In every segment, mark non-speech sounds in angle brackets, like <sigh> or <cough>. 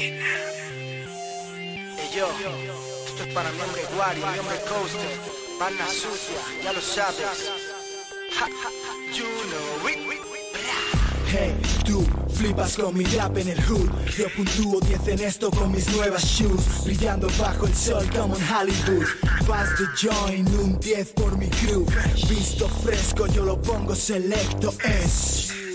Hey yo, esto es para mi hombre Wario, mi hombre Coaster, banda sucia, ya lo sabes. Hey, tú flipas con mi rap en el hood. Yo puntúo 10 en esto con mis nuevas shoes. Brillando bajo el sol como en Hollywood. Pass the joint, un 10 por mi crew. Visto fresco, yo lo pongo selecto Es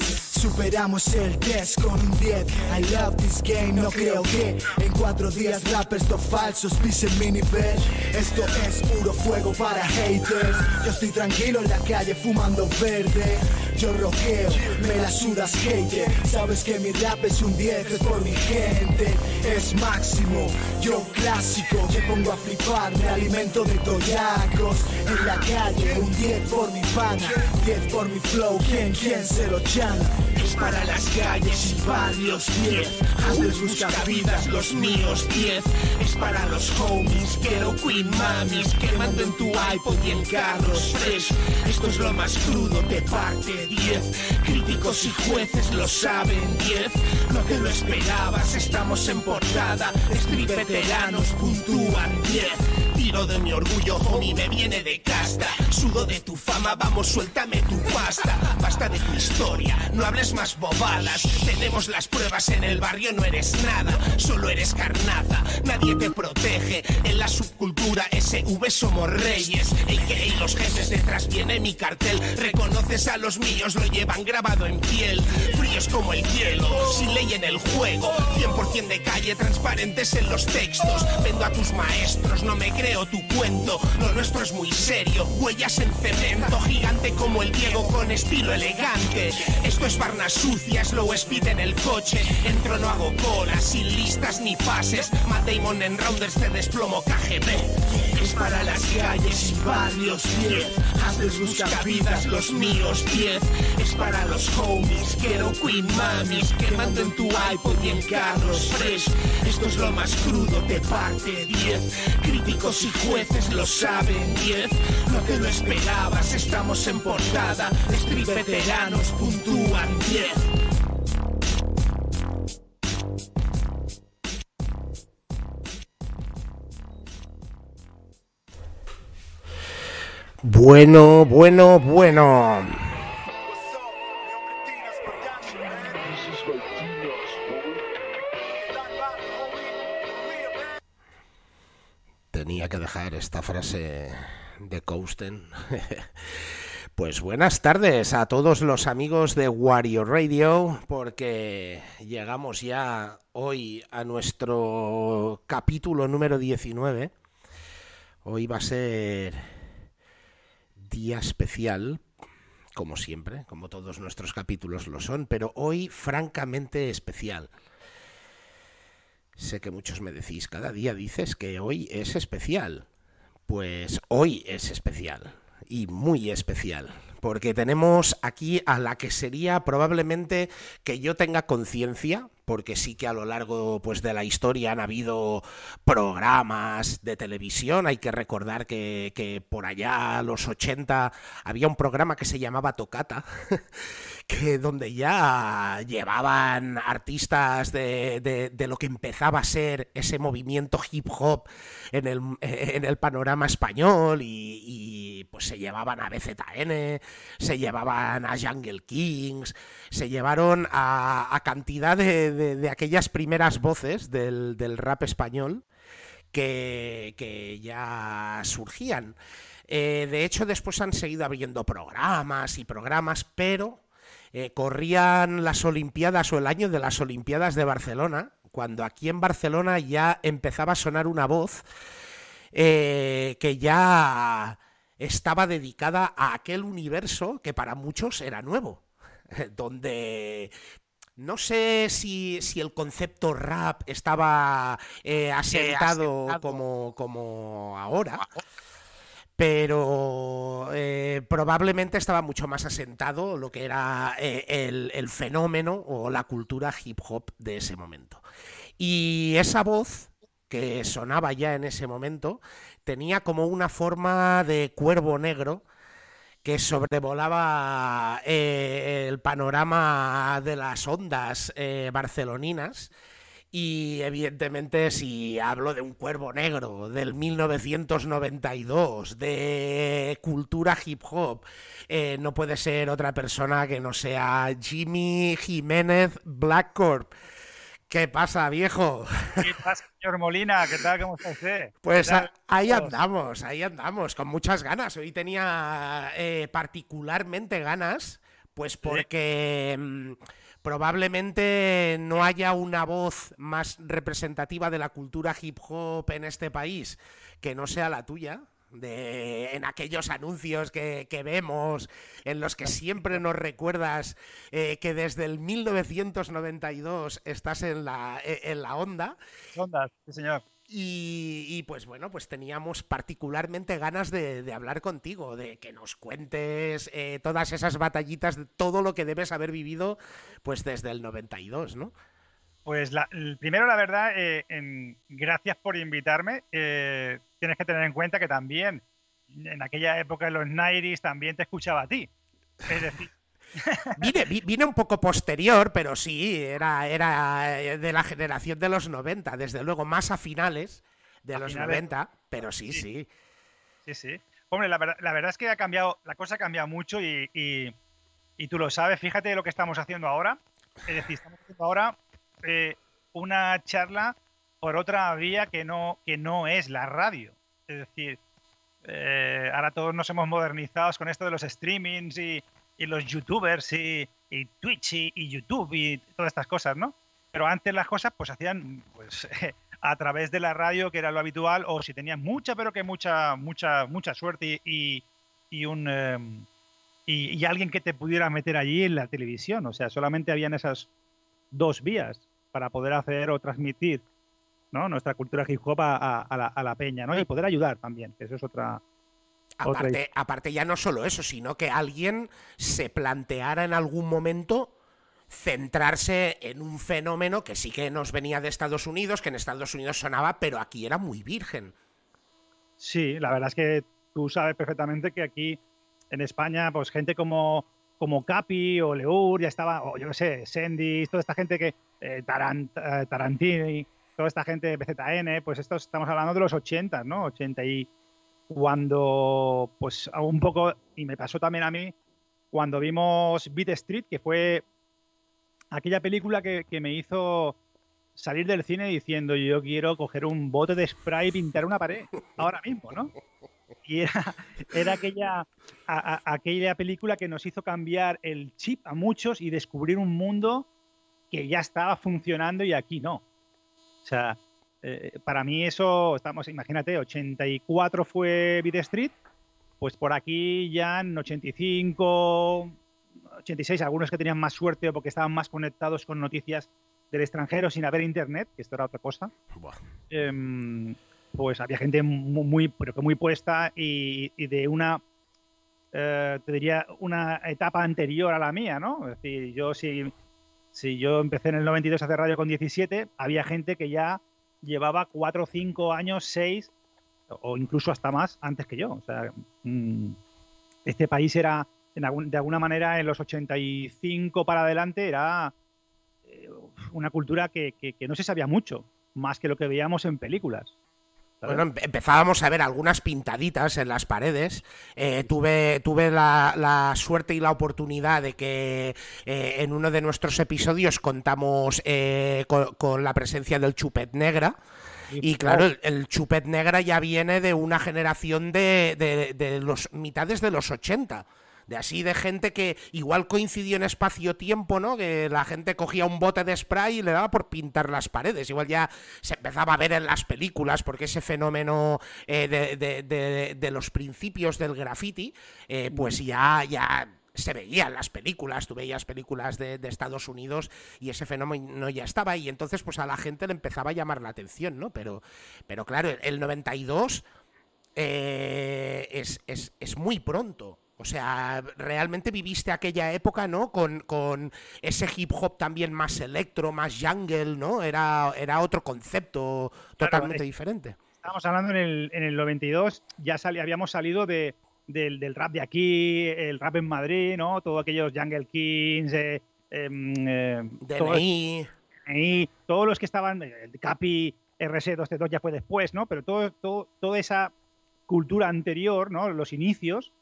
Superamos el test con un 10 I love this game, no creo que En cuatro días rappers dos falsos pisen mi nivel. Esto es puro fuego para haters. Yo estoy tranquilo en la calle fumando verde. Yo roqueo, me la sudas hater. Sabes que mi rap es un 10, es por mi gente. Es máximo, yo clásico. Me pongo a flipar, me alimento de toyacos. En la calle, un 10 por mi pana 10 por mi flow, ¿quién, quién se lo chana? Es para las calles y barrios 10 Hazles busca vidas, los míos 10 Es para los homies, quiero queen mamis Quemando en tu iPod y en carros fresh Esto es lo más crudo, te parte 10 Críticos y jueces lo saben 10 No te lo esperabas, estamos en portada. Street veteranos puntúan 10 Tiro de mi orgullo, homie, me viene de casta. Sudo de tu fama, vamos, suéltame tu pasta. Basta de tu historia, no hables más bobadas. Tenemos las pruebas en el barrio, no eres nada, solo eres carnaza. Nadie te protege. En la subcultura SV somos reyes. AKA los jefes detrás viene mi cartel. Reconoces a los míos, lo llevan grabado en piel. Fríos como el hielo, sin ley en el juego. 100% de calle, transparentes en los textos. Vendo a tus maestros, no me creo tu cuento. Lo nuestro es muy serio, huellas en cemento. Gigante como el Diego con estilo elegante. Esto es barna sucia, slow speed en el coche. Entro, no hago cola, sin listas ni pases. Matt en Rounders te desplomo KGB. Es para las calles y barrios 10. Hazles busca vidas, los míos 10. Es para los homies, quiero queen mamis. Quemando en tu iPod y en carros fresh. Esto es lo más crudo, te parte 10. Críticos y jueces lo saben 10. No te lo esperabas, estamos en portada. Veteranos puntúan 10. Bueno, bueno, bueno. Que dejar esta frase de Cousten. <laughs> Pues buenas tardes a todos los amigos de Wario Radio, porque llegamos ya hoy a nuestro capítulo número 19. Hoy va a ser día especial, como siempre, como todos nuestros capítulos lo son, pero hoy francamente especial. Sé que muchos me decís, cada día dices que hoy es especial. Pues hoy es especial y muy especial, porque tenemos aquí a la que sería probablemente que yo tenga conciencia, porque sí que a lo largo pues de la historia han habido programas de televisión, hay que recordar que, que por allá a los 80 había un programa que se llamaba Tocata, <laughs> que donde ya llevaban artistas de, de, lo que empezaba a ser ese movimiento hip hop en el, en el panorama español y, pues se llevaban a BZN, se llevaban a Jungle Kings, se llevaron a, a cantidad de, aquellas primeras voces del, del rap español que, que ya surgían. Eh, de hecho, después han seguido habiendo programas y programas, pero eh, corrían las Olimpiadas o el año de las Olimpiadas de Barcelona, cuando aquí en Barcelona ya empezaba a sonar una voz eh, que ya estaba dedicada a aquel universo que para muchos era nuevo, <laughs> donde no sé si, si, el concepto rap estaba eh, asentado, asentado. Como, como ahora pero eh, probablemente estaba mucho más asentado lo que era eh, el, fenómeno o la cultura hip hop de ese momento. Y esa voz que sonaba ya en ese momento tenía como una forma de cuervo negro que sobrevolaba eh, el panorama de las ondas barceloninas Y evidentemente si hablo de un cuervo negro del 1992, de cultura hip hop, eh, no puede ser otra persona que no sea Jimmy Jiménez Blackcorp. ¿Qué pasa, viejo? ¿Qué pasa, señor Molina? ¿Qué tal? ¿Cómo está usted? Pues ahí andamos, ahí andamos, con muchas ganas. Hoy tenía eh, particularmente ganas, pues porque... Mm, probablemente no haya una voz más representativa de la cultura hip hop en este país que no sea la tuya. De, en aquellos anuncios que, vemos, en los que siempre nos recuerdas eh, que desde el 1992 estás en la, e, en la onda. Ondas, sí señor. Y, pues bueno, pues teníamos particularmente ganas de, hablar contigo, de que nos cuentes eh, todas esas batallitas, todo lo que debes haber vivido pues desde el 92, ¿no? Pues primero, la verdad, eh, gracias por invitarme. Eh, tienes que tener en cuenta que también en aquella época de los 90 también te escuchaba a ti. Es decir, Vine, un poco posterior, pero sí, era, era eh, de la generación de los 90, desde luego, más a finales de los 90, pero sí, sí. Sí, sí. Hombre, la verdad, es que ha cambiado, la cosa ha cambiado mucho y, y, tú lo sabes. Fíjate lo que estamos haciendo ahora. Es decir, estamos haciendo ahora eh, una charla por otra vía que no, que no es la radio. Es decir, eh, ahora todos nos hemos modernizado con esto de los streamings y, y los youtubers y, Twitch y, YouTube y todas estas cosas, ¿no? Pero antes las cosas pues hacían pues <laughs> a través de la radio, que era lo habitual, o si tenías mucha, pero que mucha, mucha, mucha suerte y, y un em, y, alguien que te pudiera meter allí en la televisión. O sea, solamente habían esas dos vías para poder hacer o transmitir ¿no? nuestra cultura hip hop a, la, a la peña, ¿no? Y poder ayudar también, que eso es otra, Aparte, aparte ya no solo eso, sino que alguien se planteara en algún momento centrarse en un fenómeno que sí que nos venía de Estados Unidos, que en Estados Unidos sonaba, pero aquí era muy virgen. Sí, la verdad es que tú sabes perfectamente que aquí en España, pues gente como, como Capi o Leur ya estaba, o yo qué sé, Sandy, toda esta gente que, eh, Tarant, eh, Tarantini, toda esta gente de PZN, pues esto estamos hablando de los 80, ¿no? 80 y cuando, pues, un poco, y me pasó también a mí, cuando vimos Beat Street, que fue aquella película que, me hizo salir del cine diciendo yo quiero coger un bote de spray y pintar una pared ahora mismo, ¿no? Y era, era aquella, aquella película que nos hizo cambiar el chip a muchos y descubrir un mundo que ya estaba funcionando y aquí no. O sea, eh, para mí eso, estamos, imagínate, 84 fue Beat Street, pues por aquí ya en 85, 86, algunos que tenían más suerte porque estaban más conectados con noticias del extranjero sin haber internet, que esto era otra cosa. Em, pues había gente muy, pero que muy puesta y, de una, eh, te diría, una etapa anterior a la mía, ¿no? Es decir, yo si, si yo empecé en el 92 a hacer radio con 17, había gente que ya llevaba cuatro, cinco años, seis, o incluso hasta más antes que yo. O sea, mm, este país era, de alguna manera, en los 85 para adelante, era eh, una cultura que, no se sabía mucho, más que lo que veíamos en películas. Bueno, empezábamos a ver algunas pintaditas en las paredes. Eh, tuve tuve la, suerte y la oportunidad de que eh, en uno de nuestros episodios contamos eh, con, la presencia del Chupet Negra. Y claro, el, Chupet Negra ya viene de una generación de, de, de los mitades de los 80 de así de gente que igual coincidió en espacio-tiempo, ¿no? Que la gente cogía un bote de spray y le daba por pintar las paredes. Igual ya se empezaba a ver en las películas, porque ese fenómeno eh, de, los principios del graffiti, eh, pues ya, ya se veía en las películas, tú veías películas de, Estados Unidos y ese fenómeno ya estaba y entonces pues a la gente le empezaba a llamar la atención, ¿no? Pero, pero claro, el 92 eh, es, es, es muy pronto. O sea, realmente viviste aquella época, ¿no? Con, ese hip hop también más electro, más jungle, ¿no? Era, era otro concepto totalmente diferente. Estábamos hablando en el, en el 92, ya habíamos salido de, del, rap de aquí, el rap en Madrid, ¿no? Todos aquellos Jungle Kings, eh, em, eh, DNI. Todos los que estaban, el Capi, RC2 ya fue después, ¿no? Pero todo, todo, toda esa cultura anterior, ¿no? Los inicios.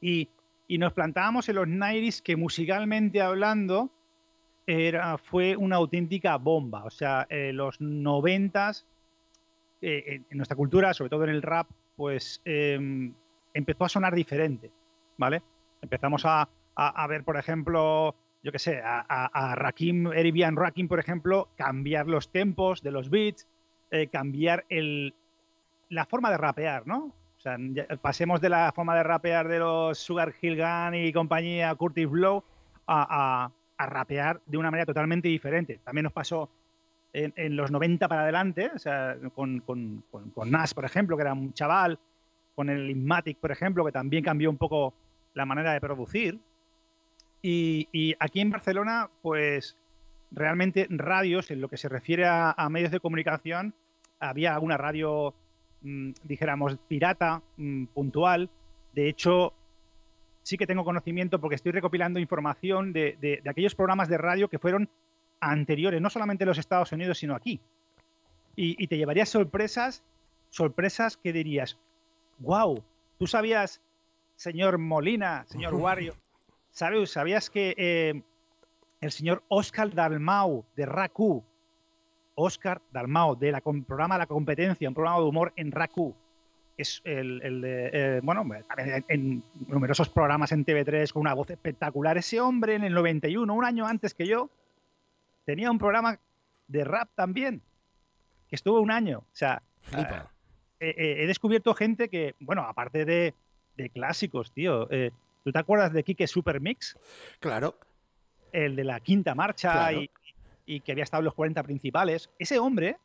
Y, nos plantábamos en los 90 que musicalmente hablando era, fue una auténtica bomba. O sea, eh, los 90 eh, en nuestra cultura, sobre todo en el rap, pues em, empezó a sonar diferente, ¿vale? Empezamos a, a, ver, por ejemplo, yo qué sé, a, a, Rakim, Eribian Rakim, por ejemplo, cambiar los tempos de los beats, eh, cambiar el, la forma de rapear, ¿no? Pasemos de la forma de rapear de los Sugar Hill Gun y compañía Curtis Blow a, rapear de una manera totalmente diferente. También nos pasó en, los 90 para adelante, con, con, Nas, por ejemplo, que era un chaval, con el Inmatic, por ejemplo, que también cambió un poco la manera de producir. Y, aquí en Barcelona, pues realmente radios, en lo que se refiere a, a medios de comunicación, había alguna radio, mmm, dijéramos, pirata, mmm, puntual. De hecho, sí que tengo conocimiento porque estoy recopilando información de, de, de, aquellos programas de radio que fueron anteriores, no solamente en los Estados Unidos, sino aquí. Y, y te llevarías sorpresas, sorpresas que dirías, wow, tú sabías, señor Molina, señor Wario, ¿sabes? ¿Sabías que eh, el señor Oscar Dalmau de RACU, Oscar Dalmau de la programa La Competencia, un programa de humor en RACU, es el, el de, eh, bueno, en, en, numerosos programas en TV3 con una voz espectacular. Ese hombre en el 91, un año antes que yo, tenía un programa de rap también, que estuvo un año. O sea, Flipa. Eh, eh, he descubierto gente que, bueno, aparte de, de clásicos, tío. ¿Tú te acuerdas de Kike Supermix? Claro. El de la quinta marcha Claro. y, y que había estado en los 40 principales. Ese hombre,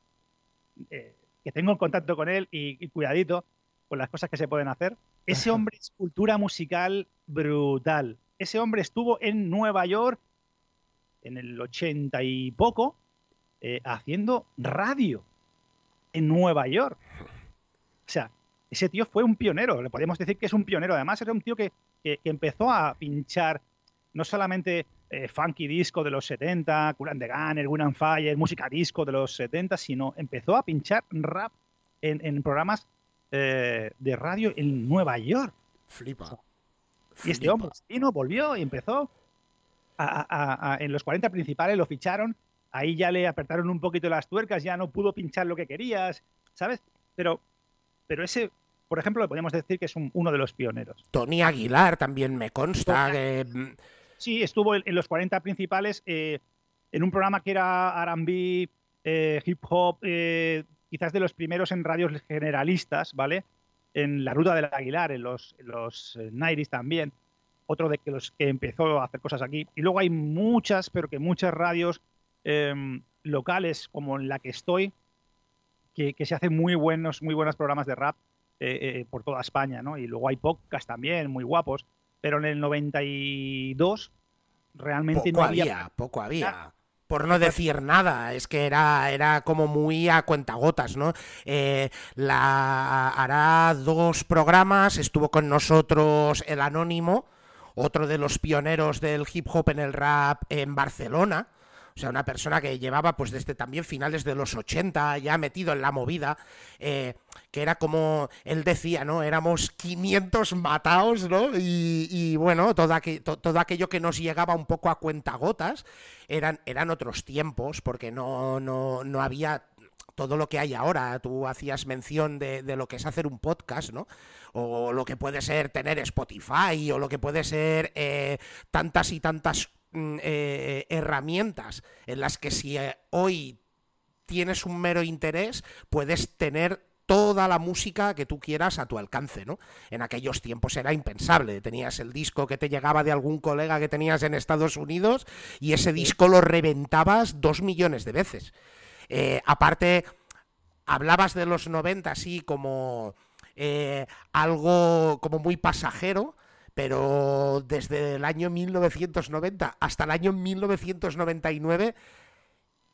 eh, que tengo contacto con él y, y cuidadito con las cosas que se pueden hacer, ese <laughs> hombre es cultura musical brutal. Ese hombre estuvo en Nueva York en el 80 y poco eh, haciendo radio en Nueva York. O sea, ese tío fue un pionero, le podemos decir que es un pionero. Además, era un tío que, que, que empezó a pinchar no solamente eh, funky disco de los 70, Cool and the Gun, Win and Fire, música disco de los 70, sino empezó a pinchar rap en, en programas eh, de radio en Nueva York. Flipa. Y este hombre vino, volvió y empezó a, a, a, en los 40 principales, lo ficharon, ahí ya le apretaron un poquito las tuercas, ya no pudo pinchar lo que querías, ¿sabes? Pero, pero ese, por ejemplo, le podríamos decir que es un, uno de los pioneros. Tony Aguilar también me consta que... Sí, estuvo en, los 40 principales eh, en un programa que era R&B, eh, hip hop, eh, quizás de los primeros en radios generalistas, ¿vale? En la ruta del Aguilar, en los, en los 90 también. Otro de que los que empezó a hacer cosas aquí. Y luego hay muchas, pero que muchas radios eh, locales, como en la que estoy, que, que se hacen muy buenos, muy buenos programas de rap eh, eh, por toda España, ¿no? Y luego hay podcasts también, muy guapos. Pero en el 92 realmente poco no había... había, poco había. Por no decir nada, es que era, era como muy a cuentagotas, ¿no? Eh, la, hará dos programas, estuvo con nosotros el Anónimo, otro de los pioneros del hip hop en el rap en Barcelona. O sea, una persona que llevaba pues desde también finales de los 80 ya metido en la movida, eh, que era como él decía, ¿no? Éramos 500 mataos, ¿no? Y, bueno, todo, aqu to todo, aquello que nos llegaba un poco a cuentagotas eran, eran otros tiempos, porque no, no, no había todo lo que hay ahora. Tú hacías mención de, de, lo que es hacer un podcast, ¿no? O lo que puede ser tener Spotify, o lo que puede ser eh, tantas y tantas eh, herramientas en las que si eh, hoy tienes un mero interés, puedes tener toda la música que tú quieras a tu alcance, ¿no? En aquellos tiempos era impensable. Tenías el disco que te llegaba de algún colega que tenías en Estados Unidos y ese disco lo reventabas dos millones de veces. Eh, aparte, hablabas de los 90 así como eh, algo como muy pasajero, pero desde el año 1990 hasta el año 1999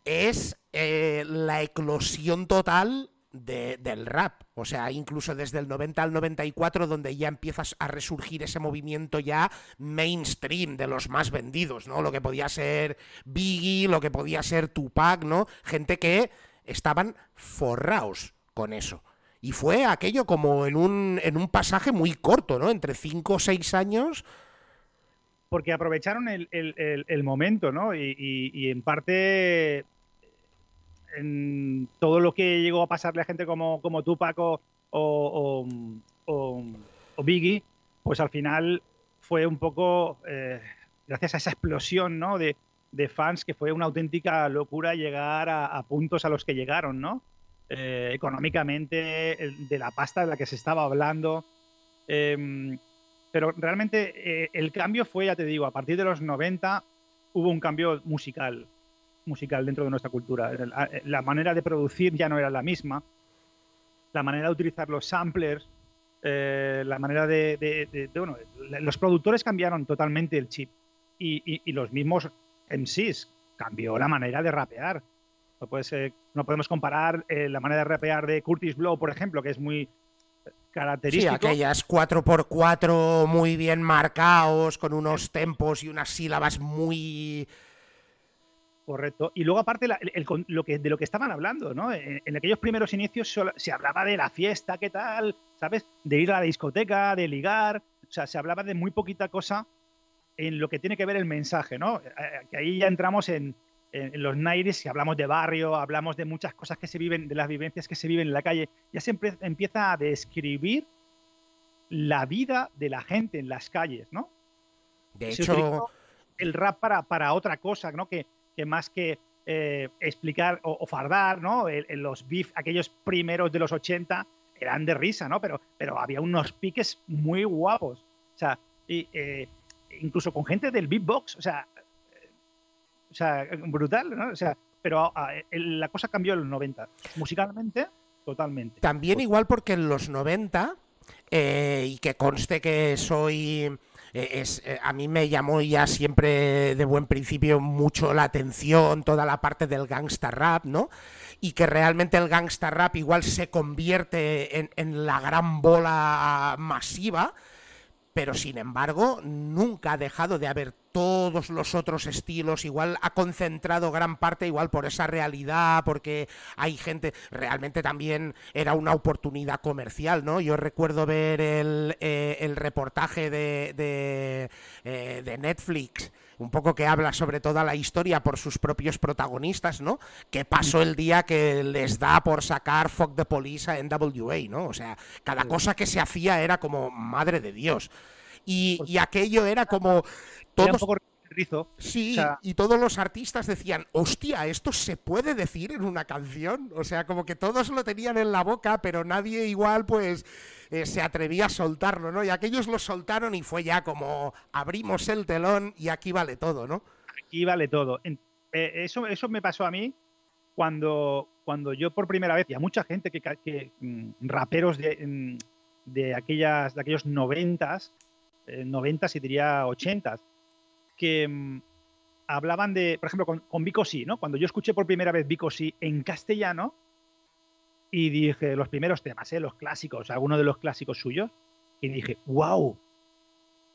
es eh, la eclosión total del rap. O sea, incluso desde el 90 al 94, donde ya empiezas a resurgir ese movimiento ya mainstream de los más vendidos, ¿no? Lo que podía ser Biggie, lo que podía ser Tupac, ¿no? Gente que estaban forraos con eso. Y fue aquello como en un, en un pasaje muy corto, ¿no? Entre 5 o 6 años porque aprovecharon el, momento, ¿no? Y, en parte en todo lo que llegó a pasarle a gente como, como Tupac o, o, Biggie, pues al final fue un poco eh, gracias a esa explosión ¿no? de, fans que fue una auténtica locura llegar a, puntos a los que llegaron, ¿no? Eh, económicamente, de la pasta de la que se estaba hablando. Em, pero realmente eh, el cambio fue, ya te digo, a partir de los 90 hubo un cambio musical, musical dentro de nuestra cultura. La manera de producir ya no era la misma, la manera de utilizar los samplers, eh, la manera de, bueno, los productores cambiaron totalmente el chip y, los mismos MCs cambió la manera de rapear. No, puede no podemos comparar eh, la manera de rapear de Curtis Blow, por ejemplo, que es muy característico. Sí, aquellas 4x4 muy bien marcados, con unos tempos y unas sílabas muy Correcto. Y luego, aparte, lo que, de lo que estaban hablando, ¿no? En, aquellos primeros inicios se hablaba de la fiesta, ¿qué tal? ¿Sabes? De ir a la discoteca, de ligar. O sea, se hablaba de muy poquita cosa en lo que tiene que ver el mensaje, ¿no? Eh, eh, que ahí ya entramos en, los naires y hablamos de barrio, hablamos de muchas cosas que se viven, de las vivencias que se viven en la calle. Ya se empieza a describir la vida de la gente en las calles, ¿no? De hecho, el rap para, para otra cosa, ¿no? Que, que más que eh, explicar o, fardar, ¿no? En los beef, aquellos primeros de los 80 eran de risa, ¿no? Pero, pero había unos piques muy guapos. O sea, y, eh, incluso con gente del beatbox, o sea, sea, brutal, ¿no? O sea, pero la cosa cambió en los 90. Musicalmente, totalmente. También igual porque en los 90, eh, y que conste que soy eh, es, eh, a mí me llamó ya siempre de buen principio mucho la atención toda la parte del gangsta rap, ¿no? Y que realmente el gangsta rap igual se convierte en la gran bola masiva pero sin embargo nunca ha dejado de haber todos los otros estilos, igual ha concentrado gran parte igual por esa realidad, porque hay gente, realmente también era una oportunidad comercial, ¿no? Yo recuerdo ver el, eh, reportaje de, de, eh, de Netflix un poco que habla sobre toda la historia por sus propios protagonistas, ¿no? Que pasó el día que les da por sacar Fuck the Police a NWA, ¿no? O sea, cada cosa que se hacía era como, madre de Dios. Y, y aquello era como... Todos... Sí, y todos los artistas decían, hostia, esto se puede decir en una canción. O sea, como que todos lo tenían en la boca, pero nadie igual, pues, eh, se atrevía a soltarlo, ¿no? Y aquellos lo soltaron y fue ya como abrimos el telón y aquí vale todo, ¿no? Aquí vale todo. Eh, eso, eso me pasó a mí cuando, cuando yo por primera vez, y a mucha gente que, mm, raperos de, mm, de, aquellas, de aquellos noventas, eh, noventas y diría ochentas, que mm, hablaban de, por ejemplo, con, con Vico sí, ¿no? Cuando yo escuché por primera vez Vico sí en castellano y dije los primeros temas, ¿eh? los clásicos, algunos de los clásicos suyos, y dije, wow,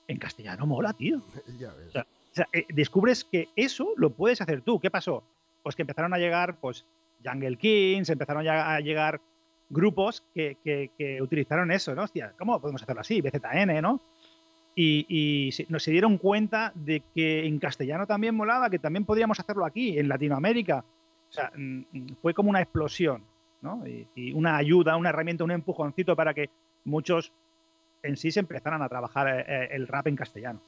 en castellano mola, tío. <laughs> O sea, eh, descubres que eso lo puedes hacer tú. ¿Qué pasó? Pues que empezaron a llegar, pues, Jungle Kings, empezaron a llegar grupos que, que, que utilizaron eso, ¿no? Hostia, ¿cómo podemos hacerlo así? BZN, ¿no? Y, nos se dieron cuenta de que en castellano también molaba, que también podíamos hacerlo aquí, en Latinoamérica. O sea, mm, mm, fue como una explosión, ¿no? Y, una ayuda, una herramienta, un empujoncito para que muchos en sí se empezaran a trabajar eh, eh, el rap en castellano.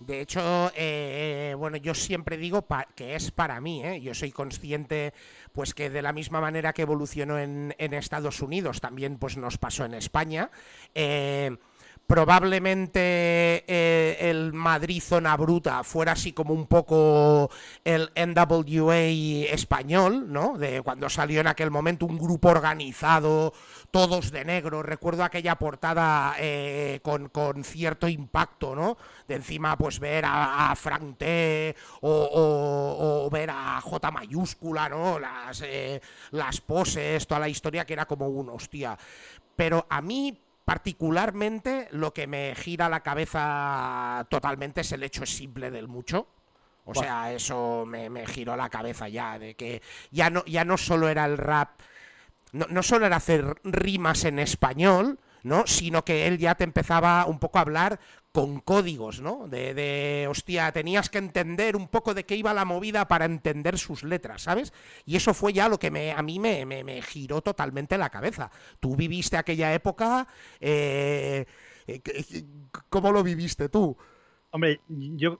De hecho, eh, bueno, yo siempre digo que es para mí, yo soy consciente, pues que de la misma manera que evolucionó en Estados Unidos, también pues nos pasó en España probablemente eh, el Madrid Zona Bruta fuera así como un poco el NWA español, ¿no? De cuando salió en aquel momento un grupo organizado, todos de negro. Recuerdo aquella portada eh, con, cierto impacto, ¿no? De encima, pues ver a, Frank T o, ver a J mayúscula, ¿no? Las, eh, las poses, toda la historia que era como un hostia. Pero a mí Particularmente lo que me gira la cabeza totalmente es el hecho simple del mucho. O sea, eso me, giró la cabeza ya, de que ya no, ya no solo era el rap, no, no solo era hacer rimas en español, ¿no? Sino que él ya te empezaba un poco a hablar con códigos, ¿no? De, hostia, tenías que entender un poco de qué iba la movida para entender sus letras, ¿sabes? Y eso fue ya lo que me, a mí me, me, giró totalmente la cabeza. Tú viviste aquella época, eh, eh, ¿cómo lo viviste tú? Hombre, yo,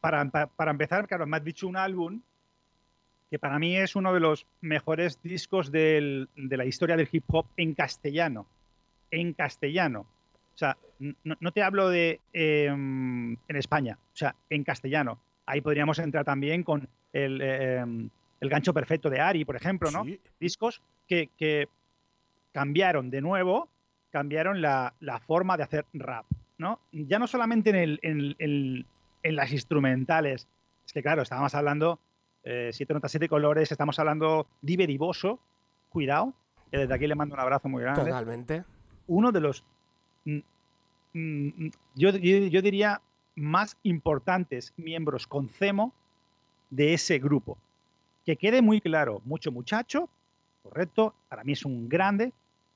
para, para, empezar, claro, me has dicho un álbum que para mí es uno de los mejores discos de la historia del hip hop en castellano. En castellano sea, no, te hablo de em, en España, o sea, en castellano. Ahí podríamos entrar también con el, em, gancho perfecto de Ari, por ejemplo, ¿no? Discos que, cambiaron de nuevo, cambiaron la, forma de hacer rap, ¿no? Ya no solamente en, en, las instrumentales, es que claro, estábamos hablando eh, siete notas, siete colores, estamos hablando Divoso, cuidado, que desde aquí le mando un abrazo muy grande. Totalmente. Uno de los Yo, yo, diría, más importantes miembros con CEMO de ese grupo. Que quede muy claro, mucho muchacho, correcto, para mí es un grande,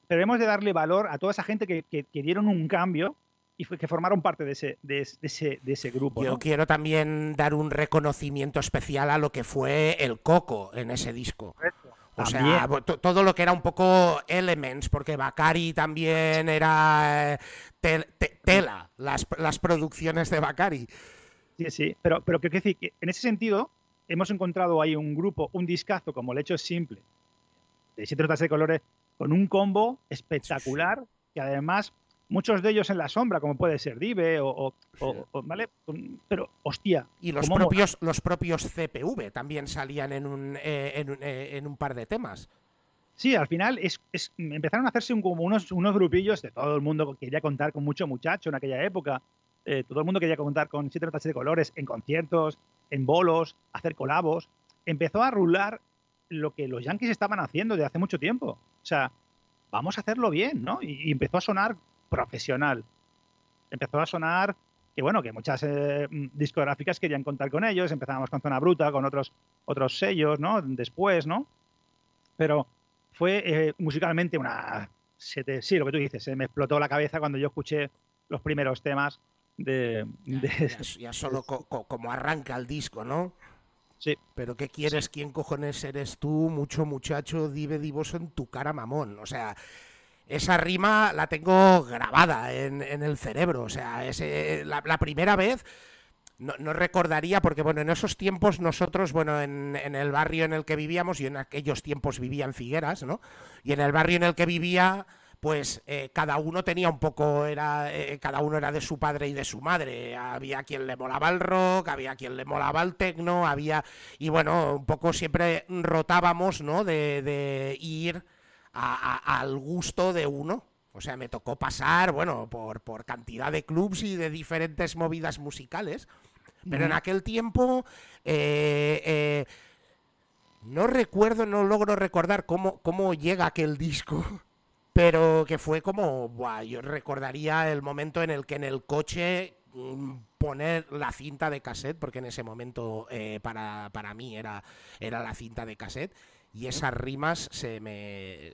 pero hemos de darle valor a toda esa gente que, que, dieron un cambio y que formaron parte de ese, de, ese, de ese grupo. Yo quiero también dar un reconocimiento especial a lo que fue el Coco en ese disco. Correcto. O sea, todo lo que era un poco Elements, porque Bakari también era eh, tela, las, las, producciones de Bakari. Sí, sí, pero, pero quiero decir que en ese sentido hemos encontrado ahí un grupo, un discazo como El Hecho es Simple, de siete notas de colores, con un combo espectacular, que además muchos de ellos en la sombra, como puede ser Dive o, ¿vale? Pero, hostia. Y los propios, los propios CPV también salían en un, eh, eh, en, un par de temas. Sí, al final es, empezaron a hacerse como unos, unos grupillos de todo el mundo que quería contar con mucho muchacho en aquella época. Eh, todo el mundo quería contar con siete notas de colores en conciertos, en bolos, hacer colabos. Empezó a rular lo que los Yankees estaban haciendo desde hace mucho tiempo. O sea, vamos a hacerlo bien, ¿no? y empezó a sonar profesional. Empezó a sonar que bueno, que muchas eh, discográficas querían contar con ellos, empezábamos con Zona Bruta, con otros, otros sellos, ¿no? Después, ¿no? Pero fue eh, musicalmente una... sí, lo que tú dices, se me explotó la cabeza cuando yo escuché los primeros temas de... Ya, <laughs> solo como arranca el disco, ¿no? Sí. Pero ¿qué quieres? ¿Quién cojones eres tú? Mucho muchacho, dive divoso en tu cara, mamón. O sea, esa rima la tengo grabada en, el cerebro. O sea, es, la, primera vez no, recordaría, porque bueno, en esos tiempos nosotros, bueno, en, el barrio en el que vivíamos, y en aquellos tiempos vivía en Figueras, ¿no? Y en el barrio en el que vivía, pues eh, cada uno tenía un poco, era, eh, cada uno era de su padre y de su madre. Había quien le molaba el rock, había quien le molaba el tecno, había, y bueno, un poco siempre rotábamos, ¿no? De ir al gusto de uno. O sea, me tocó pasar, bueno, por, por cantidad de clubs y de diferentes movidas musicales. Pero en aquel tiempo eh, eh, no recuerdo, no logro recordar cómo, cómo llega aquel disco. <laughs> Pero que fue como, buah, yo recordaría el momento en el que en el coche mm, poner la cinta de cassette, porque en ese momento eh, para, para, mí era, era la cinta de cassette, y esas rimas se me,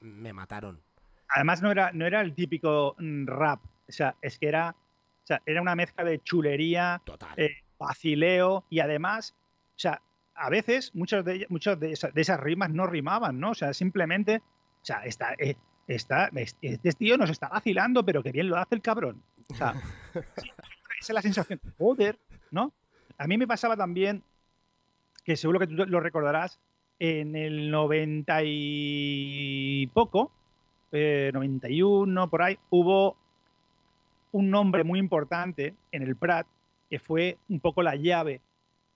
me, mataron. Además no era, no era el típico mm, rap, o sea, es que era, o sea, era una mezcla de chulería, eh, vacileo y además, o sea, a veces muchas de, muchas de, esas, rimas no rimaban, ¿no? O sea, simplemente, o sea, está, eh, está, este tío nos está vacilando, pero que bien lo hace el cabrón. O sea, <laughs> esa es la sensación, joder, ¿no? A mí me pasaba también que seguro que tú lo recordarás, en el 90 y poco, 91, por ahí, hubo un nombre muy importante en el Prat que fue un poco la llave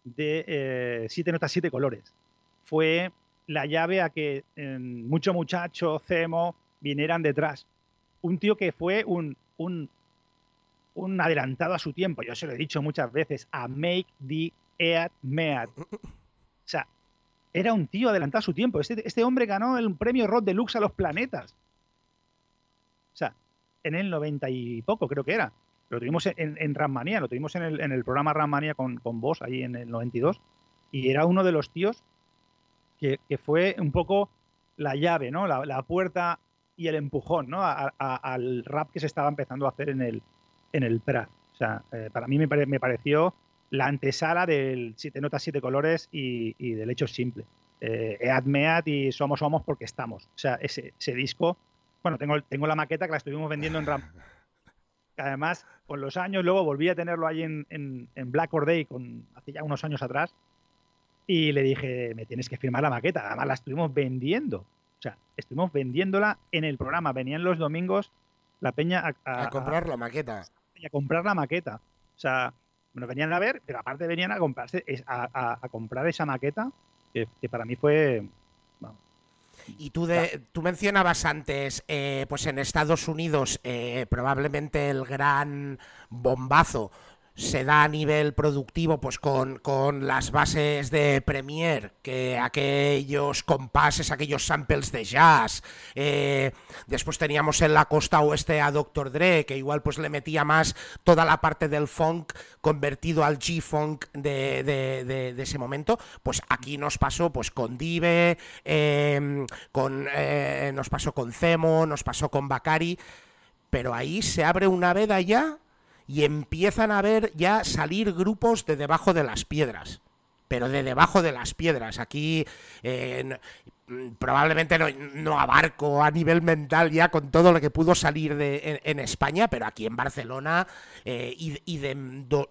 de eh, siete notas, siete colores. Fue la llave a que eh, mucho muchacho, Cemo, vinieran detrás. Un tío que fue un, un, un, adelantado a su tiempo, yo se lo he dicho muchas veces, a Make the Eat Meat. O sea, era un tío adelantado a su tiempo. Este, este hombre ganó el premio Rod Deluxe a los planetas. O sea, en el 90 y poco creo que era. Lo tuvimos en, en Rammanía, lo tuvimos en el, en el programa Rammanía con, con vos ahí en el 92. Y era uno de los tíos que, que fue un poco la llave, ¿no? La, la puerta y el empujón, ¿no? Al rap que se estaba empezando a hacer en el, en el Prat. O sea, eh, para mí me, pare, me, pareció la antesala del Siete Notas, Siete Colores y, y del Hecho Simple. Eh, Ead Mead y Somos Somos porque estamos. O sea, ese, ese disco bueno, tengo, tengo la maqueta que la estuvimos vendiendo en RAM. Además, con los años, luego volví a tenerlo ahí en, en, en Black Or Day, con, hace ya unos años atrás, y le dije, me tienes que firmar la maqueta. Además, la estuvimos vendiendo. O sea, estuvimos vendiéndola en el programa. Venían los domingos la peña a, a, a comprar la maqueta. A comprar la maqueta. O sea, bueno, venían a ver, pero aparte venían a comprarse, a, a comprar esa maqueta, que, que para mí fue, y tú, de, tú mencionabas antes, eh, pues en Estados Unidos eh, probablemente el gran bombazo se da a nivel productivo pues con, con, las bases de Premiere, que aquellos compases, aquellos samples de jazz. Eh, después teníamos en la costa oeste a Dr. Dre, que igual pues le metía más toda la parte del funk convertido al G-funk de, de, de, ese momento. Pues aquí nos pasó pues con Dive, eh, con, eh, nos pasó con Cemo, nos pasó con Bakari. Pero ahí se abre una veda ya y empiezan a ver ya salir grupos de debajo de las piedras. Pero de debajo de las piedras. Aquí eh, probablemente no, abarco a nivel mental ya con todo lo que pudo salir de, en, España, pero aquí en Barcelona eh, y, de do,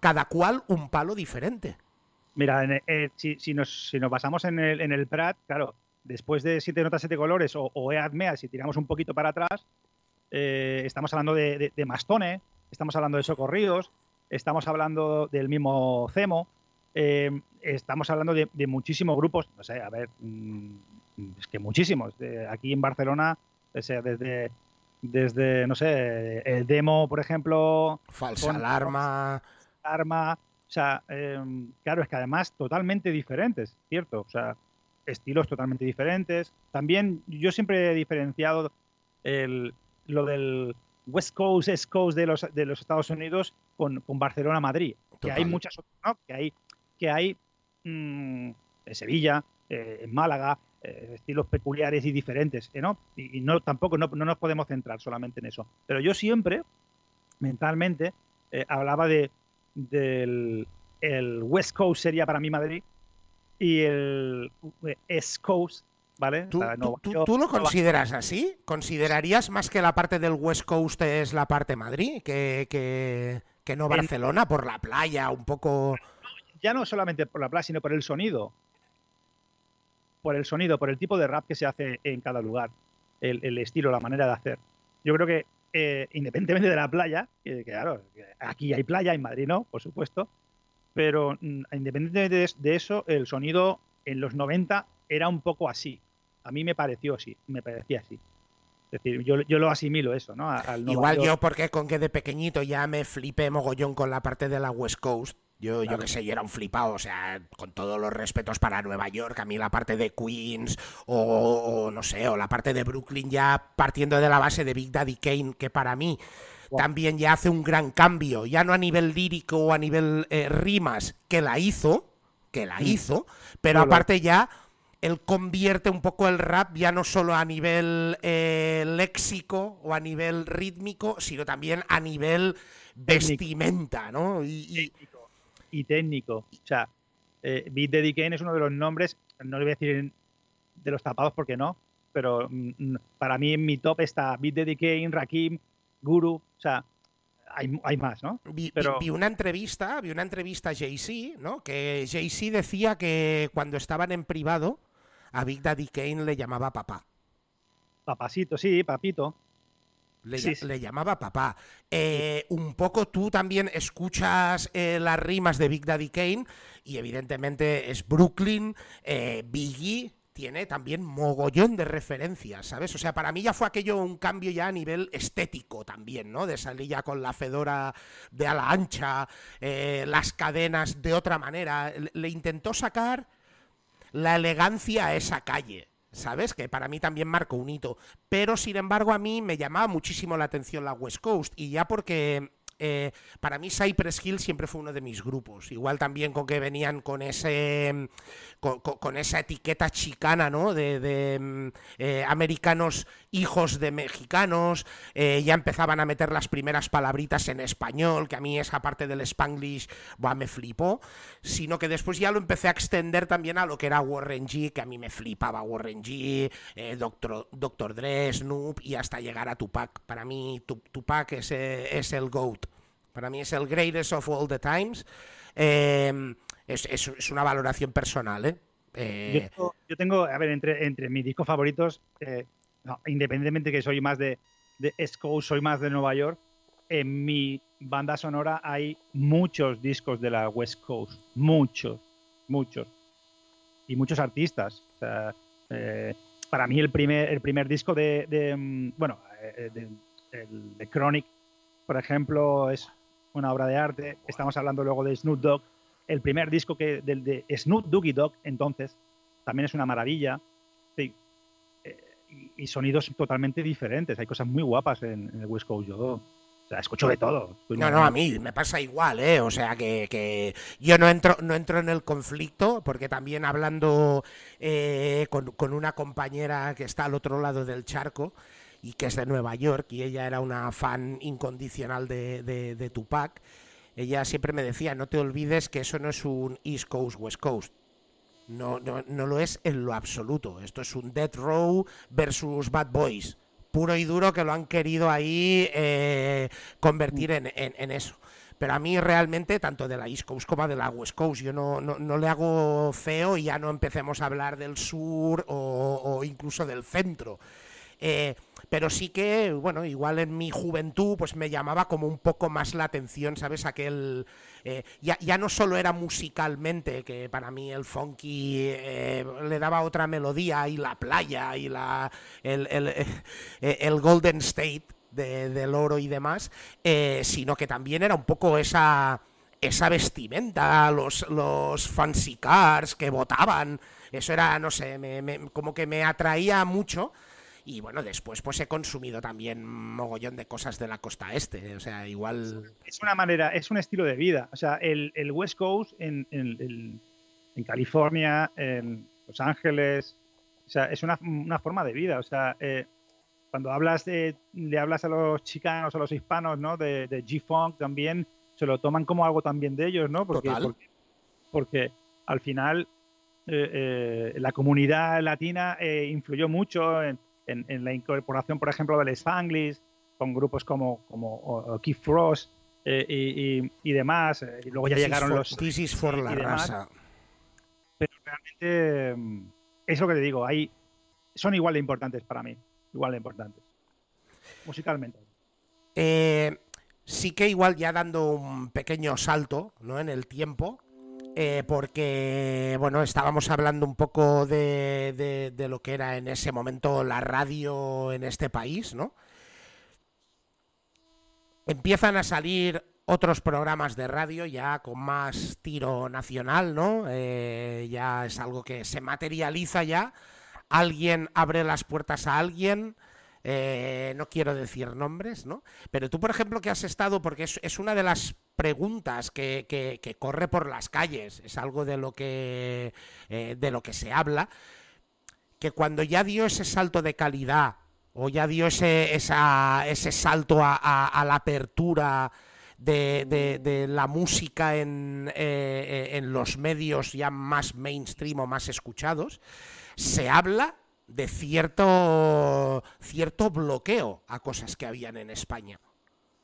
cada cual un palo diferente. Mira, eh, si, nos, basamos en el, en el Prat, claro, después de siete notas, siete colores o, o EADMEA, si tiramos un poquito para atrás, eh, estamos hablando de, de, de, Mastone, estamos hablando de Socorridos, estamos hablando del mismo Cemo, eh, estamos hablando de, de, muchísimos grupos, no sé, a ver, mmm, es que muchísimos. aquí en Barcelona, o sea, desde, desde, no sé, el demo, por ejemplo. Falsa con, alarma. Arma. O sea, eh, claro, es que además totalmente diferentes, ¿cierto? O sea, estilos totalmente diferentes. También yo siempre he diferenciado el, lo del West Coast, East Coast de los, de los Estados Unidos con, con Barcelona, Madrid. Que hay muchas otras, ¿no? Que hay, que hay mmm, en Sevilla, eh, en Málaga, eh, estilos peculiares y diferentes, ¿eh, ¿no? Y, y, no tampoco no, no, nos podemos centrar solamente en eso. Pero yo siempre, mentalmente, eh, hablaba de del el West Coast sería para mí Madrid y el East Coast ¿Vale? ¿Tú, o sea, no, tú, yo, ¿tú lo consideras así? ¿Considerarías más que la parte del West Coast es la parte Madrid que, que, que no Barcelona, por la playa, un poco... Ya no solamente por la playa, sino por el sonido. Por el sonido, por el tipo de rap que se hace en cada lugar. El, el estilo, la manera de hacer. Yo creo que, eh, independientemente de la playa, que, que, claro, aquí hay playa, en Madrid no, por supuesto, pero mm, independientemente de, de eso, el sonido en los 90 era un poco así. A mí me pareció así, me parecía así. Es decir, yo, yo lo asimilo eso, ¿no? Al Igual yo, porque con que de pequeño ya me flipé mogollón con la parte de la West Coast. Yo, claro. yo qué sé, yo era un flipado, o sea, con todos los respetos para Nueva York, a mí la parte de Queens o, o, no sé, o la parte de Brooklyn ya partiendo de la base de Big Daddy Kane, que para mí wow. también ya hace un gran cambio, ya no a nivel lírico o a nivel eh, rimas, que la hizo, que la hizo, pero aparte ya él convierte un poco el rap ya no solo a nivel eh, léxico o a nivel rítmico, sino también a nivel vestimenta, ¿no? Y. Técnico. y técnico. O sea, eh, Beat Daddy Kane es uno de los nombres, no le voy a decir de los tapados porque no, pero mm, para mí en mi top está Beat Daddy Kane, Rakim, Guru, o sea, hay, hay, más, ¿no? Vi, Pero... vi, una entrevista, vi una entrevista a Jay-Z, ¿no? Que Jay-Z decía que cuando estaban en privado a Big Daddy Kane le llamaba papá. Papasito, sí, papito. Le, llamaba papá. Eh, un poco tú también escuchas eh, las rimas de Big Daddy Kane y evidentemente es Brooklyn, eh, Biggie, tiene también mogollón de referencias, ¿sabes? O sea, para mí ya fue aquello un cambio ya a nivel estético también, ¿no? De salir ya con la fedora de ala ancha, las cadenas de otra manera. Le intentó sacar la elegancia a esa calle. ¿sabes? Que para mí también marcó un hito. Pero sin embargo, a mí me llamaba muchísimo la atención la West Coast. Y ya porque eh, para mí Cypress Hill siempre fue uno de mis grupos. Igual también con que venían con ese con, esa etiqueta chicana, ¿no? De, mm, eh, americanos hijos de mexicanos. Eh, ya empezaban a meter las primeras palabritas en español, que a mí esa parte del spanglish me flipó. Sino que después ya lo empecé a extender también a lo que era Warren G, que a mí me flipaba Warren G, Doctor, Doctor Dre, Snoop y hasta llegar a Tupac. Para mí Tupac es, es el GOAT. Para mí es el greatest of all the times. Em, es, una valoración personal, ¿eh? eh yo, tengo, a ver, entre, entre mis discos favoritos, eh, independientemente que soy más de, de soy más de Nueva York, en mi banda sonora hay muchos discos de la West Coast, muchos, muchos, y muchos artistas. Eh, para mí el primer, el primer disco de, mm, bueno, de, de Chronic, por ejemplo, es una obra de arte. Estamos hablando luego de Snoop Dogg. El primer disco que, del de Snoop Doggy Dogg, entonces, también es una maravilla. Sí. Eh, y, sonidos totalmente diferentes. Hay cosas muy guapas en, el West Coast. O sea, escucho de todo. No, no, a mí me pasa igual, ¿eh? O sea, que, yo no entro, no entro en el conflicto, porque también hablando eh, con, con, una compañera que está al otro lado del charco, y que es de Nueva York y ella era una fan incondicional de, de, Tupac, ella siempre me decía, no te olvides que eso no es un East Coast, West Coast. No, no, no lo es en lo absoluto. Esto es un Death Row versus Bad Boys. Puro y duro que lo han querido ahí eh, convertir en, en, eso. Pero a mí realmente, tanto de la East Coast como de la West Coast, yo no, no, no le hago feo y ya no empecemos a hablar del sur o, incluso del centro. Eh, pero sí que, bueno, igual en mi juventud, pues me llamaba como un poco más la atención, ¿sabes? Aquel. Eh, ya, no solo era musicalmente, que para mí el funky eh, le daba otra melodía, y la playa, y la, el, el, Golden State del oro y demás, sino que también era un poco esa esa vestimenta, los, los fancy cars que votaban, eso era, no sé, como que me atraía mucho y bueno, después pues he consumido también mogollón de cosas de la costa este. O sea, igual. Es una manera, es un estilo de vida. O sea, el, el West Coast en, en, en, California, en Los Ángeles, o sea, es una, una forma de vida. O sea, eh, cuando hablas de, le hablas a los chicanos, a los hispanos, ¿no? De, de G-Funk también, se lo toman como algo también de ellos, ¿no? Porque, porque, porque, al final eh, eh, la comunidad latina influyó mucho en en, la incorporación, por ejemplo, del Spanglish, con grupos como, como Keith Frost eh, y, demás. Eh, y luego ya llegaron los. This for la raza. Pero realmente, mm, eso que te digo, hay, son igual de importantes para mí. Igual de importantes. Musicalmente. Eh, sí que igual ya dando un pequeño salto ¿no? en el tiempo, eh, porque, bueno, estábamos hablando un poco de, de, lo que era en ese momento la radio en este país, ¿no? Empiezan a salir otros programas de radio ya con más tiro nacional, ¿no? Eh, ya es algo que se materializa ya. Alguien abre las puertas a alguien. Eh, no quiero decir nombres, ¿no? Pero tú, por ejemplo, que has estado, porque es, una de las preguntas que, corre por las calles, es algo de lo que, eh, de lo que se habla, que cuando ya dio ese salto de calidad o ya dio ese, ese salto a, la apertura de, la música en, eh, en los medios ya más mainstream o más escuchados, se habla de cierto, cierto bloqueo a cosas que habían en España.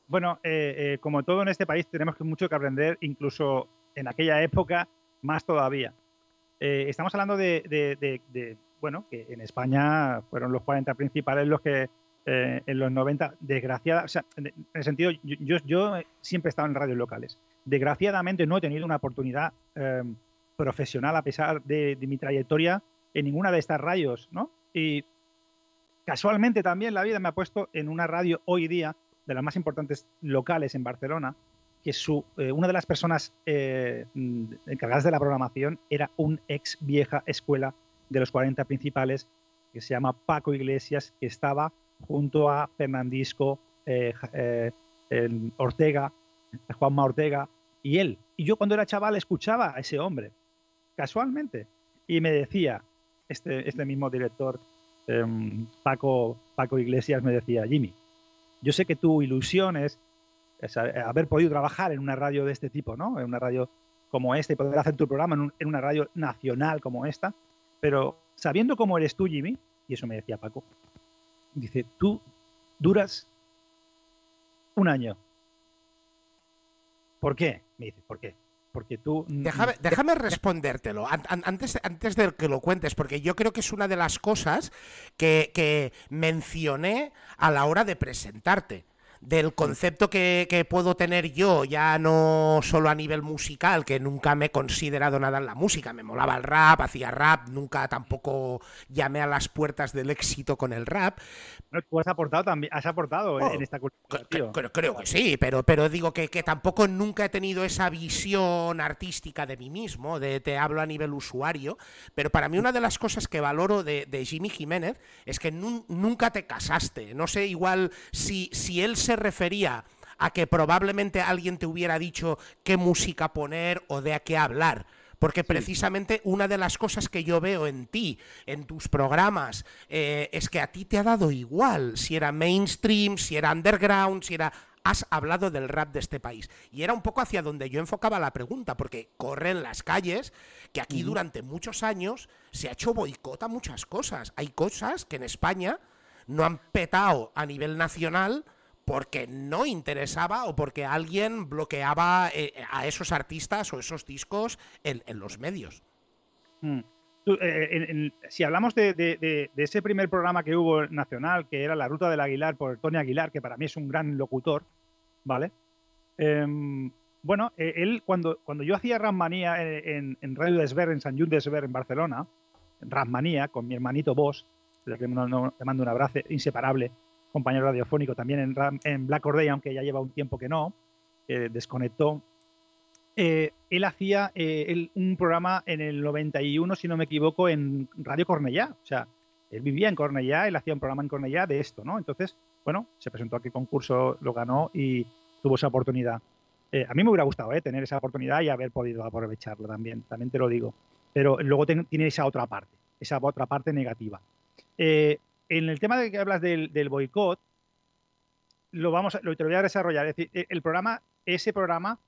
Bueno, eh, eh, como todo en este país tenemos mucho que aprender, incluso en aquella época, más todavía. eh, estamos hablando de, bueno, que en España fueron los 40 principales los que eh, en los 90, desgraciada, o sea, en el sentido, yo, yo, siempre he estado en radios locales. Desgraciadamente no he tenido una oportunidad profesional a pesar de, mi trayectoria en ninguna de estas radios, ¿no? Y casualmente también la vida me ha puesto en una radio hoy día de las más importantes locales en Barcelona, que su, eh, una de las personas encargadas de la programación era un ex vieja escuela de los 40 principales que se llama Paco Iglesias, que estaba junto a Fernandisco, eh, eh, Ortega, Juanma Ortega y él. Y yo cuando era chaval escuchaba a ese hombre, casualmente, y me decía, este, este mismo director, em, Paco, Paco Iglesias, me decía, Jimmy, yo sé que tu ilusión es, haber podido trabajar en una radio de este tipo, ¿no? En una radio como esta y poder hacer tu programa en, en una radio nacional como esta, pero sabiendo cómo eres tú, Jimmy, y eso me decía Paco, dice, tú duras un año. ¿Por qué? Me dice, ¿por qué? Porque tú... Déjame, déjame respondértelo. Antes, antes de que lo cuentes, porque yo creo que es una de las cosas que, que mencioné a la hora de presentarte del concepto que, puedo tener yo, ya no solo a nivel musical, que nunca me he considerado nada en la música, me molaba el rap, hacía rap, nunca tampoco llamé a las puertas del éxito con el rap. tú has aportado también, has aportado oh, en esta cultura. Creo, que sí, pero, pero digo que, tampoco nunca he tenido esa visión artística de mí mismo, de te hablo a nivel usuario, pero para mí una de las cosas que valoro de, Jimmy Jiménez es que nunca te casaste. No sé, igual si, si él se se refería a que probablemente alguien te hubiera dicho qué música poner o de a qué hablar. Porque precisamente una de las cosas que yo veo en ti, en tus programas, eh, es que a ti te ha dado igual si era mainstream, si era underground, si era... Has hablado del rap de este país. Y era un poco hacia donde yo enfocaba la pregunta, porque corren las calles que aquí durante muchos años se ha hecho boicot a muchas cosas. Hay cosas que en España no han petado a nivel nacional porque no interesaba o porque alguien bloqueaba eh, a esos artistas o esos discos en, los medios. Hmm. Eh, si hablamos de, ese primer programa que hubo nacional, que era La Ruta del Aguilar por Tony Aguilar, que para mí es un gran locutor, ¿vale? Em, bueno, eh, él cuando, cuando yo hacía Rasmanía en, en, Radio Desver, en San Juan Desver, en Barcelona, Rasmanía, con mi hermanito Boss, le mando un abrazo inseparable, compañero radiofónico también en, en Black Corday, aunque ya lleva un tiempo que no, desconectó. Eh, él hacía eh, un programa en el 91, si no me equivoco, en Radio Cornellá. O sea, él vivía en Cornellá, él hacía un programa en Cornellá de esto, ¿no? Entonces, bueno, se presentó a aquel concurso, lo ganó y tuvo esa oportunidad. Eh, a mí me hubiera gustado tener esa oportunidad y haber podido aprovecharlo también, también te lo digo. Pero luego tiene esa otra parte, esa otra parte negativa en el tema de que hablas del, boicot, lo vamos a, lo te voy a desarrollar. Es decir, el programa, ese programa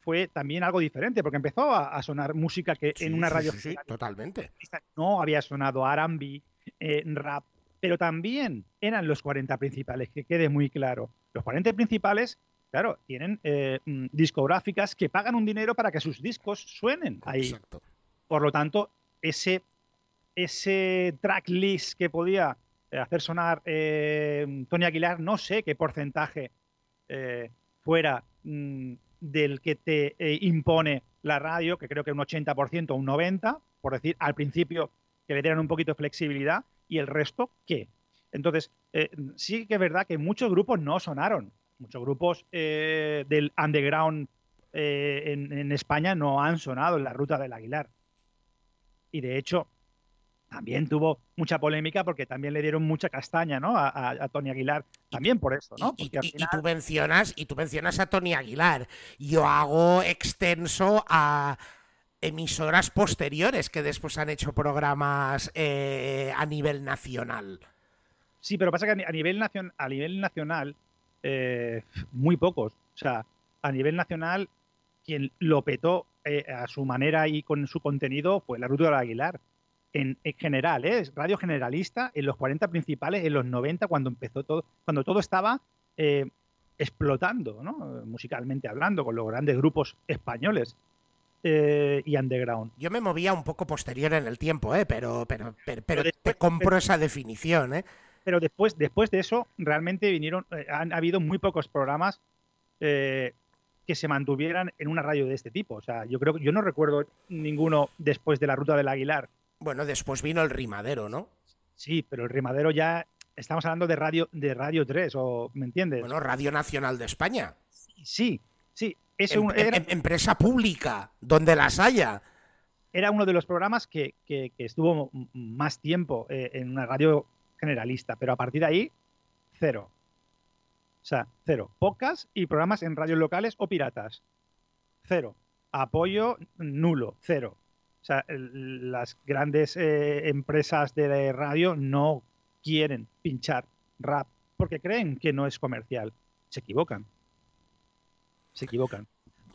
fue también algo diferente, porque empezó a, sonar música que en una radio. Sí, totalmente. No había sonado RB, eh, rap, pero también eran los 40 principales, que quede muy claro. Los 40 principales, claro, tienen eh, mm, discográficas que pagan un dinero para que sus discos suenen ahí. Exacto. Por lo tanto, ese, ese tracklist que podía hacer sonar eh, Tony Aguilar, no sé qué porcentaje eh, fuera mm, del que te impone la radio, que creo que un 80%, un 90%, por decir al principio que le dieran un poquito de flexibilidad, y el resto, ¿qué? Entonces, sí que es verdad que muchos grupos no sonaron, muchos grupos del underground en España no han sonado en la ruta del Aguilar. Y de hecho, también tuvo mucha polémica porque también le dieron mucha castaña ¿no? a, Tony Aguilar. También por eso, ¿no? y, tú mencionas, y tú mencionas a Tony Aguilar. Yo hago extenso a emisoras posteriores que después han hecho programas eh, a nivel nacional. Sí, pero pasa que a nivel, a nivel nacional, eh, muy pocos. O sea, a nivel nacional, quien lo petó eh, a su manera y con su contenido fue la Ruta de Aguilar en, general, ¿eh? es radio generalista, en los 40 principales, en los 90, cuando empezó todo, cuando todo estaba eh, explotando, ¿no? musicalmente hablando, con los grandes grupos españoles. eh, y underground. Yo me movía un poco posterior en el tiempo, ¿eh? pero, pero, pero, pero te compro pero- esa definición. ¿eh? Pero después, después de eso, realmente vinieron, eh, han habido muy pocos programas eh, que se mantuvieran en una radio de este tipo. O sea, yo creo que yo no recuerdo ninguno después de la ruta del Aguilar. Bueno, después vino el rimadero, ¿no? Sí, pero el rimadero ya estamos hablando de radio, de Radio 3, o ¿me entiendes? Bueno, Radio Nacional de España. sí, sí. Es Em- un- era, em- empresa pública, donde las haya. era uno de los programas que, que- que estuvo más tiempo eh, en una radio generalista, pero a partir de ahí, cero. O sea, cero. Pocas y programas en radios locales o piratas. Cero. Apoyo nulo, cero. O sea, el- las grandes eh, empresas de radio no quieren pinchar rap porque creen que no es comercial. Se equivocan. Se equivocan.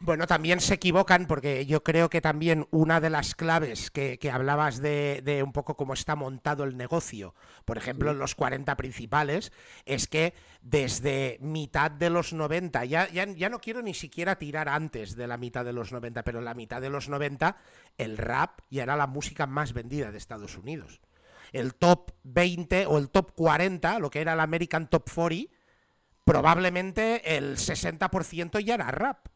Bueno, también se equivocan porque yo creo que también una de las claves que, que hablabas de, de un poco cómo está montado el negocio, por ejemplo, en los 40 principales, es que desde mitad de los 90, ya, ya, ya no quiero ni siquiera tirar antes de la mitad de los 90, pero en la mitad de los 90 el rap ya era la música más vendida de Estados Unidos. El top 20 o el top 40, lo que era el American Top 40, probablemente el 60% ya era rap.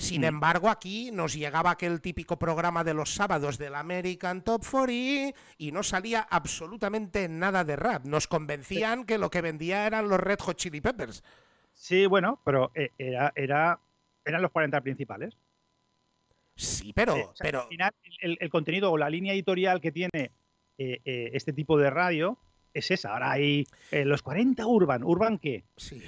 Sin Mm. embargo, aquí nos llegaba aquel típico programa de los sábados del American Top 40 y no salía absolutamente nada de rap. Nos convencían que lo que vendía eran los Red Hot Chili Peppers. Sí, bueno, pero eh, era, era, eran los 40 principales. Sí, pero, Eh, o sea, pero al final, el, el contenido o la línea editorial que tiene eh, eh, este tipo de radio es esa. Ahora hay eh, los 40 Urban. ¿Urban qué? sí.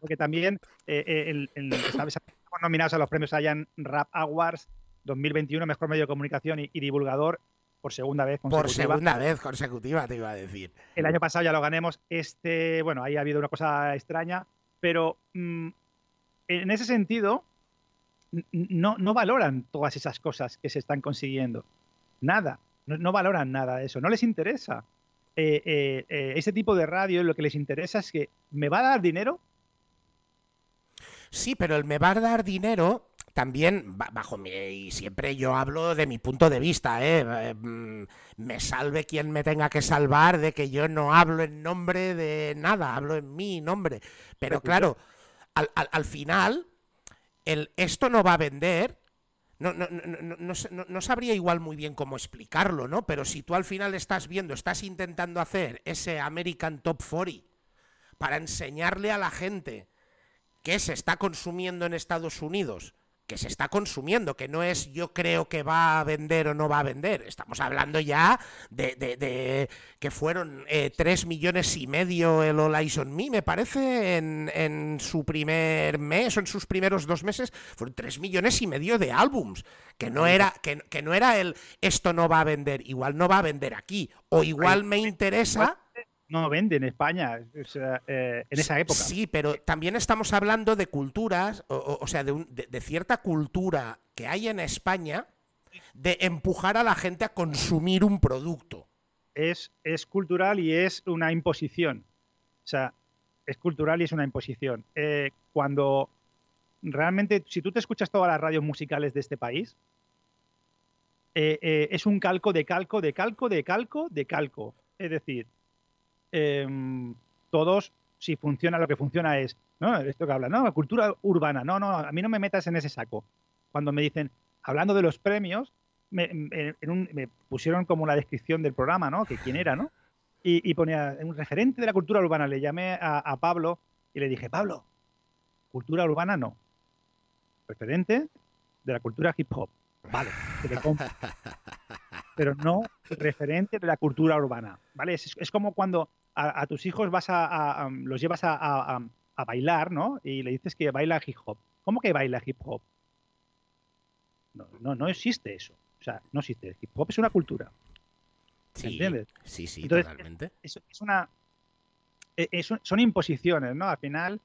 Porque también eh, eh, el- el- ¿sabes? estamos nominados a los premios Allan Rap Awards 2021, Mejor Medio de Comunicación y, y Divulgador por segunda vez por consecutiva. segunda vez consecutiva te iba a decir. El año pasado ya lo ganemos. Este, bueno, ahí ha habido una cosa extraña, pero mm, en ese sentido no, no valoran todas esas cosas que se están consiguiendo. Nada. No, no valoran nada de eso. No les interesa. Eh, eh, eh, ese tipo de radio lo que les interesa es que me va a dar dinero. Sí, pero el me va a dar dinero también, ba- bajo mi, y siempre yo hablo de mi punto de vista, ¿eh? Mm, me salve quien me tenga que salvar de que yo no hablo en nombre de nada, hablo en mi nombre. Pero claro, al, al- al final, el esto no va a vender. No, no, no, no- sabría igual muy bien cómo explicarlo, ¿no? Pero si tú al final estás viendo, estás intentando hacer ese American Top 40 para enseñarle a la gente que se está consumiendo en Estados Unidos, que se está consumiendo, que no es yo creo que va a vender o no va a vender. Estamos hablando ya de, de- de que fueron eh, 3 millones y medio el All Eyes on Me, me parece, en, en su primer mes o en sus primeros dos meses, fueron 3 millones y medio de álbums. Que no era, que, que no era el esto no va a vender, igual no va a vender aquí, o igual me interesa. No vende en España o sea, eh, en esa época. Sí, pero también estamos hablando de culturas, o, sea, de, un- de- de cierta cultura que hay en España de empujar a la gente a consumir un producto. es, es cultural y es una imposición. O sea, es cultural y es una imposición. Eh, cuando realmente, si tú te escuchas todas las radios musicales de este país, eh, es un calco de calco, de calco, de calco, de calco. Es decir, em, todos, si funciona, lo que funciona es, ¿no? Esto que habla, no, cultura urbana, no, no, a mí no me metas en ese saco. Cuando me dicen, hablando de los premios, me, me- en un- me pusieron como la descripción del programa, ¿no? Que quién era, ¿no? Y, y ponía un referente de la cultura urbana. Le llamé a, a Pablo y le dije, Pablo, cultura urbana no. Referente de la cultura hip hop. Vale, te compro. <laughs> Pero no referente de la cultura urbana. ¿Vale? Es, es como cuando a, a tus hijos vas a, a- a- los llevas a, a- bailar, ¿no? Y le dices que baila hip hop. ¿Cómo que baila hip hop? No, no, no existe eso. O sea, no existe. El hip hop es una cultura. Sí, ¿Entiendes? sí, sí, Entonces, totalmente. es, es una eh, es son imposiciones, ¿no? Al final,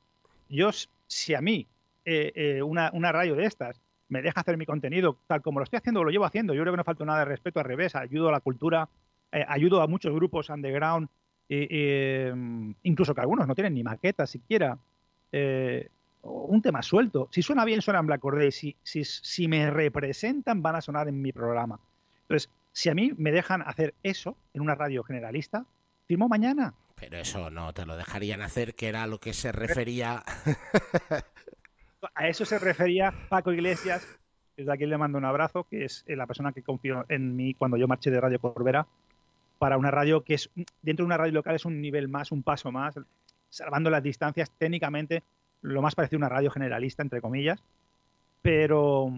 yo si a mí eh, eh, una, una radio de estas me deja hacer mi contenido tal como lo estoy haciendo, lo llevo haciendo, yo creo que no falta nada de respeto, al revés, ayudo a la cultura, eh, ayudo a muchos grupos underground, y, mm, incluso que algunos no tienen ni maqueta siquiera. eh, un tema suelto. Si suena bien, suena en Black Corday. Si, si, si me representan, van a sonar en mi programa. Entonces, si a mí me dejan hacer eso en una radio generalista, firmo mañana. Pero eso no te lo dejarían hacer, que era lo que se refería. <laughs> a eso se refería Paco Iglesias. Desde aquí le mando un abrazo, que es la persona que confió en mí cuando yo marché de Radio Corbera para una radio que es, dentro de una radio local, es un nivel más, un paso más, salvando las distancias técnicamente, lo más parecido a una radio generalista, entre comillas. Pero,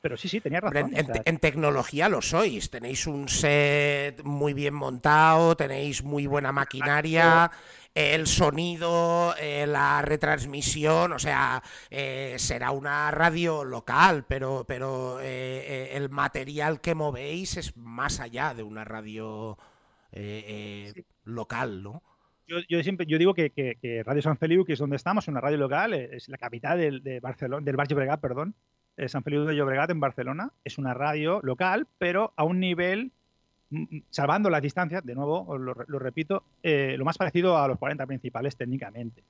pero sí, sí, tenía razón. En, tecnología lo sois. Tenéis un set muy bien montado, tenéis muy buena maquinaria, el sonido, eh, la retransmisión, o sea, eh, será una radio local, pero, pero eh, el material que movéis es más allá de una radio local, ¿no? Yo, siempre yo digo que, Radio San Feliu, que es donde estamos, una radio local, es la capital del, de Barcelona, del Barrio Bregat, perdón, eh, San Feliu de Llobregat en Barcelona. Es una radio local, pero a un nivel, mm, mm, salvando las distancias, de nuevo, lo, lo repito, eh, lo más parecido a los 40 principales técnicamente.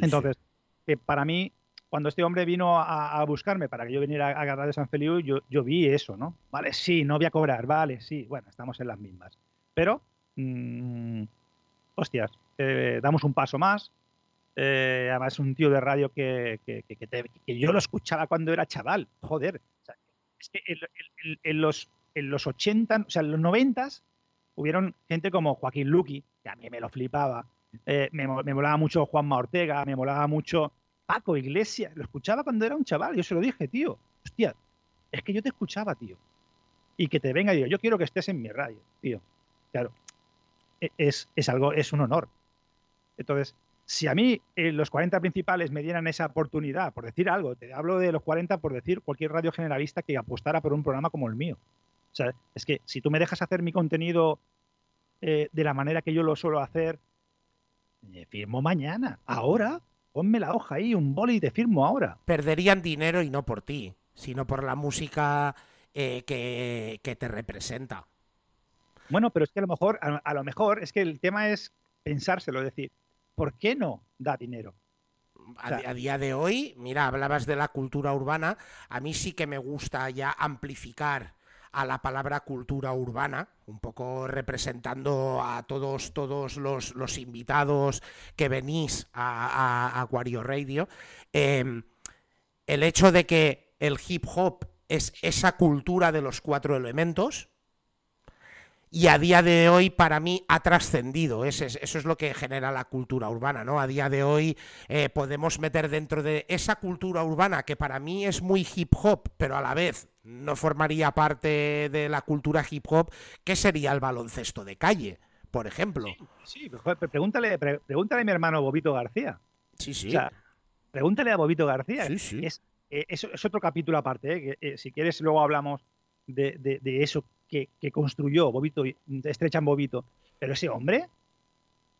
Entonces, para mí, cuando este hombre vino a, buscarme para que yo viniera a, a Radio San Feliu, yo, yo, vi eso, ¿no? Vale, sí, no voy a cobrar, vale, sí, bueno, estamos en las mismas. Pero, mmm, hostias, eh, damos un paso más, eh, además, un tío de radio que, yo lo escuchaba cuando era chaval. Joder. es que en, los, en los 80, o sea, en los 90 hubieron gente como Joaquín Luqui, que a mí me lo flipaba. Eh, me, me, molaba mucho Juanma Ortega, me molaba mucho Paco Iglesias. Lo escuchaba cuando era un chaval. Yo se lo dije, tío. Hostia, es que yo te escuchaba, tío. Y que te venga y digo, yo quiero que estés en mi radio, tío. Claro, e, es, es algo, es un honor. Entonces, si a mí eh, los 40 principales me dieran esa oportunidad, por decir algo, te hablo de los 40 por decir cualquier radio generalista que apostara por un programa como el mío. O sea, es que si tú me dejas hacer mi contenido eh, de la manera que yo lo suelo hacer, firmo mañana, ahora, ponme la hoja ahí, un boli y te firmo ahora. Perderían dinero y no por ti, sino por la música eh, que, te representa. Bueno, pero es que a lo mejor, a, lo mejor, es que el tema es pensárselo, decir, ¿por qué no da dinero? a, día de hoy, mira, hablabas de la cultura urbana, a mí sí que me gusta ya amplificar a la palabra cultura urbana, un poco representando a todos, todos los, invitados que venís a, a, Radio, em, el hecho de que el hip hop es esa cultura de los cuatro elementos, y a día de hoy para mí ha trascendido. Eso es, lo que genera la cultura urbana, ¿no? A día de hoy eh, podemos meter dentro de esa cultura urbana que para mí es muy hip hop, pero a la vez no formaría parte de la cultura hip hop, ¿qué sería el baloncesto de calle, por ejemplo. Sí, pregúntale, pregúntale a mi hermano Bobito García. Sí, sí. pregúntale a Bobito García. Sí, sí. Es, eh, es, otro capítulo aparte, ¿eh? si quieres luego hablamos de, de eso que, construyó Bobito, Estrechan Bobito. Pero ese hombre,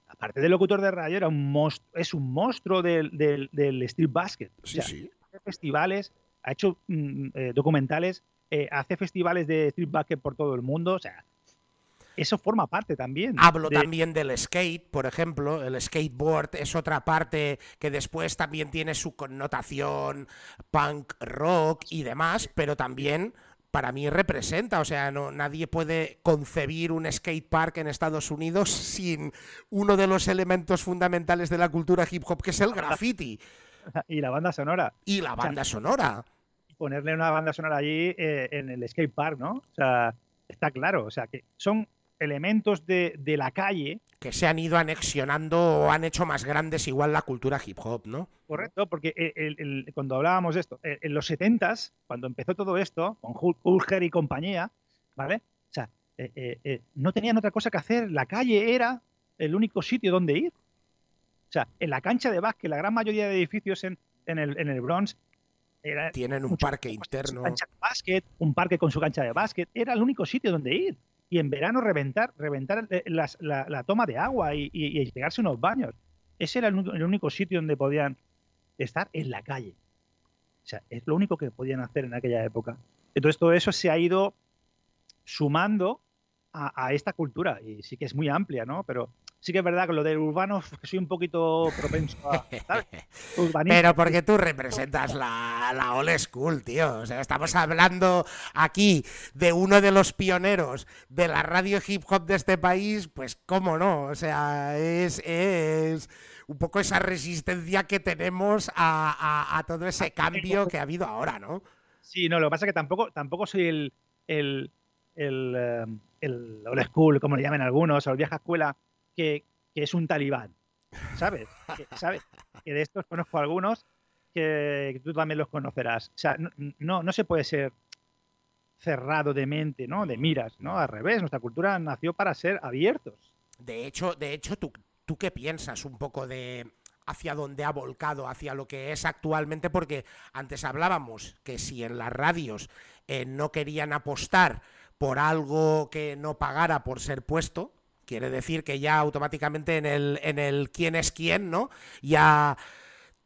aparte de locutor de radio, era un monstruo, es un monstruo del, del, street basket. Sí, sí. Hace festivales, ha hecho mm, eh, documentales, eh, hace festivales de street basket por todo el mundo. O sea, eso forma parte también. Hablo también del skate, por ejemplo. El skateboard es otra parte que después también tiene su connotación punk rock y demás, pero también para mí representa, o sea, no, nadie puede concebir un skate park en Estados Unidos sin uno de los elementos fundamentales de la cultura hip hop, que es el <laughs> graffiti. Y la banda sonora. Y la banda sonora. Ponerle una banda sonora allí eh, en el skate park, ¿no? O sea, está claro, o sea, que son elementos de, de, la calle. Que se han ido anexionando o han hecho más grandes igual la cultura hip hop, ¿no? Correcto, porque el, cuando hablábamos de esto, en los 70s, cuando empezó todo esto, con Hulger y compañía, ¿vale? O sea, eh, eh, eh, no tenían otra cosa que hacer, la calle era el único sitio donde ir. O sea, en la cancha de básquet, la gran mayoría de edificios en, en, el, en el Bronx era tienen un parque interno. Cancha de básquet, un parque con su cancha de básquet, era el único sitio donde ir y en verano reventar, reventar eh, la, toma de agua y, y, pegarse unos baños. Ese era el, único sitio donde podían estar en la calle. O sea, es lo único que podían hacer en aquella época. Entonces todo eso se ha ido sumando a, esta cultura y sí que es muy amplia, ¿no? Pero sí que es verdad que lo del urbano que soy un poquito propenso a. ¿sabes? <laughs> Pero porque tú representas la, la old school, tío. O sea, estamos hablando aquí de uno de los pioneros de la radio hip hop de este país, pues cómo no. O sea, es, es un poco esa resistencia que tenemos a, a, todo ese cambio que ha habido ahora, ¿no? Sí, no, lo que pasa es que tampoco, tampoco soy el, el, el, eh, el old school, como le llaman algunos, o el vieja escuela que, es un talibán, ¿sabes? Que, ¿sabes? Que de estos conozco algunos que, tú también los conocerás. O sea, no, no, se puede ser cerrado de mente, ¿no? De miras, ¿no? Al revés, nuestra cultura nació para ser abiertos. De hecho, de hecho, ¿tú, tú qué piensas un poco de hacia dónde ha volcado, hacia lo que es actualmente? Porque antes hablábamos que si en las radios eh, no querían apostar por algo que no pagara por ser puesto, Quiere decir que ya automáticamente en el, en el quién es quién, ¿no? Ya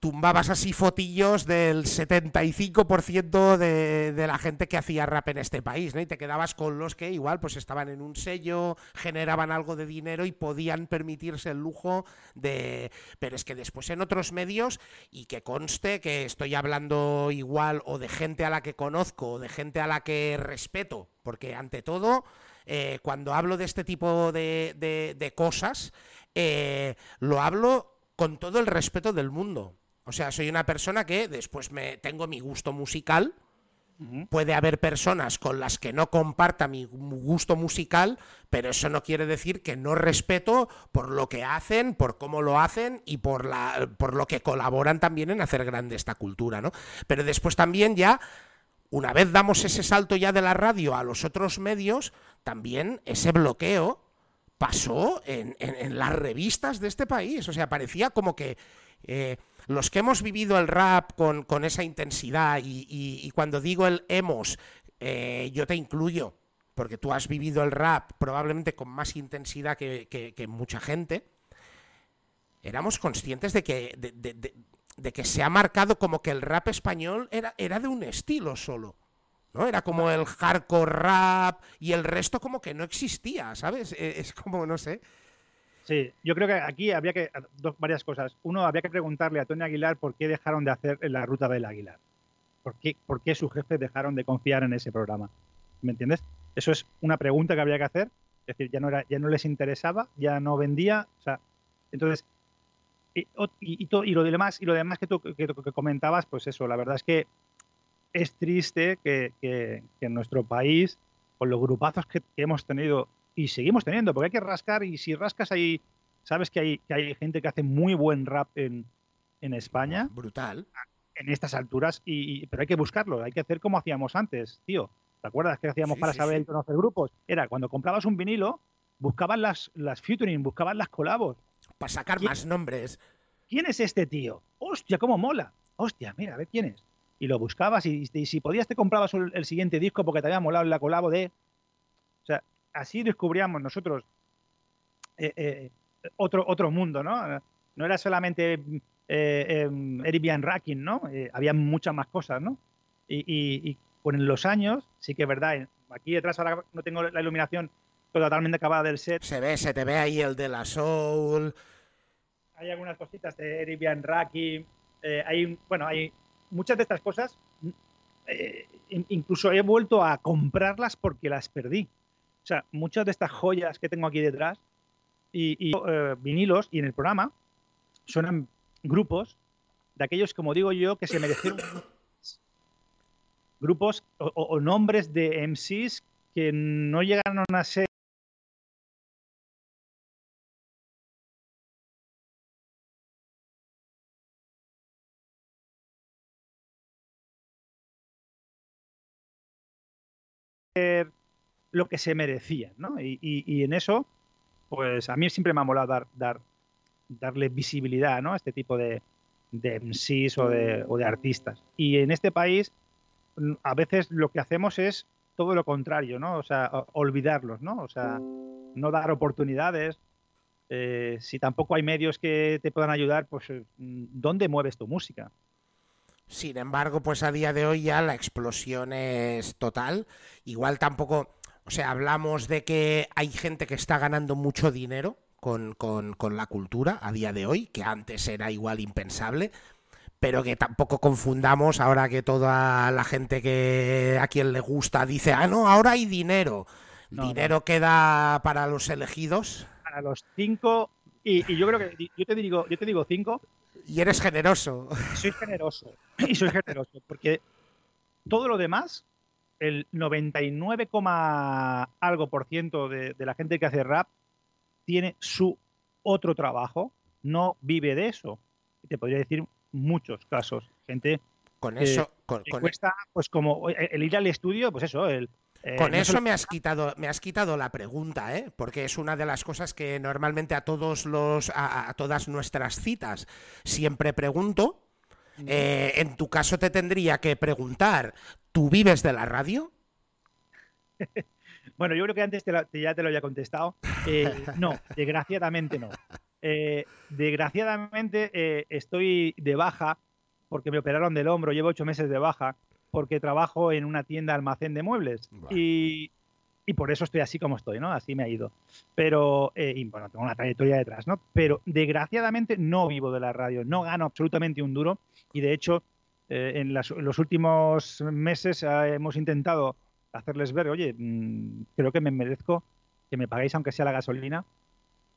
tumbabas así fotillos del 75% de, de, la gente que hacía rap en este país, ¿no? Y te quedabas con los que igual pues estaban en un sello, generaban algo de dinero y podían permitirse el lujo de... Pero es que después en otros medios, y que conste que estoy hablando igual o de gente a la que conozco o de gente a la que respeto, porque ante todo eh, cuando hablo de este tipo de, cosas, eh, lo hablo con todo el respeto del mundo. O sea, soy una persona que después me tengo mi gusto musical. Puede haber personas con las que no comparta mi gusto musical, pero eso no quiere decir que no respeto por lo que hacen, por cómo lo hacen y por, la, por lo que colaboran también en hacer grande esta cultura, ¿no? Pero después también ya una vez damos ese salto ya de la radio a los otros medios, también ese bloqueo pasó en, las revistas de este país. O sea, parecía como que eh, los que hemos vivido el rap con, esa intensidad y, cuando digo el hemos, eh, yo te incluyo, porque tú has vivido el rap probablemente con más intensidad que, mucha gente, éramos conscientes de que, se ha marcado como que el rap español era de un estilo solo. ¿No? Era como el hardcore rap y el resto como que no existía, ¿sabes? E, es como, no sé. Sí, yo creo que aquí habría que, dos, varias cosas. Uno, habría que preguntarle a Tony Aguilar por qué dejaron de hacer la ruta del Aguilar. ¿Por qué, ¿Por qué sus jefes dejaron de confiar en ese programa? ¿Me entiendes? Eso es una pregunta que habría que hacer. Es decir, ya no, era, ya no les interesaba, ya no vendía. O sea, entonces, y, y, lo demás, y lo demás que tú que, comentabas, pues eso, la verdad es que es triste que, en nuestro país, con los grupazos que, hemos tenido y seguimos teniendo, porque hay que rascar y si rascas ahí, sabes que hay, que hay gente que hace muy buen rap en, en España. Brutal. En estas alturas, y, pero hay que buscarlo, hay que hacer como hacíamos antes, tío. ¿Te acuerdas que hacíamos para saber conocer grupos? Era cuando comprabas un vinilo, buscabas las, las featuring, buscabas las colabos para sacar más nombres. ¿Quién es este tío? ¡Hostia, cómo mola! ¡Hostia, mira, a ver quién es! Y lo buscabas y, si podías te comprabas el, siguiente disco porque te había molado la colabo de... O sea, así descubríamos nosotros eh, eh, otro, otro mundo, ¿no? No era solamente eh, em, Eric Racking, ¿no? Eh, había muchas más cosas, ¿no? Y, y, con los años, sí que es verdad, aquí detrás ahora no tengo la iluminación totalmente acabada del set. Se ve, se te ve ahí el de la Soul. Hay algunas cositas de Eribian Raki. Eh, hay, bueno, hay muchas de estas cosas. Eh, incluso he vuelto a comprarlas porque las perdí. O sea, muchas de estas joyas que tengo aquí detrás y, eh, vinilos y en el programa suenan grupos de aquellos, como digo yo, que se merecieron grupos o, o nombres de MCs que no llegaron a ser lo que se merecía, ¿no? Y, en eso, pues a mí siempre me ha molado dar, dar, darle visibilidad, ¿no? A este tipo de, de MCs o de, o de artistas. Y en este país, a veces lo que hacemos es todo lo contrario, ¿no? O sea, olvidarlos, ¿no? O sea, no dar oportunidades. Eh, si tampoco hay medios que te puedan ayudar, pues ¿dónde mueves tu música? Sin embargo, pues a día de hoy ya la explosión es total. Igual tampoco, o sea, hablamos de que hay gente que está ganando mucho dinero con, con, con la cultura a día de hoy, que antes era igual impensable pero que tampoco confundamos ahora que toda la gente que a quien le gusta dice, ah, no, ahora hay dinero. No, dinero queda para los elegidos Para los cinco, y, y yo creo que yo te digo, yo te digo cinco, y eres generoso. y soy generoso. Y soy generoso, porque todo lo demás, el 99, coma algo por ciento de, de la gente que hace rap tiene su otro trabajo, no vive de eso. Y te podría decir muchos casos. Gente Con eso, con, que con- cuesta, pues como el, el ir al estudio, pues eso, el. Eh, con eso me has quitado, me has quitado la pregunta, ¿eh? Porque es una de las cosas que normalmente a todos los, a, a todas nuestras citas siempre pregunto. Eh, en tu caso te tendría que preguntar, ¿tú vives de la radio? <laughs> Bueno, yo creo que antes te la- te- ya te lo había contestado. Eh, <laughs> no, desgraciadamente no. Desgraciadamente estoy de baja porque me operaron del hombro, llevo ocho meses de baja porque trabajo en una tienda almacén de muebles Buah. y, y por eso estoy así como estoy, ¿no? Así me ha ido. Pero, eh, y bueno, tengo una trayectoria detrás, ¿no? Pero desgraciadamente no vivo de la radio, no gano absolutamente un duro y de hecho eh, en, las- en los últimos meses eh, hemos intentado hacerles ver, oye, mm, creo que me merezco que me paguéis aunque sea la gasolina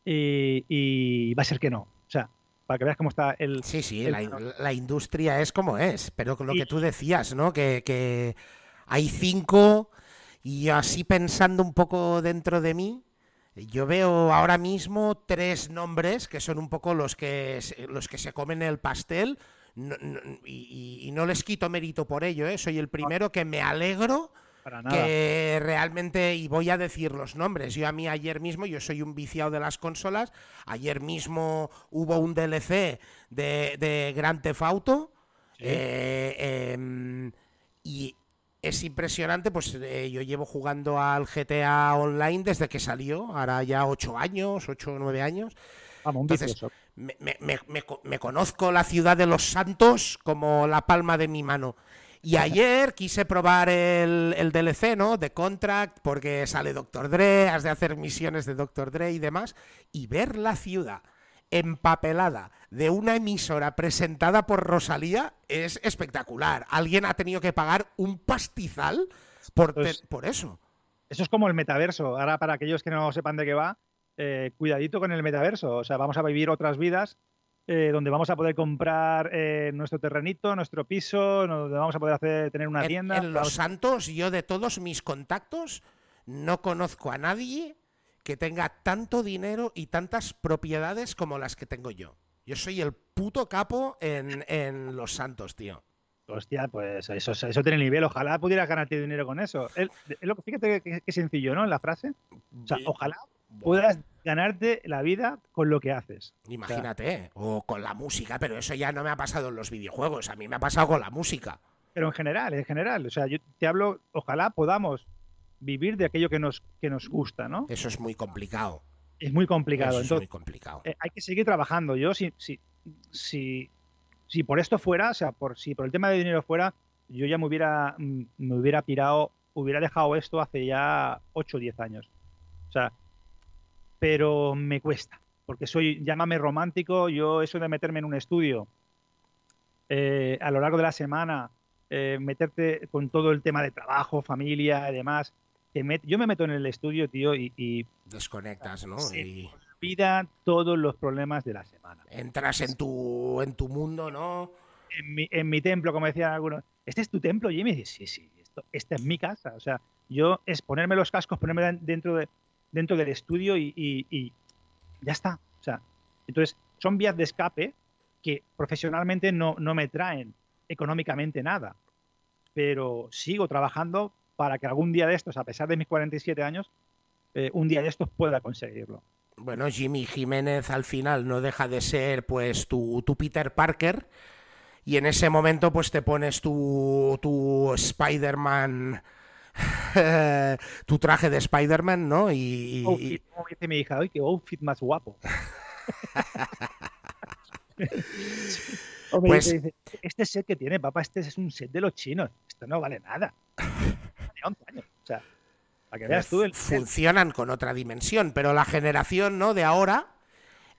y, y va a ser que no. O sea, para que veas cómo está el... Sí, sí, el- la, in- la industria es como es, pero con lo que tú decías, ¿no? Que, que hay cinco y así pensando un poco dentro de mí, yo veo ahora mismo tres nombres que son un poco los que, se- los que se comen el pastel no- no- y, y- y no les quito mérito por ello, ¿eh? Soy el primero que me alegro Para nada. que realmente, y voy a decir los nombres, yo a mí ayer mismo, yo soy un viciado de las consolas, ayer mismo hubo un DLC de, de Grand Theft Auto, eh, em, y es impresionante, pues eh, yo llevo jugando al GTA Online desde que salió, ahora ya ocho años, ocho o nueve años, Vamos, entonces, me, me- me- me conozco la ciudad de los santos como la palma de mi mano. Y ayer quise probar el, el DLC, ¿no? De Contract, porque sale Dr. Dre, has de hacer misiones de Dr. Dre y demás, y ver la ciudad empapelada de una emisora presentada por Rosalía es espectacular. Alguien ha tenido que pagar un pastizal por, Pues- por eso. Eso es como el metaverso. Ahora, para aquellos que no sepan de qué va, eh, cuidadito con el metaverso. O sea, vamos a vivir otras vidas eh, donde vamos a poder comprar eh, nuestro terrenito, nuestro piso, donde vamos a poder hacer, tener una En- tienda. En, Los Santos, yo de todos mis contactos, no conozco a nadie que tenga tanto dinero y tantas propiedades como las que tengo yo. Yo soy el puto capo en, en Los Santos, tío. Hostia, pues eso, eso tiene nivel. Ojalá pudieras ganarte dinero con eso. Es lo fíjate que sencillo, ¿no? En la frase. O sea, ojalá puedas ganarte la vida con lo que haces. Imagínate, o con la música, pero eso ya no me ha pasado en los videojuegos, a mí me ha pasado con la música. Pero en general, en general. O sea, yo te hablo, ojalá podamos vivir de aquello que nos, que nos gusta, ¿no? Eso es muy complicado. Es muy complicado. Eso es Entonces, muy complicado. eh, hay que seguir trabajando. Yo, si, si, si, si por esto fuera, o sea, por, si por el tema de dinero fuera, yo ya me hubiera, mm, me hubiera pirado, hubiera dejado esto hace ya 8 o 10 años. O sea, pero me cuesta, porque soy, llámame romántico, yo eso de meterme en un estudio eh, a lo largo de la semana, eh, meterte con todo el tema de trabajo, familia y demás, te met- yo me meto en el estudio, tío, y, y Desconectas, ¿no? Sí. Y olvida todos los problemas de la semana. entras en tu, en tu mundo, ¿no? En mi, en mi templo, como decían algunos, ¿este es tu templo, Jimmy? Sí, sí, esto, esta es mi casa. O sea, yo es ponerme los cascos, ponerme dentro, de, dentro del estudio y, ya está. O sea, entonces, son vías de escape que profesionalmente no, no me traen económicamente nada. Pero sigo trabajando para que algún día de estos, a pesar de mis 47 años, eh, un día de estos pueda conseguirlo. Bueno, Jimmy Jiménez al final no deja de ser pues tu, tu Peter Parker y en ese momento pues te pones tu, tu Spider-Man, <laughs> tu traje de Spider-Man, ¿no? Y, y- Outfit, como dice mi hija, ¡ay, qué outfit más guapo! <laughs> Pues- dice, este set que tiene, papá, este es un set de los chinos. Esto no vale nada. Tiene 11 años. O sea, para que veas tú el- funcionan con otra dimensión, pero la generación ¿no? de ahora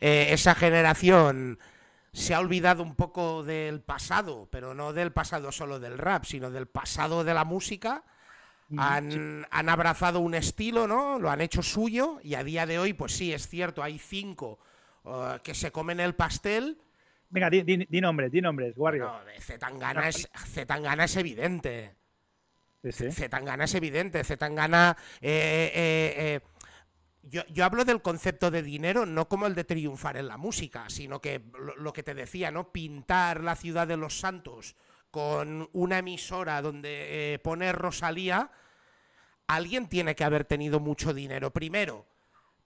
eh, esa generación se ha olvidado un poco del pasado, pero no del pasado solo del rap, sino del pasado de la música. Han, han abrazado un estilo, ¿no? Lo han hecho suyo y a día de hoy, pues sí, es cierto, hay cinco uh, que se comen el pastel. Venga, di, di- di nombres, di nombres, Warrior. No, Zetangana es, Zetangana es evidente. Sí, sí. Zetangana es evidente. Zetangana. eh, eh, eh, yo, yo hablo del concepto de dinero no como el de triunfar en la música, sino que lo, lo que te decía, ¿no? Pintar la ciudad de los santos con una emisora donde eh, poner Rosalía, alguien tiene que haber tenido mucho dinero. Primero,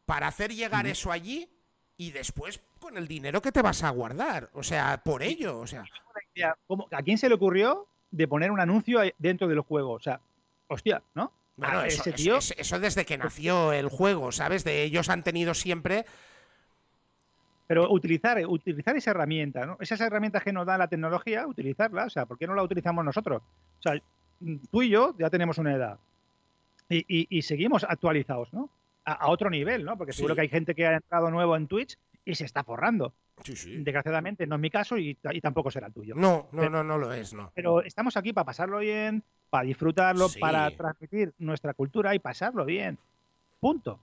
para hacer llegar eso allí y después con el dinero que te vas a guardar. O sea, por ello. O sea, Hostia, ¿cómo- ¿A quién se le ocurrió de poner un anuncio dentro del juego? O sea, hostia, ¿no? Bueno, tío, eso- eso desde que nació el juego, ¿sabes? De ellos han tenido siempre. Pero utilizar, utilizar esa herramienta, ¿no? Esas herramientas que nos da la tecnología, utilizarla. O sea, ¿por qué no la utilizamos nosotros? O sea, tú y yo ya tenemos una edad y, y- y seguimos actualizados, ¿no? A, a otro nivel, ¿no? Porque seguro que hay gente que ha entrado nuevo en Twitch y se está forrando. Sí, sí. Desgraciadamente no es mi caso y, y tampoco será el tuyo. No, no, Pero- no, no lo es, no. Pero estamos aquí para pasarlo bien, para disfrutarlo, Sí. para transmitir nuestra cultura y pasarlo bien. Punto.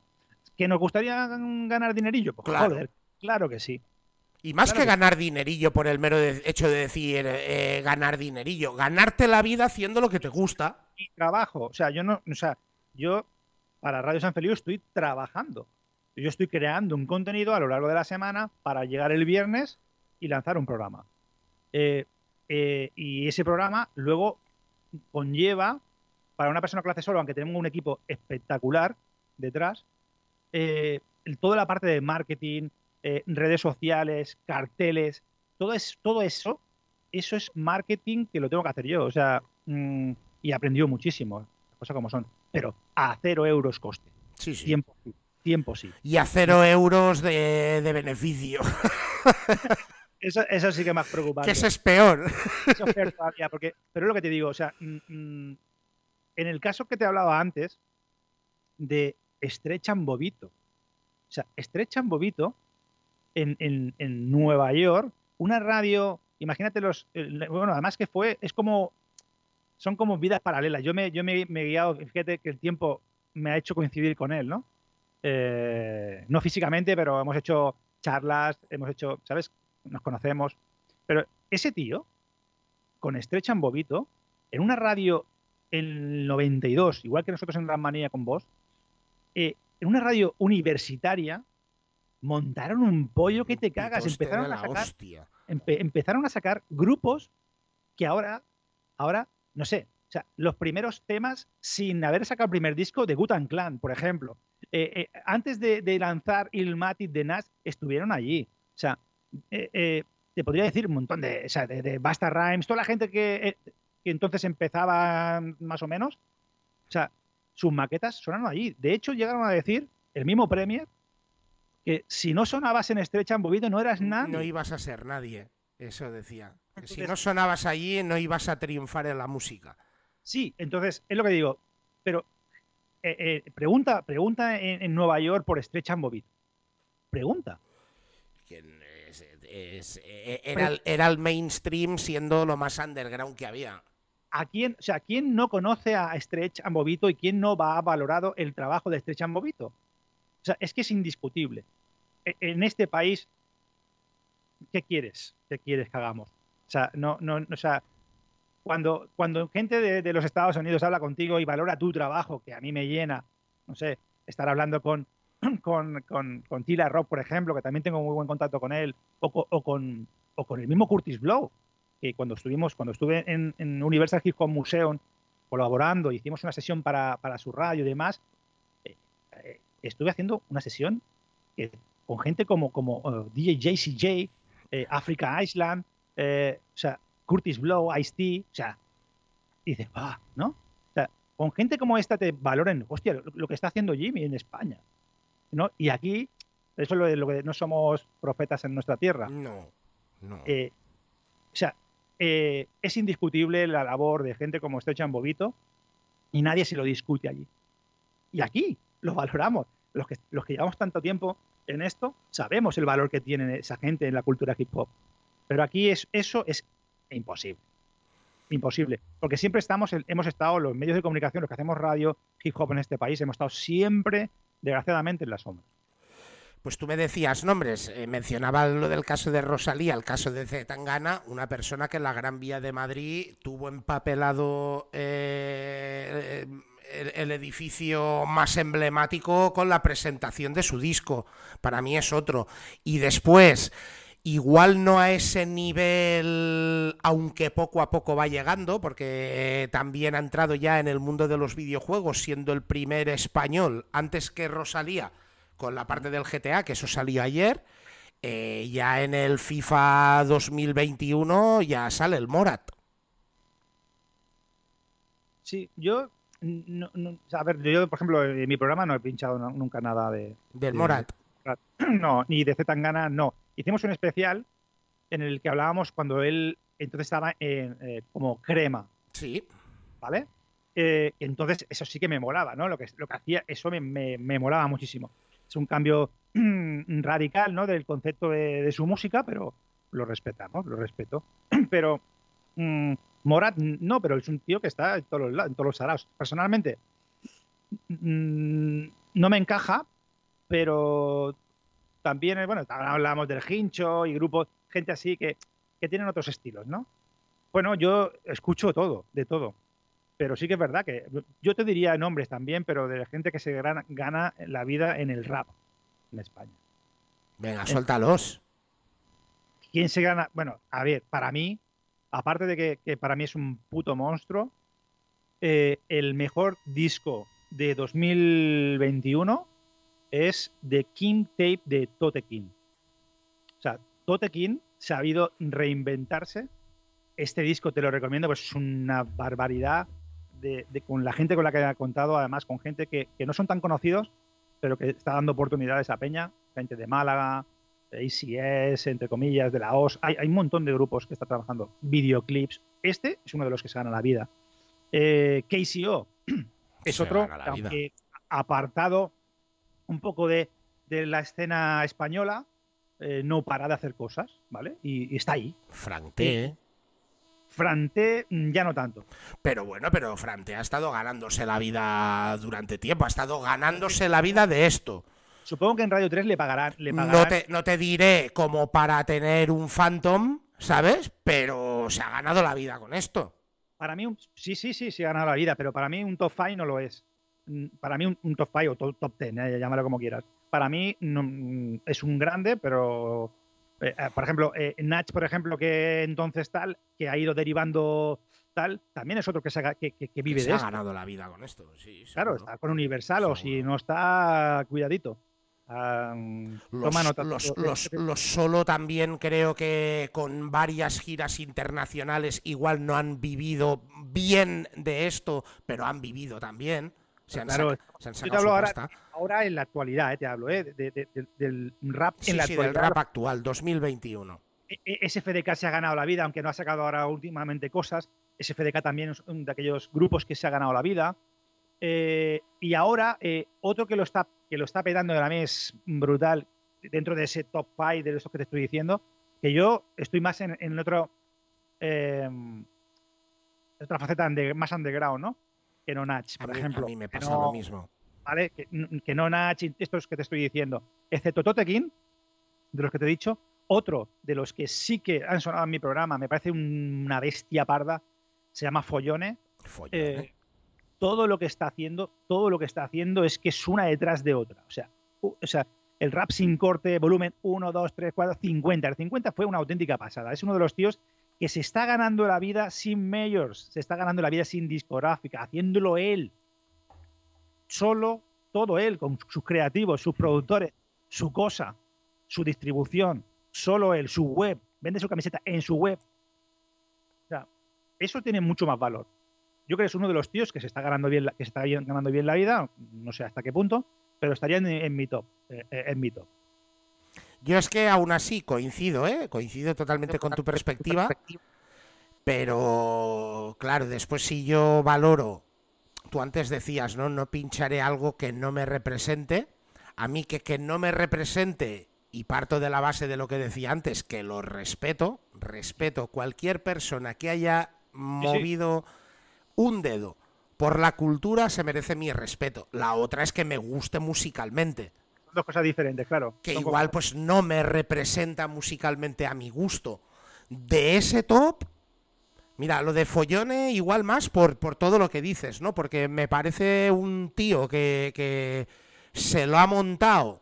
¿Que nos gustaría gan- ganar dinerillo? Pues Claro. joder, claro que sí. Y más Claro que que- ganar dinerillo por el mero de- hecho de decir eh, ganar dinerillo, ganarte la vida haciendo lo que te gusta. Y trabajo. O sea, yo no, o sea, yo para Radio San Feliu estoy trabajando. Yo estoy creando un contenido a lo largo de la semana para llegar el viernes y lanzar un programa. Eh, eh, y ese programa luego conlleva, para una persona que lo hace solo, aunque tenemos un equipo espectacular detrás, toda la parte de marketing, eh, redes sociales, carteles, todo, es, todo eso, eso es marketing que lo tengo que hacer yo. O sea, mm, y he aprendido muchísimo, cosas como son. Pero a cero euros coste. Sí, sí. Tiempo sí. Tiempo sí. Y a cero euros de, de beneficio. <laughs> Eso, eso sí que más preocupante. que ese es peor. Eso es peor todavía, porque, pero es lo que te digo, o sea, mm, mm, en el caso que te hablaba antes de Estrechan Bobito, o sea, Estrechan Bobito en, en, en Nueva York, una radio, imagínate los, el- bueno, además que fue, es como, son como vidas paralelas. Yo me, yo me, he guiado, fíjate que el tiempo me ha hecho coincidir con él, ¿no? Eh, no físicamente, pero hemos hecho charlas, hemos hecho, ¿sabes? Nos conocemos. Pero ese tío, con Estrechan Bobito, en una radio en el 92, igual que nosotros en Gran Manía con vos, eh, en una radio universitaria, montaron un pollo que te cagas. Empezaron a sacar empe- empezaron a sacar grupos que ahora, ahora, no sé, o sea, los primeros temas sin haber sacado el primer disco de Gutan Clan, por ejemplo. Eh, eh, antes de, de lanzar Ilmatic de Nas, estuvieron allí. O sea, eh, te podría decir un montón de, o sea, de, de Basta Rhymes, toda la gente que, que entonces empezaba más o menos. O sea, sus maquetas sonaron allí. De hecho, llegaron a decir, el mismo Premier, que si no sonabas en Estrecha en Bobito no eras nadie. No ibas a ser nadie. Eso decía. Que si Entonces- no sonabas allí, no ibas a triunfar en la música. Sí, entonces es lo que digo. Pero eh, eh, pregunta, pregunta en, en Nueva York por Stretch and Bobit. Pregunta. Que es- es- e- era, el- era el mainstream siendo lo más underground que había. ¿A quién, o sea, quién no conoce a Stretch and Bobito y quién no va a valorado el trabajo de Stretch and Bobito? O sea, es que es indiscutible. E- En este país, ¿qué quieres? ¿Qué quieres que hagamos? O sea, no, no, o sea, cuando, cuando gente de, los Estados Unidos habla contigo y valora tu trabajo, que a mí me llena, no sé, estar hablando con, <clears throat> con, con, con Tila Rock, por ejemplo, que también tengo muy buen contacto con él, o con, o con el mismo Curtis Blow, que cuando estuvimos, cuando estuve en, en Universal Hip Hop Museum colaborando, hicimos una sesión para, para su radio y demás, eh, eh, estuve haciendo una sesión eh, con gente como, como eh, DJ JCJ, eh, Africa Island, eh, o sea, Curtis Blow, Ice-T, o sea, dices, ah, ¿no? O sea, con gente como esta te valoren, hostia, lo, lo que está haciendo Jimmy en España, ¿no? Y aquí, eso es lo, lo que no somos profetas en nuestra tierra. No, no. Eh, o sea, es indiscutible la labor de gente como Strechan Bobito y nadie se lo discute allí. Y aquí lo valoramos. los que, los que llevamos tanto tiempo en esto, sabemos el valor que tiene esa gente en la cultura hip hop. Pero aquí es, eso es imposible. Imposible. Porque siempre estamos, hemos estado, los medios de comunicación, los que hacemos radio, hip hop en este país, hemos estado siempre, desgraciadamente, en la sombra. Pues tú me decías nombres, eh, mencionaba lo del caso de Rosalía, el caso de Zetangana, una persona que en la Gran Vía de Madrid tuvo empapelado eh, el, edificio más emblemático con la presentación de su disco. Para mí es otro. Y después, igual no a ese nivel, aunque poco a poco va llegando, porque también ha entrado ya en el mundo de los videojuegos, siendo el primer español, antes que Rosalía con la parte del GTA, que eso salió ayer. Eh, ya en el FIFA 2021 ya sale el Morat. Sí, yo, a ver, yo por ejemplo en mi programa no he pinchado nunca nada de... Del Morat. <clears throat> no, ni de Zetangana, no. Hicimos un especial en el que hablábamos cuando él entonces estaba en, eh, como crema. Sí. ¿Vale? Eh, entonces eso sí que me molaba, ¿no? Lo que, lo que hacía, eso me, me, me molaba muchísimo es un cambio <clears throat> radical ¿no? del concepto de, su música, pero lo respetamos, lo respeto. <clears throat> Pero mm, Morat no, pero es un tío que está en todos los, en todos los araos. Personalmente, mm, no me encaja, pero también, bueno, hablamos del hincho y grupos, gente así que, que tienen otros estilos, ¿no? Bueno, yo escucho todo, de todo pero sí que es verdad que yo te diría nombres también, pero de gente que se gana, la vida en el rap en España. Venga, suéltalos. ¿Quién se gana? Bueno, a ver, para mí, aparte de que, para mí es un puto monstruo, eh, el mejor disco de 2021 es The King Tape de Tote King. O sea, Tote King sabido reinventarse. Este disco te lo recomiendo, pues es una barbaridad con la gente con la que ha contado, además con gente que, no son tan conocidos, pero que está dando oportunidades a Peña, gente de Málaga, de ACS, entre comillas, de la OS. Hay, un montón de grupos que están trabajando videoclips. Este es uno de los que se gana la vida. Eh, KCO <clears throat> es otro, aunque apartado un poco de, la escena española, eh, no para de hacer cosas, ¿vale? Y, está ahí. Frante. Frante mm, ya no tanto. Pero bueno, pero Frante ha estado ganándose la vida durante tiempo, ha estado ganándose la vida de esto. Supongo que en Radio 3 le pagarán. Le No, te, no te diré como para tener un Phantom, ¿sabes? Pero se ha ganado la vida con esto. Para mí, sí, sí, sí, se ha ganado la vida, pero para mí un top 5 no lo es. Mm, para mí un, top 5 o top 10, eh, llámalo como quieras. Para mí mm, es un grande, pero eh, eh, por ejemplo, eh, Natch, por ejemplo, que entonces tal, que ha ido derivando tal, también es otro que, se, que, que, vive de ha ganado la vida con esto, sí. Claro, está con Universal o si no está, cuidadito. Los, solo también creo que con varias giras internacionales igual no han vivido bien de esto, pero han vivido también. Se han, claro, ahora, en la actualidad, eh, te hablo, eh, del rap en la actualidad. del rap actual, 2021. E, e, SFDK se ha ganado la vida, aunque no ha sacado ahora últimamente cosas. SFDK también es uno de aquellos grupos que se ha ganado la vida. Eh, y ahora, otro que lo está que lo está pedando de la es brutal dentro de ese top 5 de eso que te estoy diciendo, que yo estoy más en, en otro otra faceta más underground, ¿no? que no Natch, por ejemplo. A mí me pasa lo mismo. ¿Vale? Que, no Natch, estos que te estoy diciendo. Excepto Totekin, de los que te he dicho, otro de los que sí que han sonado en mi programa, me parece una bestia parda, se llama Follone. Follone. Eh, todo lo que está haciendo, todo lo que está haciendo es que es una detrás de otra. O sea, o sea el rap sin corte, volumen 1, 2, 3, 4, 50. El 50 fue una auténtica pasada. Es uno de los tíos que se está ganando la vida sin majors, se está ganando la vida sin discográfica, haciéndolo él. Solo, todo él, con sus creativos, sus productores, su cosa, su distribución, solo él, su web, vende su camiseta en su web. O sea, eso tiene mucho más valor. Yo creo que es uno de los tíos que se está ganando bien, que se está ganando bien la vida, no sé hasta qué punto, pero estaría en, mi top, eh, eh, en mi top. Yo es que aún así coincido, ¿eh? Coincido totalmente con tu perspectiva. Pero, claro, después si yo valoro, tú antes decías, ¿no? No pincharé algo que no me represente. a mí que, que no me represente, y parto de la base de lo que decía antes, que lo respeto, respeto cualquier persona que haya movido un dedo por la cultura se merece mi respeto. La otra es que me guste musicalmente. Dos cosas diferentes, claro. Que igual pues no me representa musicalmente a mi gusto. De ese top, mira, lo de Follone igual más por, por todo lo que dices, ¿no? Porque me parece un tío que, que se lo ha montado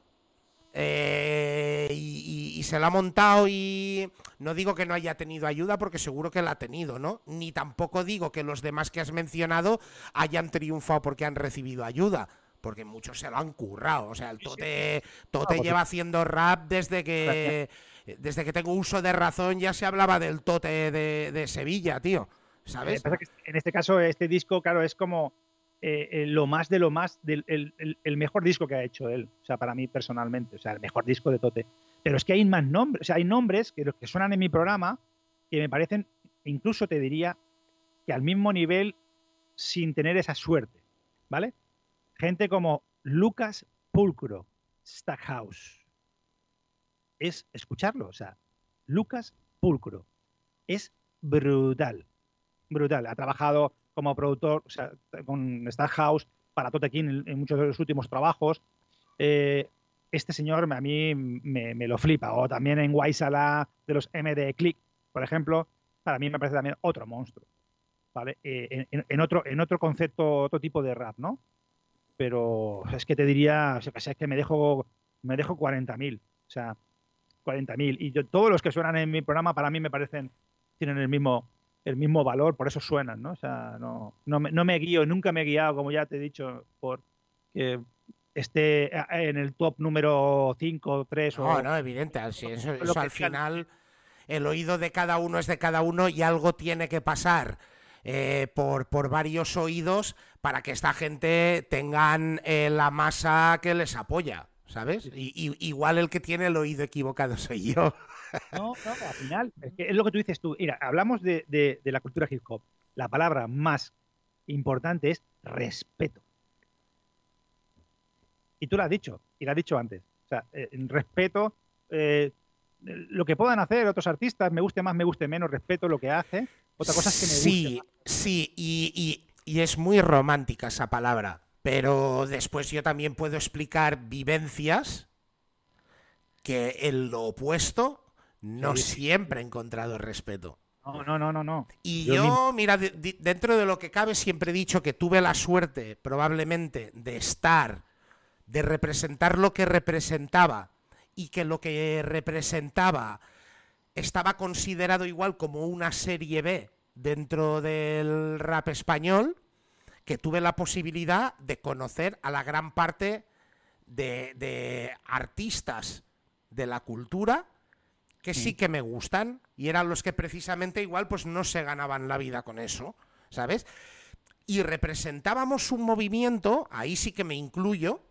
eh, y, se la ha montado y no digo que no haya tenido ayuda porque seguro que la ha tenido, ¿no? Ni tampoco digo que los demás que has mencionado hayan triunfado porque han recibido ayuda. Porque muchos se lo han currado. O sea, el Tote, tote lleva haciendo rap desde que desde que tengo uso de razón ya se hablaba del Tote de, Sevilla, tío. ¿Sabes? en este caso, este disco, claro, es como eh, eh, lo más de lo más, del, el, mejor disco que ha hecho él, o sea, para mí personalmente, o sea, el mejor disco de Tote. Pero es que hay más nombres, o sea, hay nombres que, que suenan en mi programa que me parecen, incluso te diría, que al mismo nivel sin tener esa suerte, ¿vale? Gente como Lucas Pulcro, Stackhouse. Es escucharlo, o sea, Lucas Pulcro. Es brutal, brutal. Ha trabajado como productor o sea, con House para Totekin en, muchos de los últimos trabajos. Eh, este señor a mí me, lo flipa. O también en Waisala de los MD Click, por ejemplo, para mí me parece también otro monstruo. ¿vale? Eh, en, otro, en otro concepto, otro tipo de rap, ¿no? Pero es que te diría, o sea, es que me dejo, me dejo 40.000. O sea, 40.000. Y todos los que suenan en mi programa para mí me parecen, tienen el mismo, el mismo valor, por eso suenan, ¿no? O sea, no, no, me, no me guío, nunca me he guiado, como ya te he dicho, por que esté en el top número 5, 3 o... No, no, evidente, eso, al final el oído de cada uno es de cada uno y algo tiene que pasar eh, por, por varios oídos para que esta gente tengan eh, la masa que les apoya. ¿sabes? Y, igual el que tiene el oído equivocado soy yo. No, no, al final, es, lo que tú dices tú. Mira, hablamos de, la cultura hip hop. La palabra más importante es respeto. Y tú lo has dicho, y lo has dicho antes. O sea, eh, respeto, eh, lo que puedan hacer otros artistas, me guste más, me guste menos, respeto lo que hace. Otra cosa es que me Sí, sí, y, y es muy romántica esa palabra pero después yo también puedo explicar vivencias que en lo opuesto no siempre he encontrado respeto. No, no, no, no, no. Y yo, mira, dentro de lo que cabe, siempre he dicho que tuve la suerte, probablemente, de estar, de representar lo que representaba y que lo que representaba estaba considerado igual como una serie B dentro del rap español que tuve la posibilidad de conocer a la gran parte de, artistas de la cultura que sí que me gustan y eran los que precisamente igual pues no se ganaban la vida con eso, ¿sabes? Y representábamos un movimiento, ahí sí que me incluyo,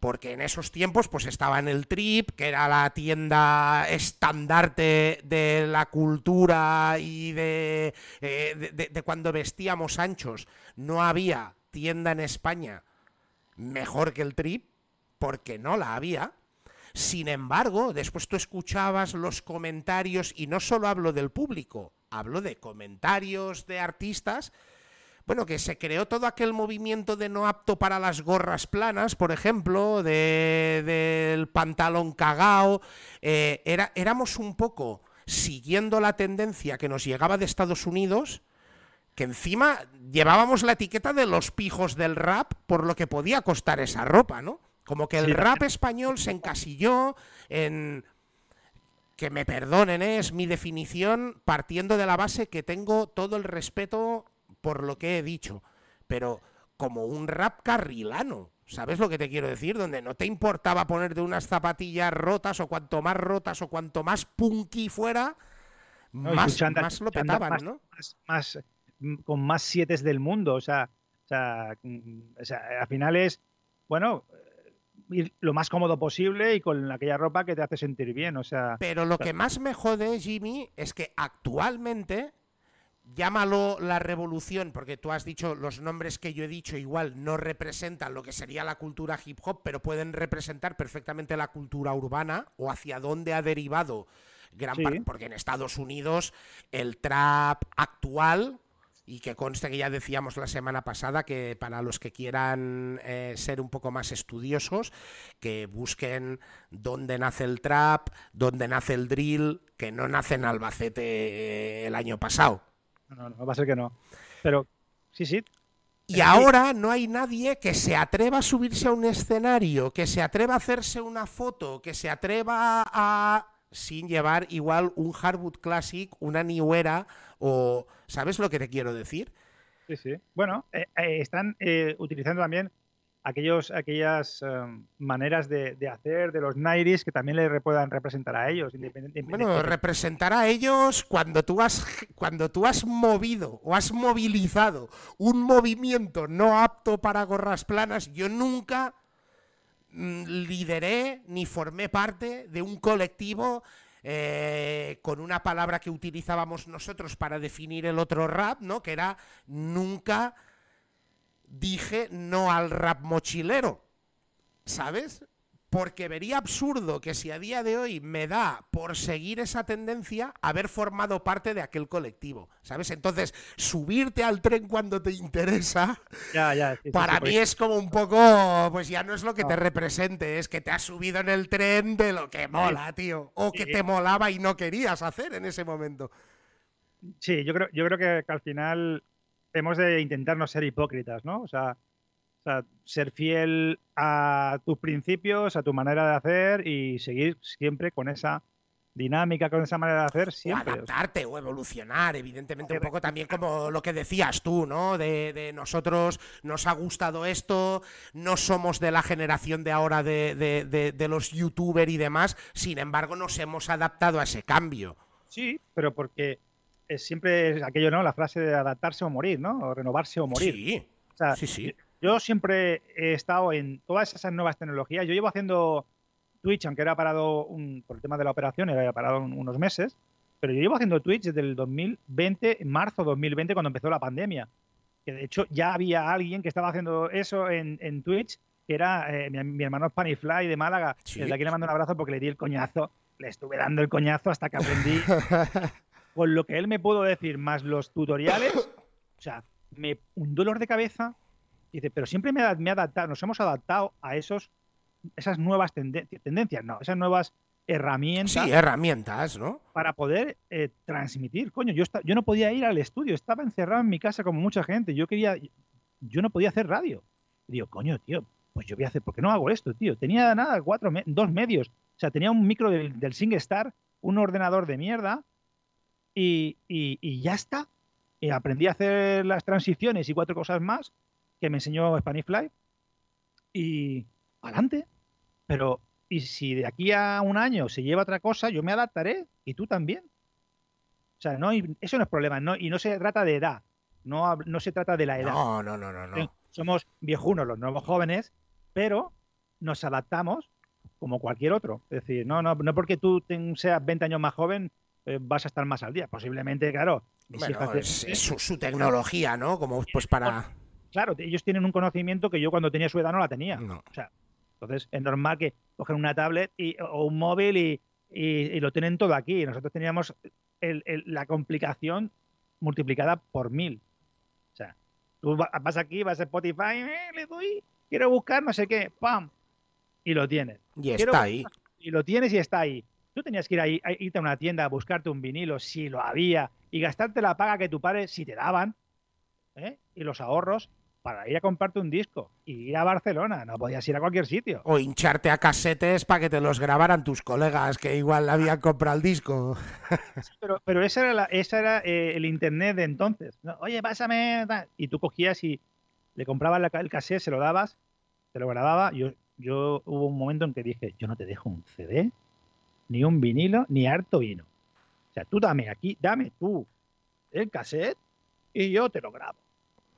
porque en esos tiempos pues estaba en el Trip, que era la tienda estandarte de la cultura y de, eh, de, cuando vestíamos anchos. No había tienda en España mejor que el Trip, porque no la había. Sin embargo, después tú escuchabas los comentarios, y no solo hablo del público, hablo de comentarios de artistas bueno, que se creó todo aquel movimiento de no apto para las gorras planas, por ejemplo, del pantalón cagao. Eh, era, éramos un poco siguiendo la tendencia que nos llegaba de Estados Unidos, que encima llevábamos la etiqueta de los pijos del rap por lo que podía costar esa ropa, ¿no? Como que el rap español se encasilló en que me perdonen, ¿eh? es mi definición partiendo de la base que tengo todo el respeto por lo que he dicho, pero como un rap carrilano. ¿Sabes lo que te quiero decir? Donde no te importaba ponerte unas zapatillas rotas o cuanto más rotas o cuanto más punky fuera, más, más, lo petaban, ¿no? Más, mm, con más siete del mundo. O sea, o sea, mm, o sea, al final es, bueno, ir lo más cómodo posible y con aquella ropa que te hace sentir bien. O sea. Pero lo que más me jode, Jimmy, es que actualmente llámalo la revolución, porque tú has dicho los nombres que yo he dicho igual no representan lo que sería la cultura hip hop, pero pueden representar perfectamente la cultura urbana o hacia dónde ha derivado gran Sí. parte, porque en Estados Unidos el trap actual y que conste que ya decíamos la semana pasada que para los que quieran eh, ser un poco más estudiosos, que busquen dónde nace el trap, dónde nace el drill, que no nace en Albacete eh, el año pasado. No, no, va a ser que no. Pero sí, sí. Y ahora no hay nadie que se atreva a subirse a un escenario, que se atreva a hacerse una foto, que se atreva a sin llevar igual un Hardwood Classic, una New Era o ¿sabes lo que te quiero decir? Sí, sí. Bueno, eh, eh, están eh, utilizando también aquellos, aquellas eh, maneras de, de hacer de los 90s que también le puedan representar a ellos. independente- Bueno, representar a ellos cuando tú has cuando tú has movido o has movilizado un movimiento no apto para gorras planas, yo nunca lideré ni formé parte de un colectivo eh, con una palabra que utilizábamos nosotros para definir el otro rap, ¿no? Que era nunca dije no al rap mochilero, ¿sabes? Porque vería absurdo que si a día de hoy me da por seguir esa tendencia haber formado parte de aquel colectivo, ¿sabes? Entonces, subirte al tren cuando te interesa, Ya, ya, sí, para sí, mí pues- es como un poco, pues ya no es lo que te represente, es que te has subido en el tren de lo que mola, tío, o que te molaba y no querías hacer en ese momento. Sí, yo creo, yo creo que, que al final hemos de intentar no ser hipócritas, ¿no? O sea, o sea, ser fiel a tus principios, a tu manera de hacer y seguir siempre con esa dinámica, con esa manera de hacer siempre. o adaptarte o evolucionar, evidentemente, un poco también como lo que decías tú, ¿no? De, de nosotros nos ha gustado esto, no somos de la generación de ahora de, de- de- de los youtubers y demás, sin embargo nos hemos adaptado a ese cambio. Sí, pero porque es siempre es aquello, ¿no? La frase de adaptarse o morir, ¿no? O renovarse o morir. Sí, O sea, sí, sí. Yo siempre he estado en todas esas nuevas tecnologías. Yo llevo haciendo Twitch, aunque era parado un- por el tema de la operación, era parado un- unos meses, pero yo llevo haciendo Twitch desde el 2020, en marzo 2020, cuando empezó la pandemia. Que de hecho ya había alguien que estaba haciendo eso en, en Twitch, que era eh, mi, mi hermano Spanifly de Málaga. Sí. Desde aquí le mando un abrazo porque le di el coñazo, le estuve dando el coñazo hasta que aprendí <laughs> con lo que él me pudo decir, más los tutoriales, o sea, me, un dolor de cabeza. Dice, pero siempre me, ha- me adaptado, nos hemos adaptado a esos, esas nuevas tenden- tendencias, no, esas nuevas herramientas Sí, herramientas, ¿no? para poder eh, transmitir. Coño, yo, esta- yo no podía ir al estudio, estaba encerrado en mi casa como mucha gente. Yo quería, yo no podía hacer radio. Y digo, coño, tío, pues yo voy a hacer, ¿por qué no hago esto, tío? Tenía nada, cuatro, me- dos medios. O sea, tenía un micro del, del SingStar, un ordenador de mierda y, y- y ya está. Y aprendí a hacer las transiciones y cuatro cosas más que me enseñó Spanifly y adelante. Pero, y si de aquí a un año se lleva otra cosa, yo me adaptaré y tú también. O sea, no, hay- eso no es problema. No, y no se trata de edad. No, no se trata de la edad. No, no, no, no, no. Somos viejunos los nuevos jóvenes, pero nos adaptamos como cualquier otro. Es decir, no, no, no porque tú ten- seas 20 años más joven eh, vas a estar más al día. Posiblemente, claro. Bueno, es, es su, su tecnología, ¿no? Como pues para... Claro, ellos tienen un conocimiento que yo cuando tenía su edad no la tenía. No. O sea, entonces es normal que cogen una tablet y, o un móvil y, y- y lo tienen todo aquí. Nosotros teníamos el- el- la complicación multiplicada por mil. O sea, tú va- vas aquí, vas a Spotify, eh, le doy, quiero buscar no sé qué, ¡pam! Y lo tienes. Y Quiero está ahí. Y lo tienes y está ahí. Tú tenías que ir ahí, a irte a una tienda a buscarte un vinilo si lo había y gastarte la paga que tu padre si te daban ¿eh? y los ahorros para ir a comprarte un disco y ir a Barcelona. No podías ir a cualquier sitio. O hincharte a casetes para que te los grabaran tus colegas que igual habían comprado el disco. Pero, pero esa era, la- esa era eh, el internet de entonces. ¿no? Oye, pásame. Y tú cogías y le comprabas la el cassette, se lo dabas, te lo grababa. Yo, yo hubo un momento en que dije, yo no te dejo un CD, ni un vinilo, ni harto vino. O sea, tú dame aquí, dame tú el cassette y yo te lo grabo.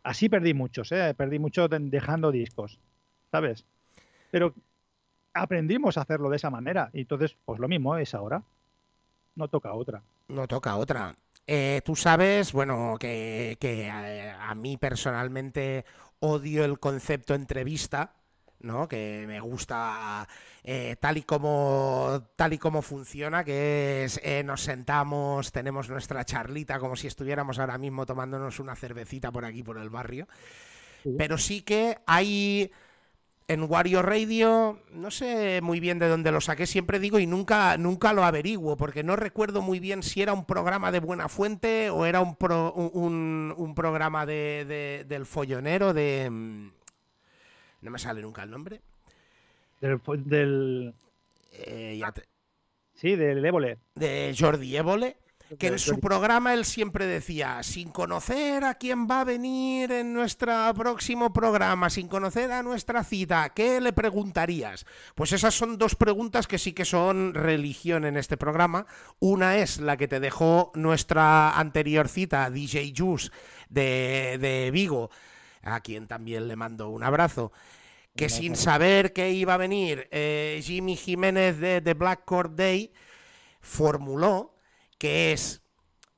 Así perdí muchos, ¿eh? Perdí muchos de- dejando discos, ¿sabes? Pero aprendimos a hacerlo de esa manera. Y entonces, pues lo mismo es ahora. No toca otra. No toca otra. Eh, tú sabes, bueno, que, a, a mí personalmente odio el concepto entrevista, ¿no? Que me gusta eh, tal y como tal y como funciona, que es eh, nos sentamos, tenemos nuestra charlita como si estuviéramos ahora mismo tomándonos una cervecita por aquí por el barrio. Pero sí que hay en Wario Radio, no sé muy bien de dónde lo saqué, siempre digo y nunca, nunca lo averiguo, porque no recuerdo muy bien si era un programa de buena fuente o era un, pro, un, un programa de, de, del follonero de... No me sale nunca el nombre. Del, del- Eh, ya te- sí, del Évole. de Jordi Évole, que en su programa él siempre decía, sin conocer a quién va a venir en nuestro próximo programa, sin conocer a nuestra cita, ¿qué le preguntarías? Pues esas son dos preguntas que sí que son religión en este programa. Una es la que te dejó nuestra anterior cita, DJ Juice de, de Vigo, a quien también le mando un abrazo. Que sin saber que iba a venir eh, Jimmy Jiménez de The Black Court Day, formuló que es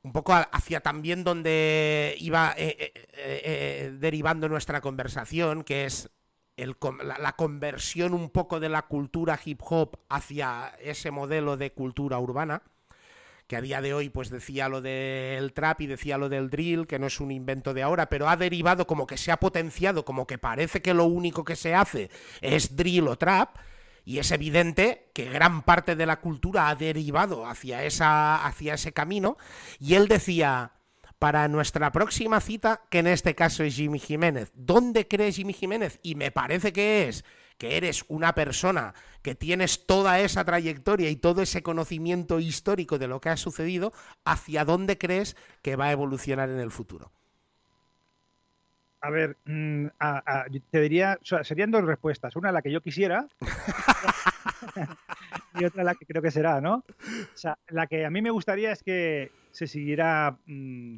un poco hacia también donde iba eh, eh, derivando nuestra conversación, que es el la conversión un poco de la cultura hip hop hacia ese modelo de cultura urbana, a día de hoy pues decía lo del trap y decía lo del drill, que no es un invento de ahora, pero ha derivado como que se ha potenciado, como que parece que lo único que se hace es drill o trap, y es evidente que gran parte de la cultura ha derivado hacia, esa, hacia ese camino. Y él decía, para nuestra próxima cita, que en este caso es Jimmy Jiménez, ¿dónde crees Jimmy Jiménez? Y me parece que es que eres una persona que tienes toda esa trayectoria y todo ese conocimiento histórico de lo que ha sucedido, ¿hacia dónde crees que va a evolucionar en el futuro? A ver, mm, te diría, serían dos respuestas. Una la que yo quisiera <laughs> y otra la que creo que será, ¿no? O sea, la que a mí me gustaría es que se siguiera mm,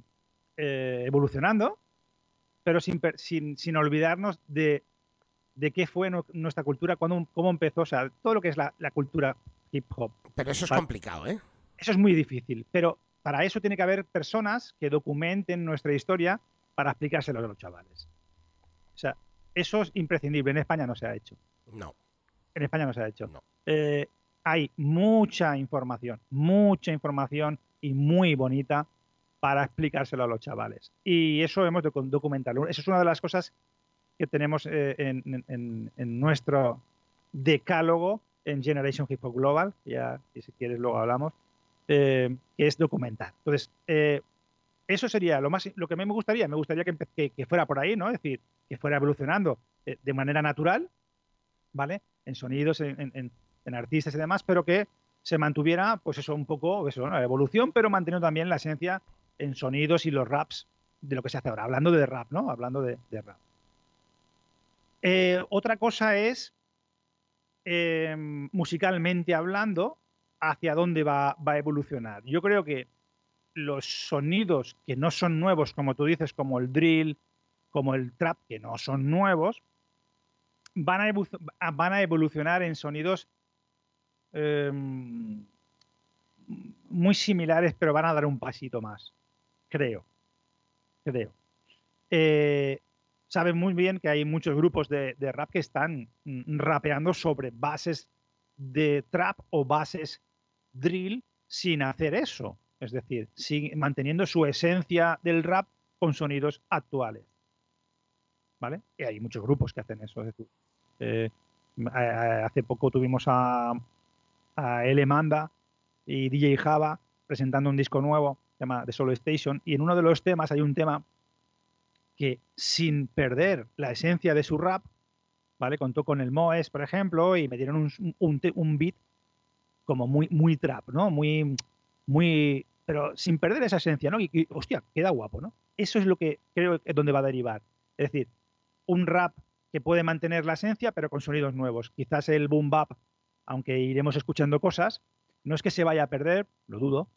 eh, evolucionando, pero sin, sin, sin olvidarnos de, de qué fue nu- nuestra cultura, cuándo, cómo empezó, o sea, todo lo que es la, la cultura hip hop. Pero eso es complicado, ¿eh? Eso es muy difícil, pero para eso tiene que haber personas que documenten nuestra historia para explicárselo a los chavales. O sea, eso es imprescindible. En España no se ha hecho. No. En España no se ha hecho. No. Eh, hay mucha información, mucha información y muy bonita para explicárselo a los chavales. Y eso hemos de documentarlo. Eso es una de las cosas que tenemos eh, en, en- en- nuestro decálogo en Generation Hip Hop Global, ya si quieres luego hablamos, eh, que es documentar. Entonces, eh, eso sería lo más lo que a mí me gustaría. Me gustaría que, que- que fuera por ahí, ¿no? Es decir, que fuera evolucionando eh, de manera natural, ¿vale? En sonidos, en, en- en- artistas y demás, pero que se mantuviera, pues eso, un poco, eso, ¿no? evolución, pero manteniendo también la esencia en sonidos y los raps de lo que se hace ahora. Hablando de rap, ¿no? Hablando de, de rap. Eh, otra cosa es, eh, musicalmente hablando, hacia dónde va, va a evolucionar. Yo creo que los sonidos que no son nuevos, como tú dices, como el drill, como el trap, que no son nuevos, van a, evolucionar en sonidos eh, muy similares, pero van a dar un pasito más. Creo. Creo. Eh, saben muy bien que hay muchos grupos de, de rap que están mm, rapeando sobre bases de trap o bases drill sin hacer eso. Es decir, sin- manteniendo su esencia del rap con sonidos actuales. ¿Vale? Y hay muchos grupos que hacen eso. Es decir, eh, hace poco tuvimos a, a L. Manda y DJ Java presentando un disco nuevo, llama The Solo Station, y en uno de los temas hay un tema que sin perder la esencia de su rap, ¿vale? Contó con el Moes, por ejemplo, y me dieron un, un, un beat como muy, muy trap, ¿no? Muy, muy, pero sin perder esa esencia, ¿no? Y, y, hostia, queda guapo, ¿no? Eso es lo que creo que es donde va a derivar. Es decir, un rap que puede mantener la esencia, pero con sonidos nuevos. Quizás el boom bap, aunque iremos escuchando cosas, no es que se vaya a perder, lo dudo,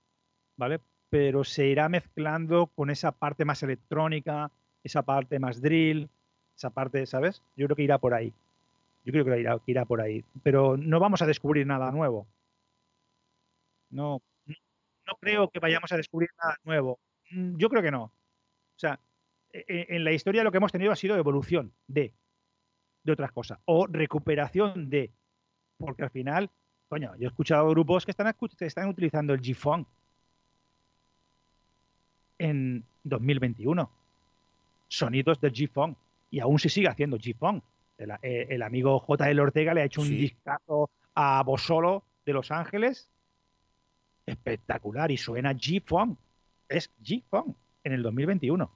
¿vale? Pero se irá mezclando con esa parte más electrónica, esa parte más drill, esa parte, ¿sabes? Yo creo que irá por ahí. Yo creo que irá, que irá por ahí. Pero no vamos a descubrir nada nuevo. No, no creo que vayamos a descubrir nada nuevo. Mm, yo creo que no. O sea, e, e, en la historia lo que hemos tenido ha sido evolución de, de otras cosas o recuperación de. Porque al final, coño, yo he escuchado grupos que están, están utilizando el G-Funk en 2021. Sonidos del G-Funk. Y aún se sigue haciendo G-Funk. El, eh, el, amigo J.L. Ortega le ha hecho un discazo a Bosolo de Los Ángeles. Espectacular. Y suena G-Funk. Es G-Funk en el 2021.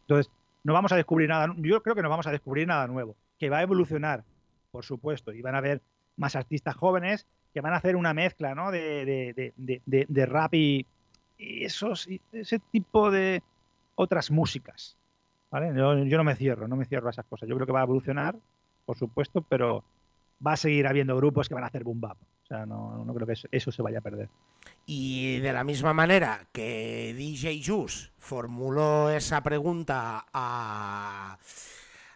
Entonces, no vamos a descubrir nada. Yo creo que no vamos a descubrir nada nuevo. Que va a evolucionar, por supuesto. Y van a haber más artistas jóvenes que van a hacer una mezcla ¿no? de, de rap y, y esos, ese tipo de otras músicas. Yo, no me cierro, no me cierro a esas cosas. Yo creo que va a evolucionar, por supuesto, pero va a seguir habiendo grupos que van a hacer boom bap. O sea, no, no creo que eso, se vaya a perder. Y de la misma manera que DJ Juice formuló esa pregunta a,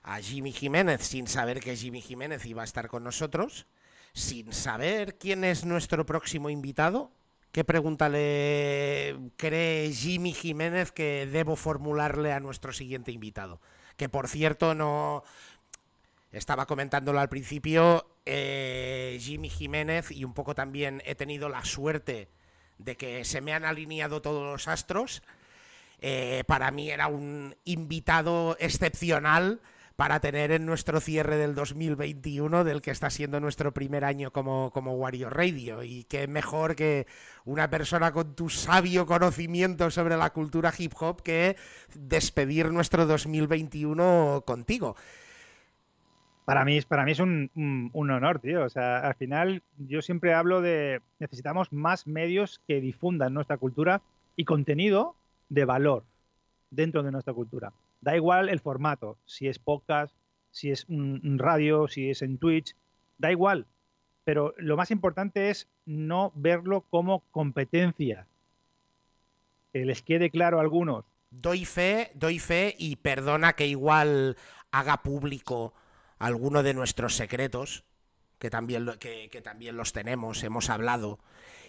a Jimmy Jiménez sin saber que Jimmy Jiménez iba a estar con nosotros, sin saber quién es nuestro próximo invitado, ¿Qué pregunta le cree Jimmy Jiménez que debo formularle a nuestro siguiente invitado? Que por cierto no estaba comentándolo al principio, eh, Jimmy Jiménez y un poco también he tenido la suerte de que se me han alineado todos los astros. Eh, para mí era un invitado excepcional para tener en nuestro cierre del 2021, del que está siendo nuestro primer año como, como Wario Radio. Y qué mejor que una persona con tu sabio conocimiento sobre la cultura hip hop que despedir nuestro 2021 contigo. Para mí, para mí es un, un, honor, tío. O sea, al final yo siempre hablo de necesitamos más medios que difundan nuestra cultura y contenido de valor dentro de nuestra cultura. Da igual el formato, si es podcast, si es un radio, si es en Twitch, da igual. Pero lo más importante es no verlo como competencia. Que les quede claro a algunos. Doy fe, doy fe y perdona que igual haga público alguno de nuestros secretos, que también, que, que también los tenemos, hemos hablado.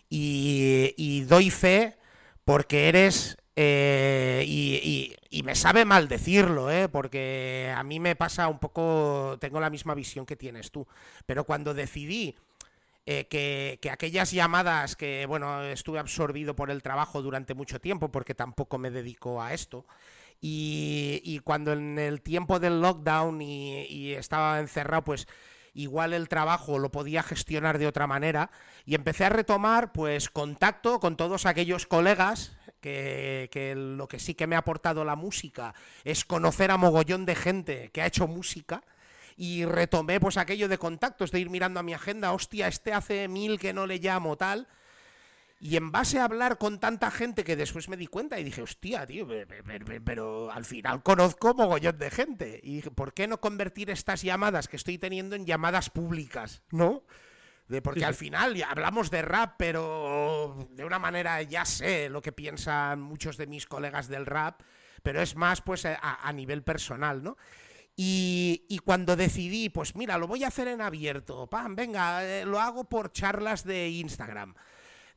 Y, y doy fe porque eres eh, y, me sabe mal decirlo, ¿eh? porque a mí me pasa un poco, tengo la misma visión que tienes tú, pero cuando decidí eh, que, aquellas llamadas que, bueno, estuve absorbido por el trabajo durante mucho tiempo, porque tampoco me dedico a esto, y, cuando en el tiempo del lockdown y estaba encerrado, pues igual el trabajo lo podía gestionar de otra manera y empecé a retomar pues contacto con todos aquellos colegas que, lo que sí que me ha aportado la música es conocer a mogollón de gente que ha hecho música y retomé pues aquello de contactos, de ir mirando a mi agenda, hostia, este hace mil que no le llamo tal. Y en base a hablar con tanta gente que después me di cuenta y dije, hostia, tío, pero, al final conozco mogollón de gente. Y dije, ¿por qué no convertir estas llamadas que estoy teniendo en llamadas públicas? ¿No? Porque al final ya hablamos de rap, pero de una manera ya sé lo que piensan muchos de mis colegas del rap, pero es más pues a, nivel personal, ¿no? Y, cuando decidí, pues mira, lo voy a hacer en abierto, pam, venga, eh, lo hago por charlas de Instagram.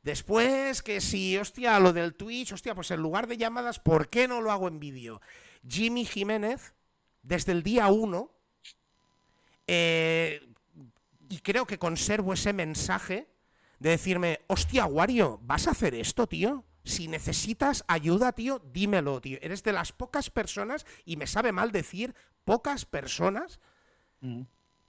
Después, que si, hostia, lo del Twitch, hostia, pues en lugar de llamadas, ¿por qué no lo hago en vídeo? Jimmy Jiménez, desde el día 1, eh, y creo que conservo ese mensaje de decirme, hostia, Wario, ¿vas a hacer esto, tío? Si necesitas ayuda, tío, dímelo, tío. Eres de las pocas personas, y me sabe mal decir, pocas personas mm.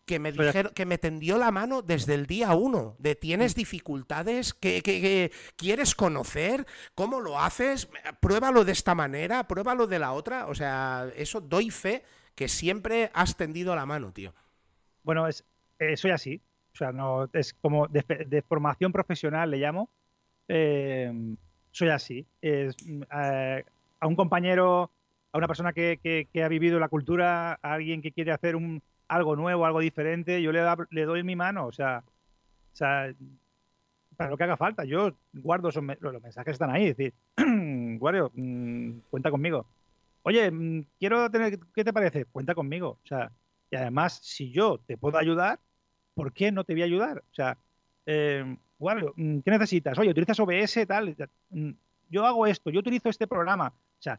que me dijeron, que me tendió la mano desde el día uno. De tienes mm. dificultades, que, quieres conocer, cómo lo haces, pruébalo de esta manera, pruébalo de la otra. O sea, eso doy fe que siempre has tendido la mano, tío. Bueno, es, eh, soy así. O sea, no es como de, formación profesional, le llamo. Eh, soy así. Es, mm, a, un compañero, a una persona que, ha vivido la cultura, a alguien que quiere hacer un, algo nuevo, algo diferente, yo le, doy mi mano. O sea, o sea, para lo que haga falta. Yo guardo esos, los mensajes están ahí. Decir, <clears throat> Wario, mm, cuenta conmigo. Oye, mm, quiero tener, ¿qué te parece? Cuenta conmigo. O sea, y además, si yo te puedo ayudar, ¿por qué no te voy a ayudar? O sea, Wario, mm, ¿qué necesitas? Oye, ¿utilizas OBS? Tal. Mm, Yo hago esto, yo utilizo este programa. O sea,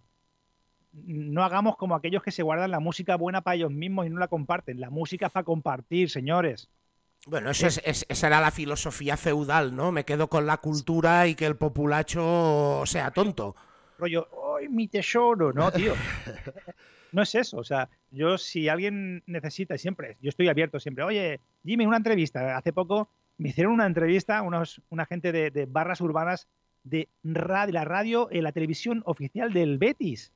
no hagamos como aquellos que se guardan la música buena para ellos mismos y no la comparten. La música es para compartir, señores. Bueno, eso es, es- esa era la filosofía feudal, ¿no? Me quedo con la cultura y que el populacho sea tonto. rollo, ¡ay, mi tesoro! No, tío. <laughs> No es eso. O sea, yo si alguien necesita, siempre, yo estoy abierto siempre, oye, Jimmy, una entrevista. Hace poco me hicieron una entrevista, unos, una gente de, de barras urbanas de radio, la radio, la televisión oficial del Betis.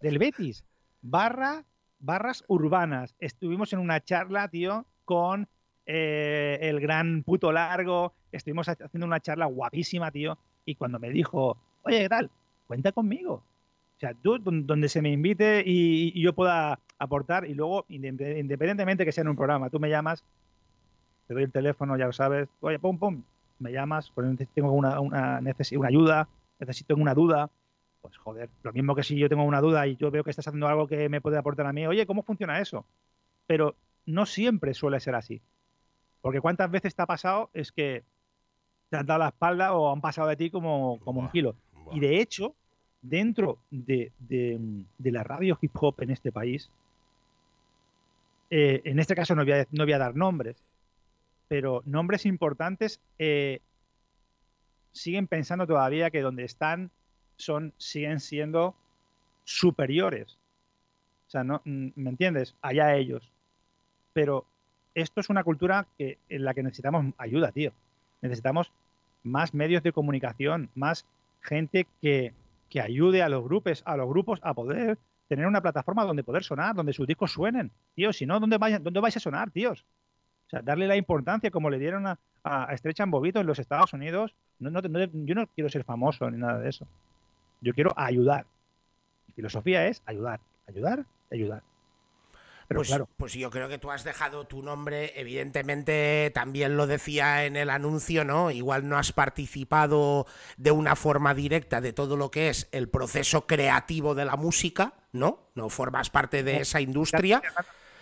Del Betis. Barra, barras urbanas. Estuvimos en una charla, tío, con eh, el gran puto largo. Estuvimos haciendo una charla guapísima, tío. Y cuando me dijo, oye, ¿qué tal? Cuenta conmigo. O sea, tú, don- donde se me invite y, y yo pueda aportar, y luego, indep- independientemente que sea en un programa, tú me llamas, te doy el teléfono, ya lo sabes, oye, pum, pum, me llamas, pues tengo una, una, una ayuda, necesito una duda, pues joder, lo mismo que si yo tengo una duda y yo veo que estás haciendo algo que me puede aportar a mí, oye, ¿cómo funciona eso? Pero no siempre suele ser así. Porque cuántas veces te ha pasado es que te han dado la espalda o han pasado de ti como, como un kilo. Y de hecho, dentro de, de- la radio hip hop en este país, eh, en este caso no voy, a, no voy a dar nombres, pero nombres importantes eh, siguen pensando todavía que donde están son, siguen siendo superiores. O sea, no, mm, ¿me entiendes? Allá ellos. Pero esto es una cultura que, en la que necesitamos ayuda, tío. Necesitamos más medios de comunicación, más gente que, que ayude a los grupos, a los grupos a poder tener una plataforma donde poder sonar, donde sus discos suenen. Tío, si no, ¿dónde, vaya- ¿dónde vais a sonar, tíos? O sea, darle la importancia como le dieron a, a, and Bobito en los Estados Unidos. No, no, no- yo no quiero ser famoso ni nada de eso. Yo quiero ayudar. Mi filosofía es ayudar, ayudar, ayudar. Pero pues, claro, pues yo creo que tú has dejado tu nombre, evidentemente también lo decía en el anuncio, ¿no? Igual no has participado de una forma directa de todo lo que es el proceso creativo de la música, ¿no? No formas parte de esa industria.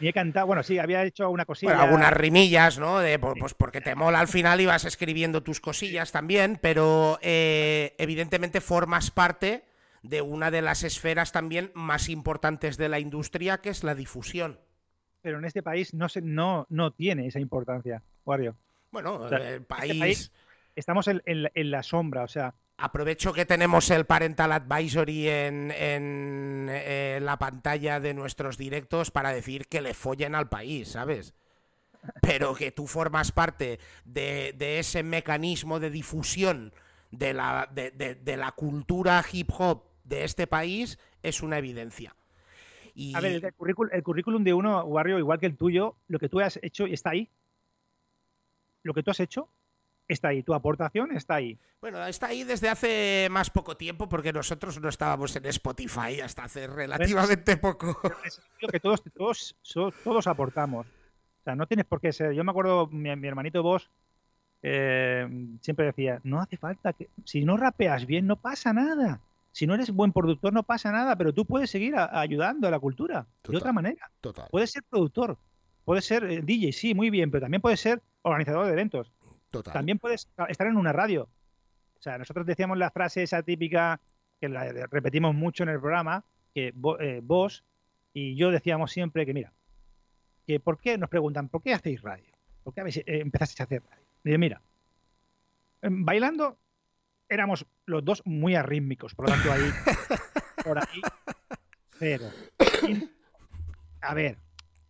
ni he cantado, bueno, sí, había hecho una cosilla. Bueno, algunas rimillas, ¿no? De, pues porque te mola al final y vas escribiendo tus cosillas también, pero eh, evidentemente formas parte de una de las esferas también más importantes de la industria, que es la difusión. pero en este país no, se, no, no tiene esa importancia, Wario. Bueno, sea, el este país... Estamos en, en la- en la sombra, o sea, Aprovecho que tenemos el Parental Advisory en, en, eh, la pantalla de nuestros directos para decir que le follen al país, ¿sabes? Pero que tú formas parte de, de ese mecanismo de difusión de la, de, de- de la cultura hip hop de este país es una evidencia. Y a ver, el, currículum, el currículum de uno, Wario, igual que el tuyo, lo que tú has hecho está ahí. Lo que tú has hecho está ahí, tu aportación está ahí. bueno, está ahí desde hace más poco tiempo porque nosotros no estábamos en Spotify hasta hace relativamente poco. Sentido que todos, todos, todos aportamos. O sea, no tienes por qué ser. Yo me acuerdo, mi, mi hermanito vos siempre decía, no hace falta que. Si no rapeas bien, no pasa nada. Si no eres buen productor, no pasa nada, pero tú puedes seguir a- ayudando a la cultura de otra manera. Total. Puedes ser productor, puedes ser eh, DJ, sí, muy bien, pero también puedes ser organizador de eventos. Total. También puedes estar en una radio. O sea, nosotros decíamos la frase esa típica que la repetimos mucho en el programa, que eh, vos y yo decíamos siempre que, mira, que ¿por qué nos preguntan, ¿por qué hacéis radio? ¿Por qué habéis, eh, empezasteis a hacer radio? Digo, mira, em, bailando éramos los dos muy arrítmicos, por lo tanto ahí, <laughs> por ahí, cero. A ver,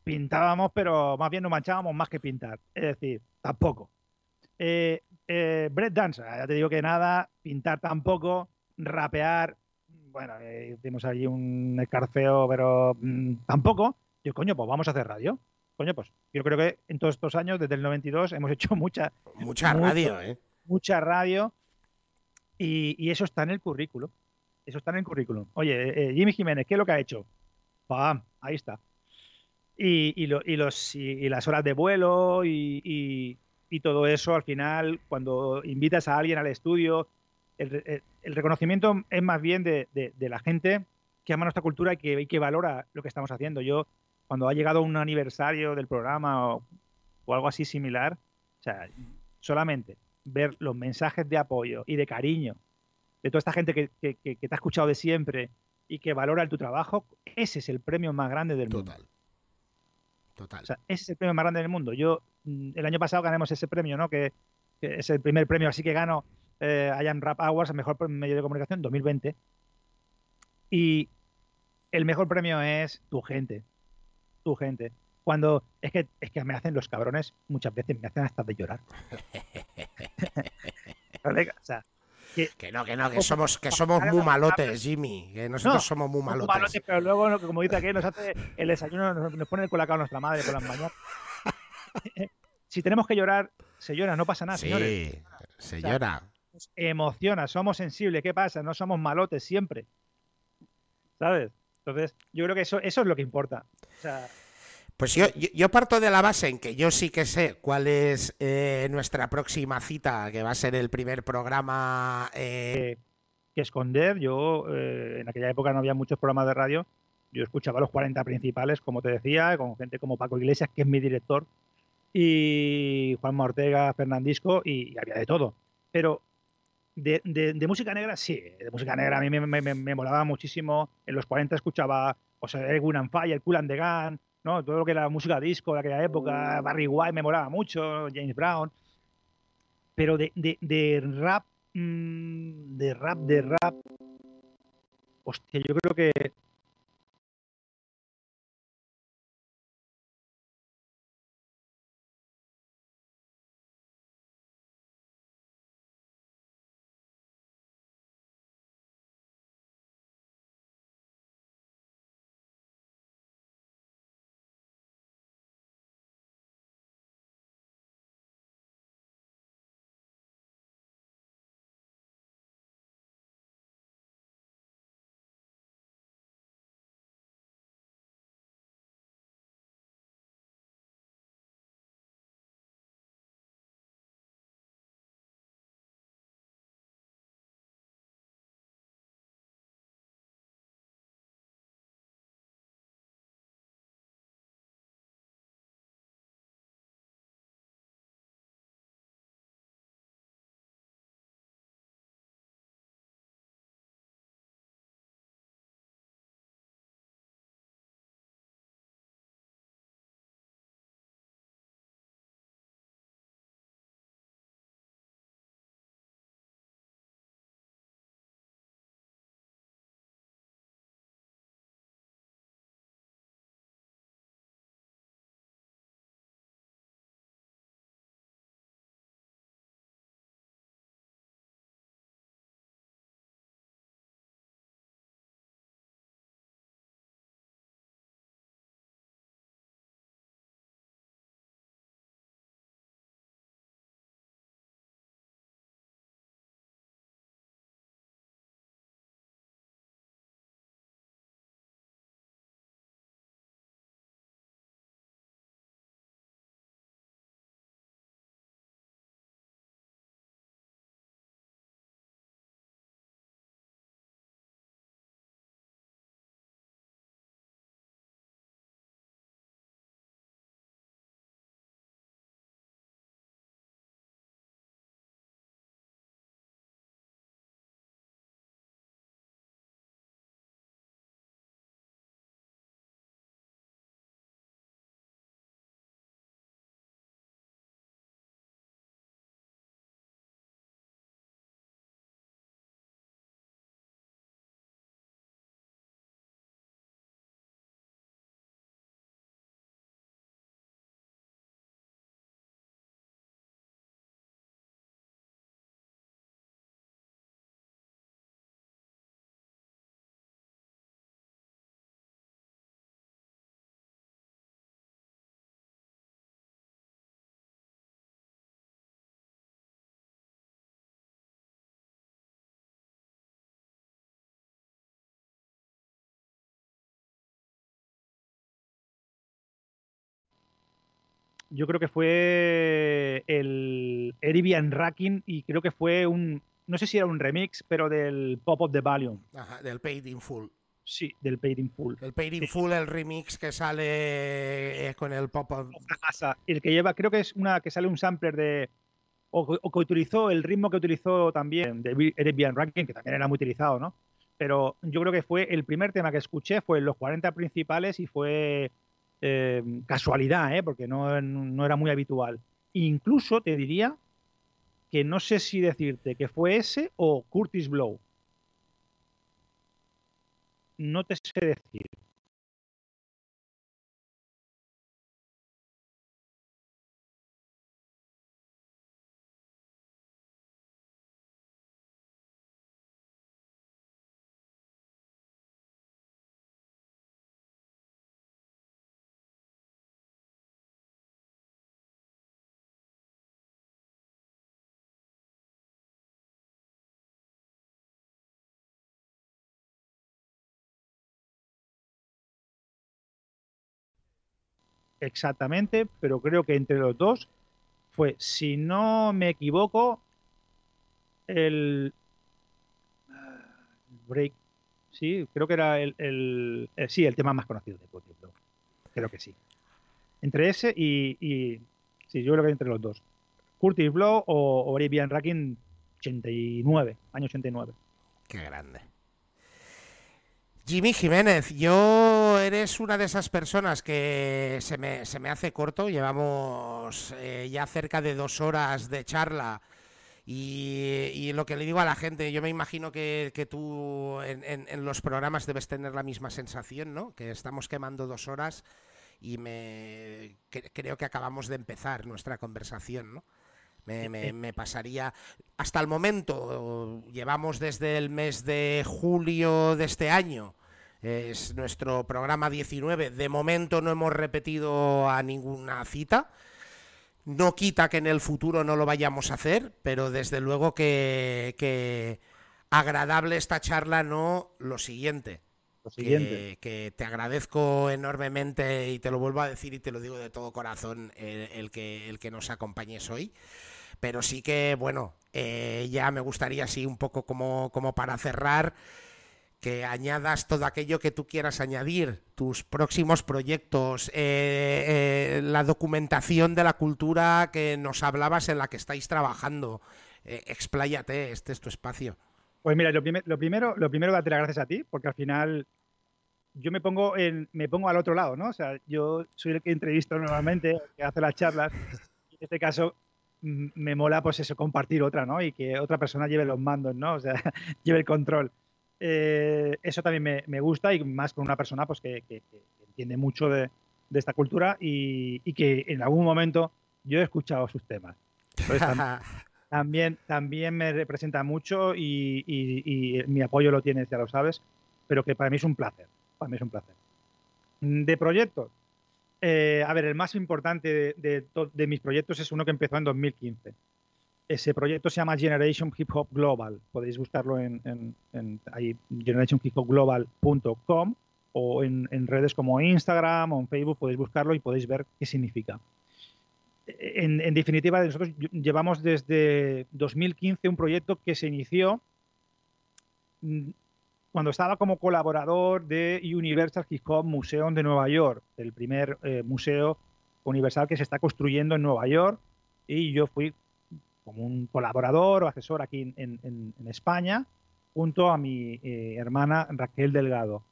pintábamos, pero más bien nos manchábamos más que pintar. Es decir, tampoco. Eh, eh, break dance, ya te digo que nada, pintar tampoco, rapear, bueno, eh, hicimos allí un escarceo, pero mm, tampoco. Yo, coño, pues vamos a hacer radio. Coño, pues yo creo que en todos estos años, desde el 92, hemos hecho mucha, Mucha mucho. radio, ¿eh? mucha radio y, eso está en el currículum. Eso está en el currículum. Oye, eh, Jimmy Jiménez, ¿qué es lo que ha hecho? ¡Pam! Ahí está. Y, las horas de vuelo y, todo eso, al final, cuando invitas a alguien al estudio, el, el reconocimiento es más bien de, la gente que ama nuestra cultura y que, valora lo que estamos haciendo. Yo, cuando ha llegado un aniversario del programa o, o algo así similar, o sea, solamente ver los mensajes de apoyo y de cariño de toda esta gente que, que, que- te ha escuchado de siempre y que valora tu trabajo, ese es el premio más grande del mundo. Total. Total. O sea, ese es el premio más grande del mundo. Yo, mm, el año pasado ganamos ese premio, ¿no? Que, que es el primer premio, así que gano eh, Rap Awards, el mejor medio de comunicación, 2020. Y el mejor premio es tu gente. Tu gente. Cuando es que, es que me hacen los cabrones, muchas veces me hacen hasta de llorar. <laughs> Colega, o sea, Que no, que no, que somos, que somos muy malotes, Jimmy. Que nosotros No, somos muy malotes. malotes, pero luego, como dice aquí, nos hace el desayuno, nos, nos pone el colacao nuestra madre por las mañanas. <laughs> si tenemos que llorar, se llora, no pasa nada, señores. Sí, señora. Nos emociona, somos sensibles. ¿Qué pasa? No somos malotes siempre. ¿Sabes? Entonces, yo creo que eso, eso es lo que importa. O sea, Pues yo, yo, parto de la base en que yo sí que sé cuál es eh, nuestra próxima cita, que va a ser el primer programa. eh, que esconder, yo eh, en aquella época no había muchos programas de radio. Yo escuchaba los 40 principales, como te decía, con gente como Paco Iglesias, que es mi director, y Juanma Ortega, Fernandisco, y, y había de todo. Pero de, de- música negra, sí, de música negra a mí me, me- me- me molaba muchísimo. En los 40 escuchaba, o sea, Edwin and Fire, Cool and the Gun, ¿no? todo lo que era música disco de aquella época, Barry White me molaba mucho, James Brown. Pero de, de- de rap, mm, de rap, de rap, hostia, yo creo que yo creo que fue el Eribian Racking y creo que fue un, no sé si era un remix, pero del Pop of the Valium. ajá, del Paid in Full. Sí, del Paid in Full. El Paid in Full, el remix que sale eh, con el pop of- El que lleva, creo que es una que sale un sampler de, o, que utilizó el ritmo que utilizó también de Eric B. Rankin, que también era muy utilizado, ¿no? Pero yo creo que fue el primer tema que escuché, fue en los 40 principales y fue eh, casualidad, ¿eh? porque no, no era muy habitual. Incluso te diría que no sé si decirte que fue ese o Curtis Blow. No te sé decir. Exactamente, pero creo que entre los dos fue, si no me equivoco, el break. Sí, creo que era el, el, eh, sí, el tema más conocido de Blow. Creo que sí. Entre ese y, sí, yo creo que entre los dos. Curtis Blow o Arabian Racking 89, año 89. Qué grande. Jimmy Jiménez, yo eres una de esas personas que se me, se me hace corto. Llevamos eh, ya cerca de dos horas de charla. Y, lo que le digo a la gente, yo me imagino que, tú en, los programas debes tener la misma sensación, ¿no? Que estamos quemando dos horas y me creo que acabamos de empezar nuestra conversación, ¿no? Me, me, pasaría. Hasta el momento, llevamos desde el mes de julio de este año. Es nuestro programa 19. De momento no hemos repetido a ninguna cita. No quita que en el futuro no lo vayamos a hacer, pero desde luego que, que agradable esta charla, no lo siguiente. Lo siguiente. Que, te agradezco enormemente y te lo vuelvo a decir y te lo digo de todo corazón el, que, el que nos acompañes hoy pero sí que, bueno, eh, ya me gustaría así un poco como, como para cerrar que añadas todo aquello que tú quieras añadir, tus próximos proyectos, eh, eh, la documentación de la cultura que nos hablabas en la que estáis trabajando. expláyate, este es tu espacio. Pues mira, lo, lo primero, lo primero darte las gracias a ti, porque al final yo me pongo en, me pongo al otro lado, ¿no? O sea, yo soy el que entrevisto normalmente, que hace las charlas. En este caso, me mola pues eso, compartir otra, ¿no? Y que otra persona lleve los mandos, ¿no? O sea, <laughs> lleve el control. Eh, eso también me, gusta y más con una persona pues que, entiende mucho de, esta cultura y, que en algún momento yo he escuchado sus temas. <laughs> también, también, me representa mucho y, mi apoyo lo tienes, ya lo sabes, pero que para mí es un placer. Para mí es un placer. De proyectos, eh, a ver, el más importante de, mis proyectos es uno que empezó en 2015. Ese proyecto se llama Generation Hip Hop Global. Podéis buscarlo en, en, generationhiphopglobal.com o en, redes como Instagram o en Facebook podéis buscarlo y podéis ver qué significa. En, definitiva, nosotros llevamos desde 2015 un proyecto que se inició mm, cuando estaba como colaborador de Universal Hop Museum de Nueva York, el primer eh, museo universal que se está construyendo en Nueva York, y yo fui como un colaborador o asesor aquí en, España, junto a mi eh, hermana Raquel Delgado,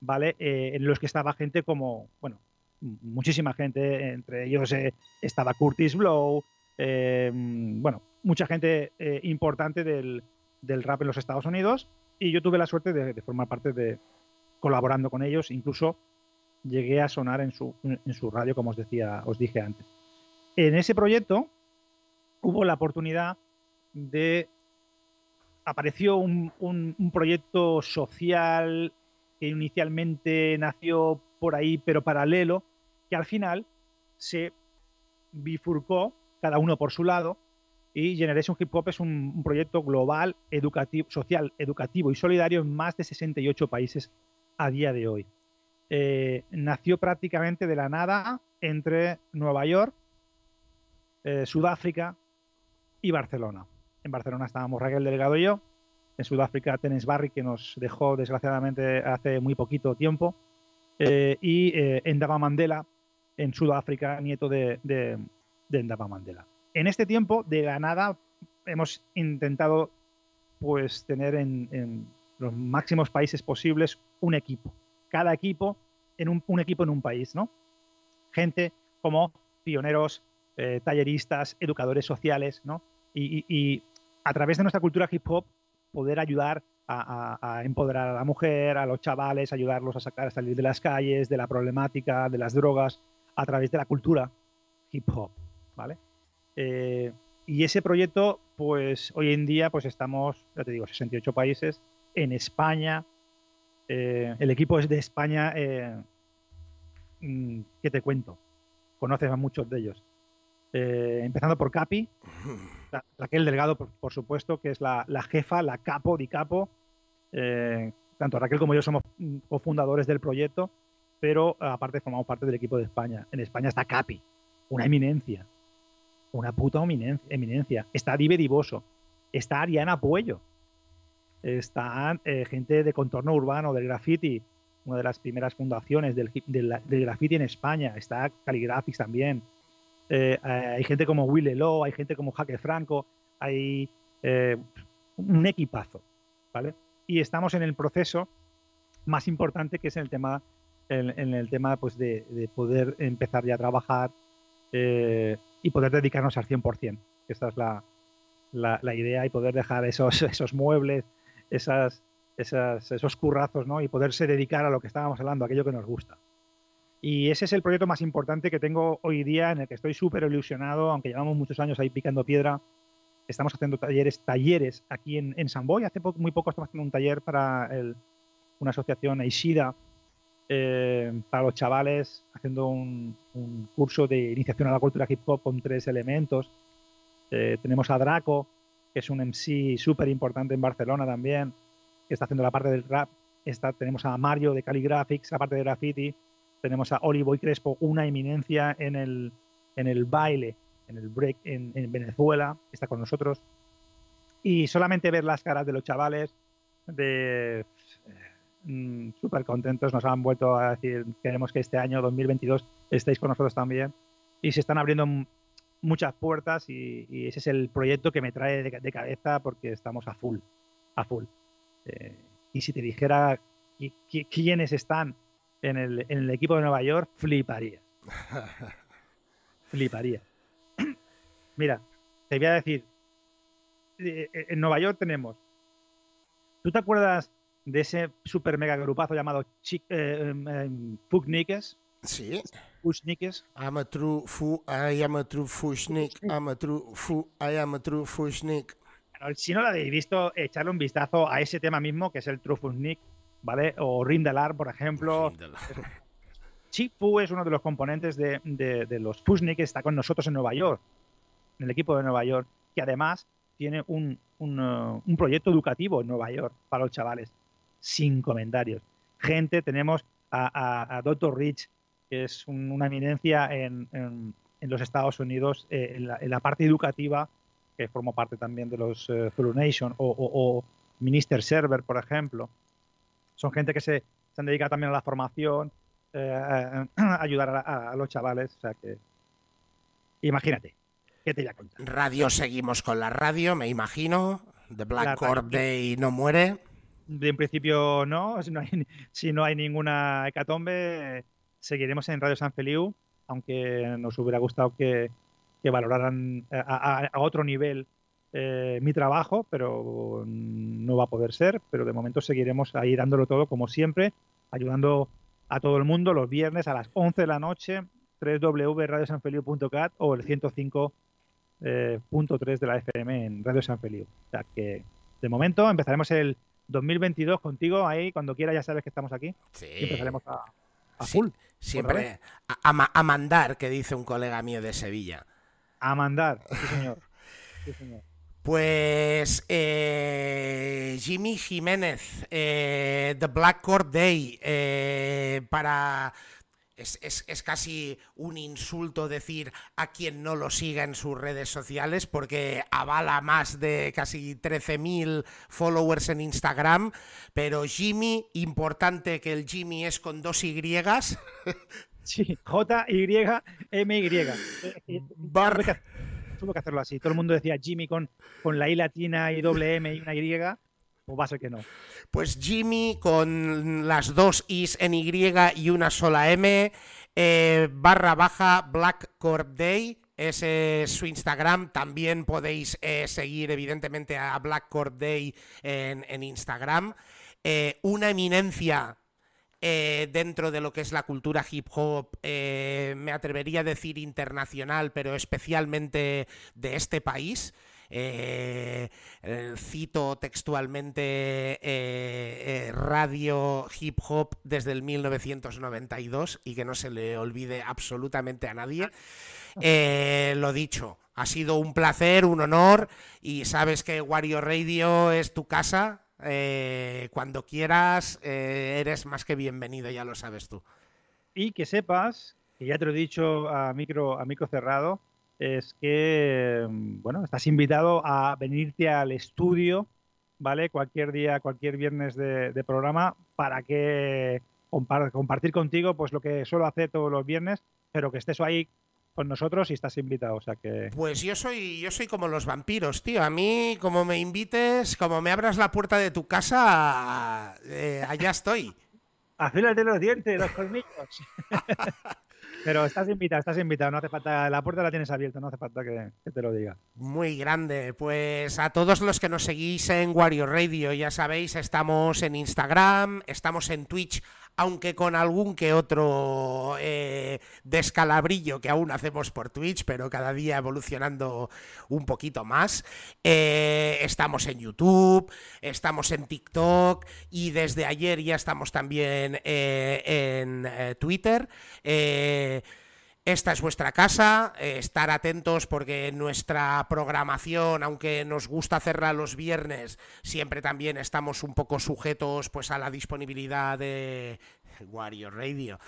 ¿vale? Eh, en los que estaba gente como, bueno, muchísima gente, entre ellos estaba Curtis Blow, bueno, mucha gente importante del, del rap en los Estados Unidos, y yo tuve la suerte de, formar parte de colaborando con ellos, incluso llegué a sonar en su, en su radio, como os decía, os dije antes. En ese proyecto hubo la oportunidad de apareció un, un, proyecto social que inicialmente nació por ahí, pero paralelo, que al final se bifurcó, cada uno por su lado, y Generation Hip Hop es un, proyecto global, educativo, social, educativo y solidario en más de 68 países a día de hoy. Eh, nació prácticamente de la nada entre Nueva York, eh, Sudáfrica y Barcelona. En Barcelona estábamos Raquel Delgado y yo. En Sudáfrica, Tenes Barry, que nos dejó desgraciadamente hace muy poquito tiempo. Eh, y Endaba Mandela, en Sudáfrica, nieto de, de, de Endaba Mandela En este tiempo, de la nada, hemos intentado pues tener en, los máximos países posibles un equipo. Cada equipo en un, equipo en un país, ¿no? Gente como pioneros, eh, talleristas, educadores sociales, ¿no? Y, a través de nuestra cultura hip hop poder ayudar a, empoderar a la mujer, a los chavales, ayudarlos a sacar, a salir de las calles, de la problemática, de las drogas, a través de la cultura hip hop, ¿vale? Eh, y ese proyecto, pues hoy en día, pues estamos, ya te digo, 68 países. En España, eh, el equipo es de España, eh, mm, ¿qué te cuento? Conoces a muchos de ellos. Eh, empezando por Capi, Raquel Delgado, por, supuesto, que es la, jefa, la capo di capo. tanto Raquel como yo somos mm, cofundadores del proyecto, pero aparte formamos parte del equipo de España. En España está Capi, una eminencia, una puta eminencia. Está Dive Divoso, está Ariana Puello, está eh, gente de contorno urbano, del graffiti, una de las primeras fundaciones del, graffiti en España, está Caligraphics también. Eh, eh, hay gente como Will Elo, hay gente como Jaque Franco, hay un equipazo, ¿vale? Y estamos en el proceso más importante que es en el tema, en, el tema pues de, poder empezar ya a trabajar y poder dedicarnos al 100%. Esta es la, la, idea y poder dejar esos, <laughs> esos muebles, esas, esas, esos currazos, ¿no? Y poderse dedicar a lo que estábamos hablando, aquello que nos gusta. Y ese es el proyecto más importante que tengo hoy día, en el que estoy súper ilusionado, aunque llevamos muchos años ahí picando piedra. Estamos haciendo talleres, talleres aquí en, en San Boy. Hace muy poco estamos haciendo un taller para una asociación Aishida, eh, para los chavales, haciendo un, curso de iniciación a la cultura hip hop con tres elementos. Eh, tenemos a Draco, que es un MC súper importante en Barcelona también, que está haciendo la parte del rap. Tenemos a Mario de Caligraphics, la parte de graffiti. Tenemos a Olivoy Crespo, una eminencia en el, en el baile, en el break en, en Venezuela, está con nosotros. Y solamente ver las caras de los chavales, de Mm, súper contentos, nos han vuelto a decir, queremos que este año 2022 estéis con nosotros también. Y se están abriendo muchas puertas y, ese es el proyecto que me trae de, cabeza porque estamos a full, a full. Eh, y si te dijera quiénes están en el, en el equipo de Nueva York, fliparía. <laughs> fliparía. <clears throat> Mira, te voy a decir, eh, en Nueva York tenemos, ¿tú te acuerdas de ese super mega grupazo llamado Chic, eh, em, Sí. Fushnikes. I'm a true fu, I am a true Fushnik. I'm a true fu, I am a true Fushnik. Si no lo habéis visto, echarle un vistazo a ese tema mismo, que es el True Fushnik, ¿vale? O Rindelar, por ejemplo. <laughs> Chick Fu es uno de los componentes de, de, los Fushnik que está con nosotros en Nueva York, en el equipo de Nueva York, que además tiene un, un, uh, un proyecto educativo en Nueva York para los chavales sin comentarios. Gente, tenemos a, Dr. Rich, que es una eminencia en, los Estados Unidos, eh, en, la, parte educativa, que formó parte también de los uh, Nation, o, Minister Server, por ejemplo. Son gente que se, se han dedicado también a la formación, eh, a, ayudar a, los chavales. O sea que, imagínate, ¿qué te voy a contar? Radio, seguimos con la radio, me imagino. The Black Cord Day no muere en principio no, <laughs> si no hay, ninguna hecatombe, seguiremos en Radio San Feliu, aunque nos hubiera gustado que, valoraran a, otro nivel eh, mi trabajo, pero no va a poder ser, pero de momento seguiremos ahí dándolo todo como siempre, ayudando a todo el mundo los viernes a las 11 de la noche, www.radiosanfeliu.cat o el 105.3 eh, de la FM en Radio San Feliu. O sea que de momento empezaremos el 2022 contigo ahí, cuando quiera ya sabes que estamos aquí. Sí. Y empezaremos a, full. siempre a, mandar, que dice un colega mío de Sevilla. A mandar, sí señor. Sí, señor. Pues eh, Jimmy Jiménez, eh, The Black Court Day, eh, para es, casi un insulto decir a quien no lo siga en sus redes sociales porque avala más de casi 13.000 followers en Instagram, pero Jimmy, importante que el Jimmy es con dos Y. <laughs> Sí, J-Y-M-Y. tuvo que hacerlo así. Todo el mundo decía Jimmy con, con la I latina y doble M y una Y, o va a ser que no. Pues Jimmy con las dos Is en Y y una sola M, eh, barra baja Black Corp Day. Ese es su Instagram. También podéis eh, seguir, evidentemente, a Black Corp Day en, en Instagram. Eh, una eminencia dentro de lo que es la cultura hip hop, me atrevería a decir internacional, pero especialmente de este país. Eh, eh, cito textualmente eh, radio hip hop desde el 1992 y que no se le olvide absolutamente a nadie. Eh, lo dicho, ha sido un placer, un honor y sabes que Wario Radio es tu casa. Eh, cuando quieras, eh, eres más que bienvenido, ya lo sabes tú. Y que sepas, que ya te lo he dicho a micro, a micro cerrado, es que, mm, bueno, estás invitado a venirte al estudio, ¿vale? Cualquier día, cualquier viernes de, de programa, para que compar- compartir contigo pues lo que suelo hacer todos los viernes, pero que estés ahí con nosotros y estás invitado. O sea que Pues yo soy, yo soy como los vampiros, tío. A mí, como me invites, como me abras la puerta de tu casa, eh, allá estoy. <laughs> afílate los dientes, los colmillos. <laughs> pero estás invitado, estás invitado. No hace falta, la puerta la tienes abierta, no hace falta que, te lo diga. Muy grande. Pues a todos los que nos seguís en Wario Radio, ya sabéis, estamos en Instagram, estamos en Twitch, aunque con algún que otro eh, descalabrillo que aún hacemos por Twitch, pero cada día evolucionando un poquito más. Eh, estamos en YouTube, estamos en TikTok y desde ayer ya estamos también eh, en Twitter. Esta es vuestra casa, eh, estar atentos porque nuestra programación, aunque nos gusta hacerla los viernes, siempre también estamos un poco sujetos pues a la disponibilidad de Wario Radio.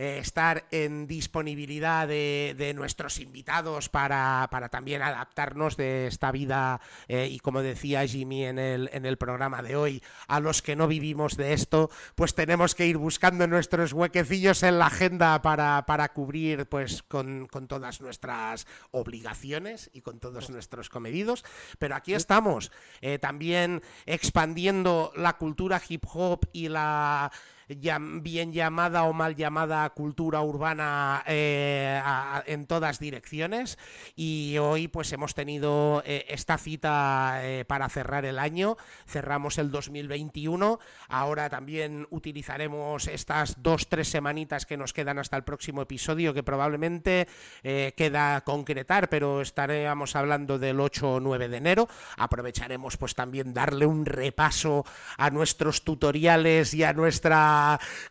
Eh, estar en disponibilidad de, de nuestros invitados para, para, también adaptarnos de esta vida eh, y como decía Jimmy en el, en el programa de hoy, a los que no vivimos de esto, pues tenemos que ir buscando nuestros huequecillos en la agenda para, para cubrir pues con, con, todas nuestras obligaciones y con todos nuestros comedidos. Pero aquí estamos, eh, también expandiendo la cultura hip hop y la bien llamada o mal llamada cultura urbana eh, en todas direcciones. Y hoy pues hemos tenido eh, esta cita eh, para cerrar el año. Cerramos el 2021 ahora también utilizaremos estas dos tres semanitas que nos quedan hasta el próximo episodio que probablemente queda concretar pero estaremos hablando del 8 o 9 de enero. Aprovecharemos pues también darle un repaso a nuestros tutoriales y a nuestra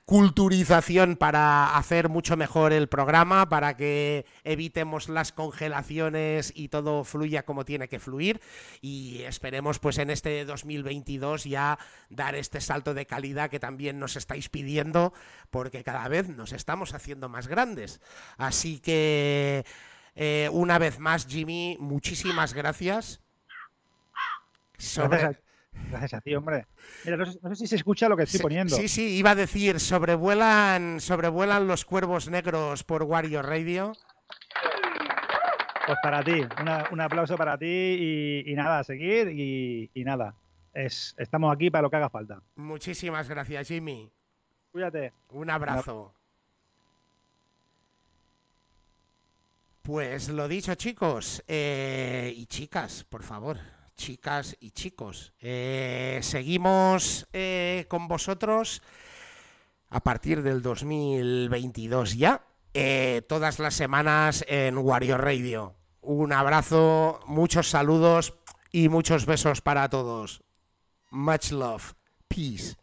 culturización para hacer mucho mejor el programa, para que evitemos las congelaciones y todo fluya como tiene que fluir. Y esperemos pues en este 2022 ya dar este salto de calidad que también nos estáis pidiendo, porque cada vez nos estamos haciendo más grandes. Así que eh, una vez más, Jimmy, muchísimas gracias. Sobre... Gracias Gracias a ti, hombre. Mira, no sé, no sé, si se escucha lo que estoy sí, poniendo. Sí, sí, iba a decir, sobrevuelan, sobrevuelan los cuervos negros por Wario Radio. Pues para ti, una, un aplauso para ti y, y nada, a seguir y, y nada. Es, estamos aquí para lo que haga falta. Muchísimas gracias, Jimmy. Cuídate. Un abrazo. Pues lo dicho, chicos eh, y chicas, por favor chicas y chicos. Eh, seguimos eh, con vosotros a partir del 2022 ya, eh, todas las semanas en Wario Radio. Un abrazo, muchos saludos y muchos besos para todos. Much love. Peace.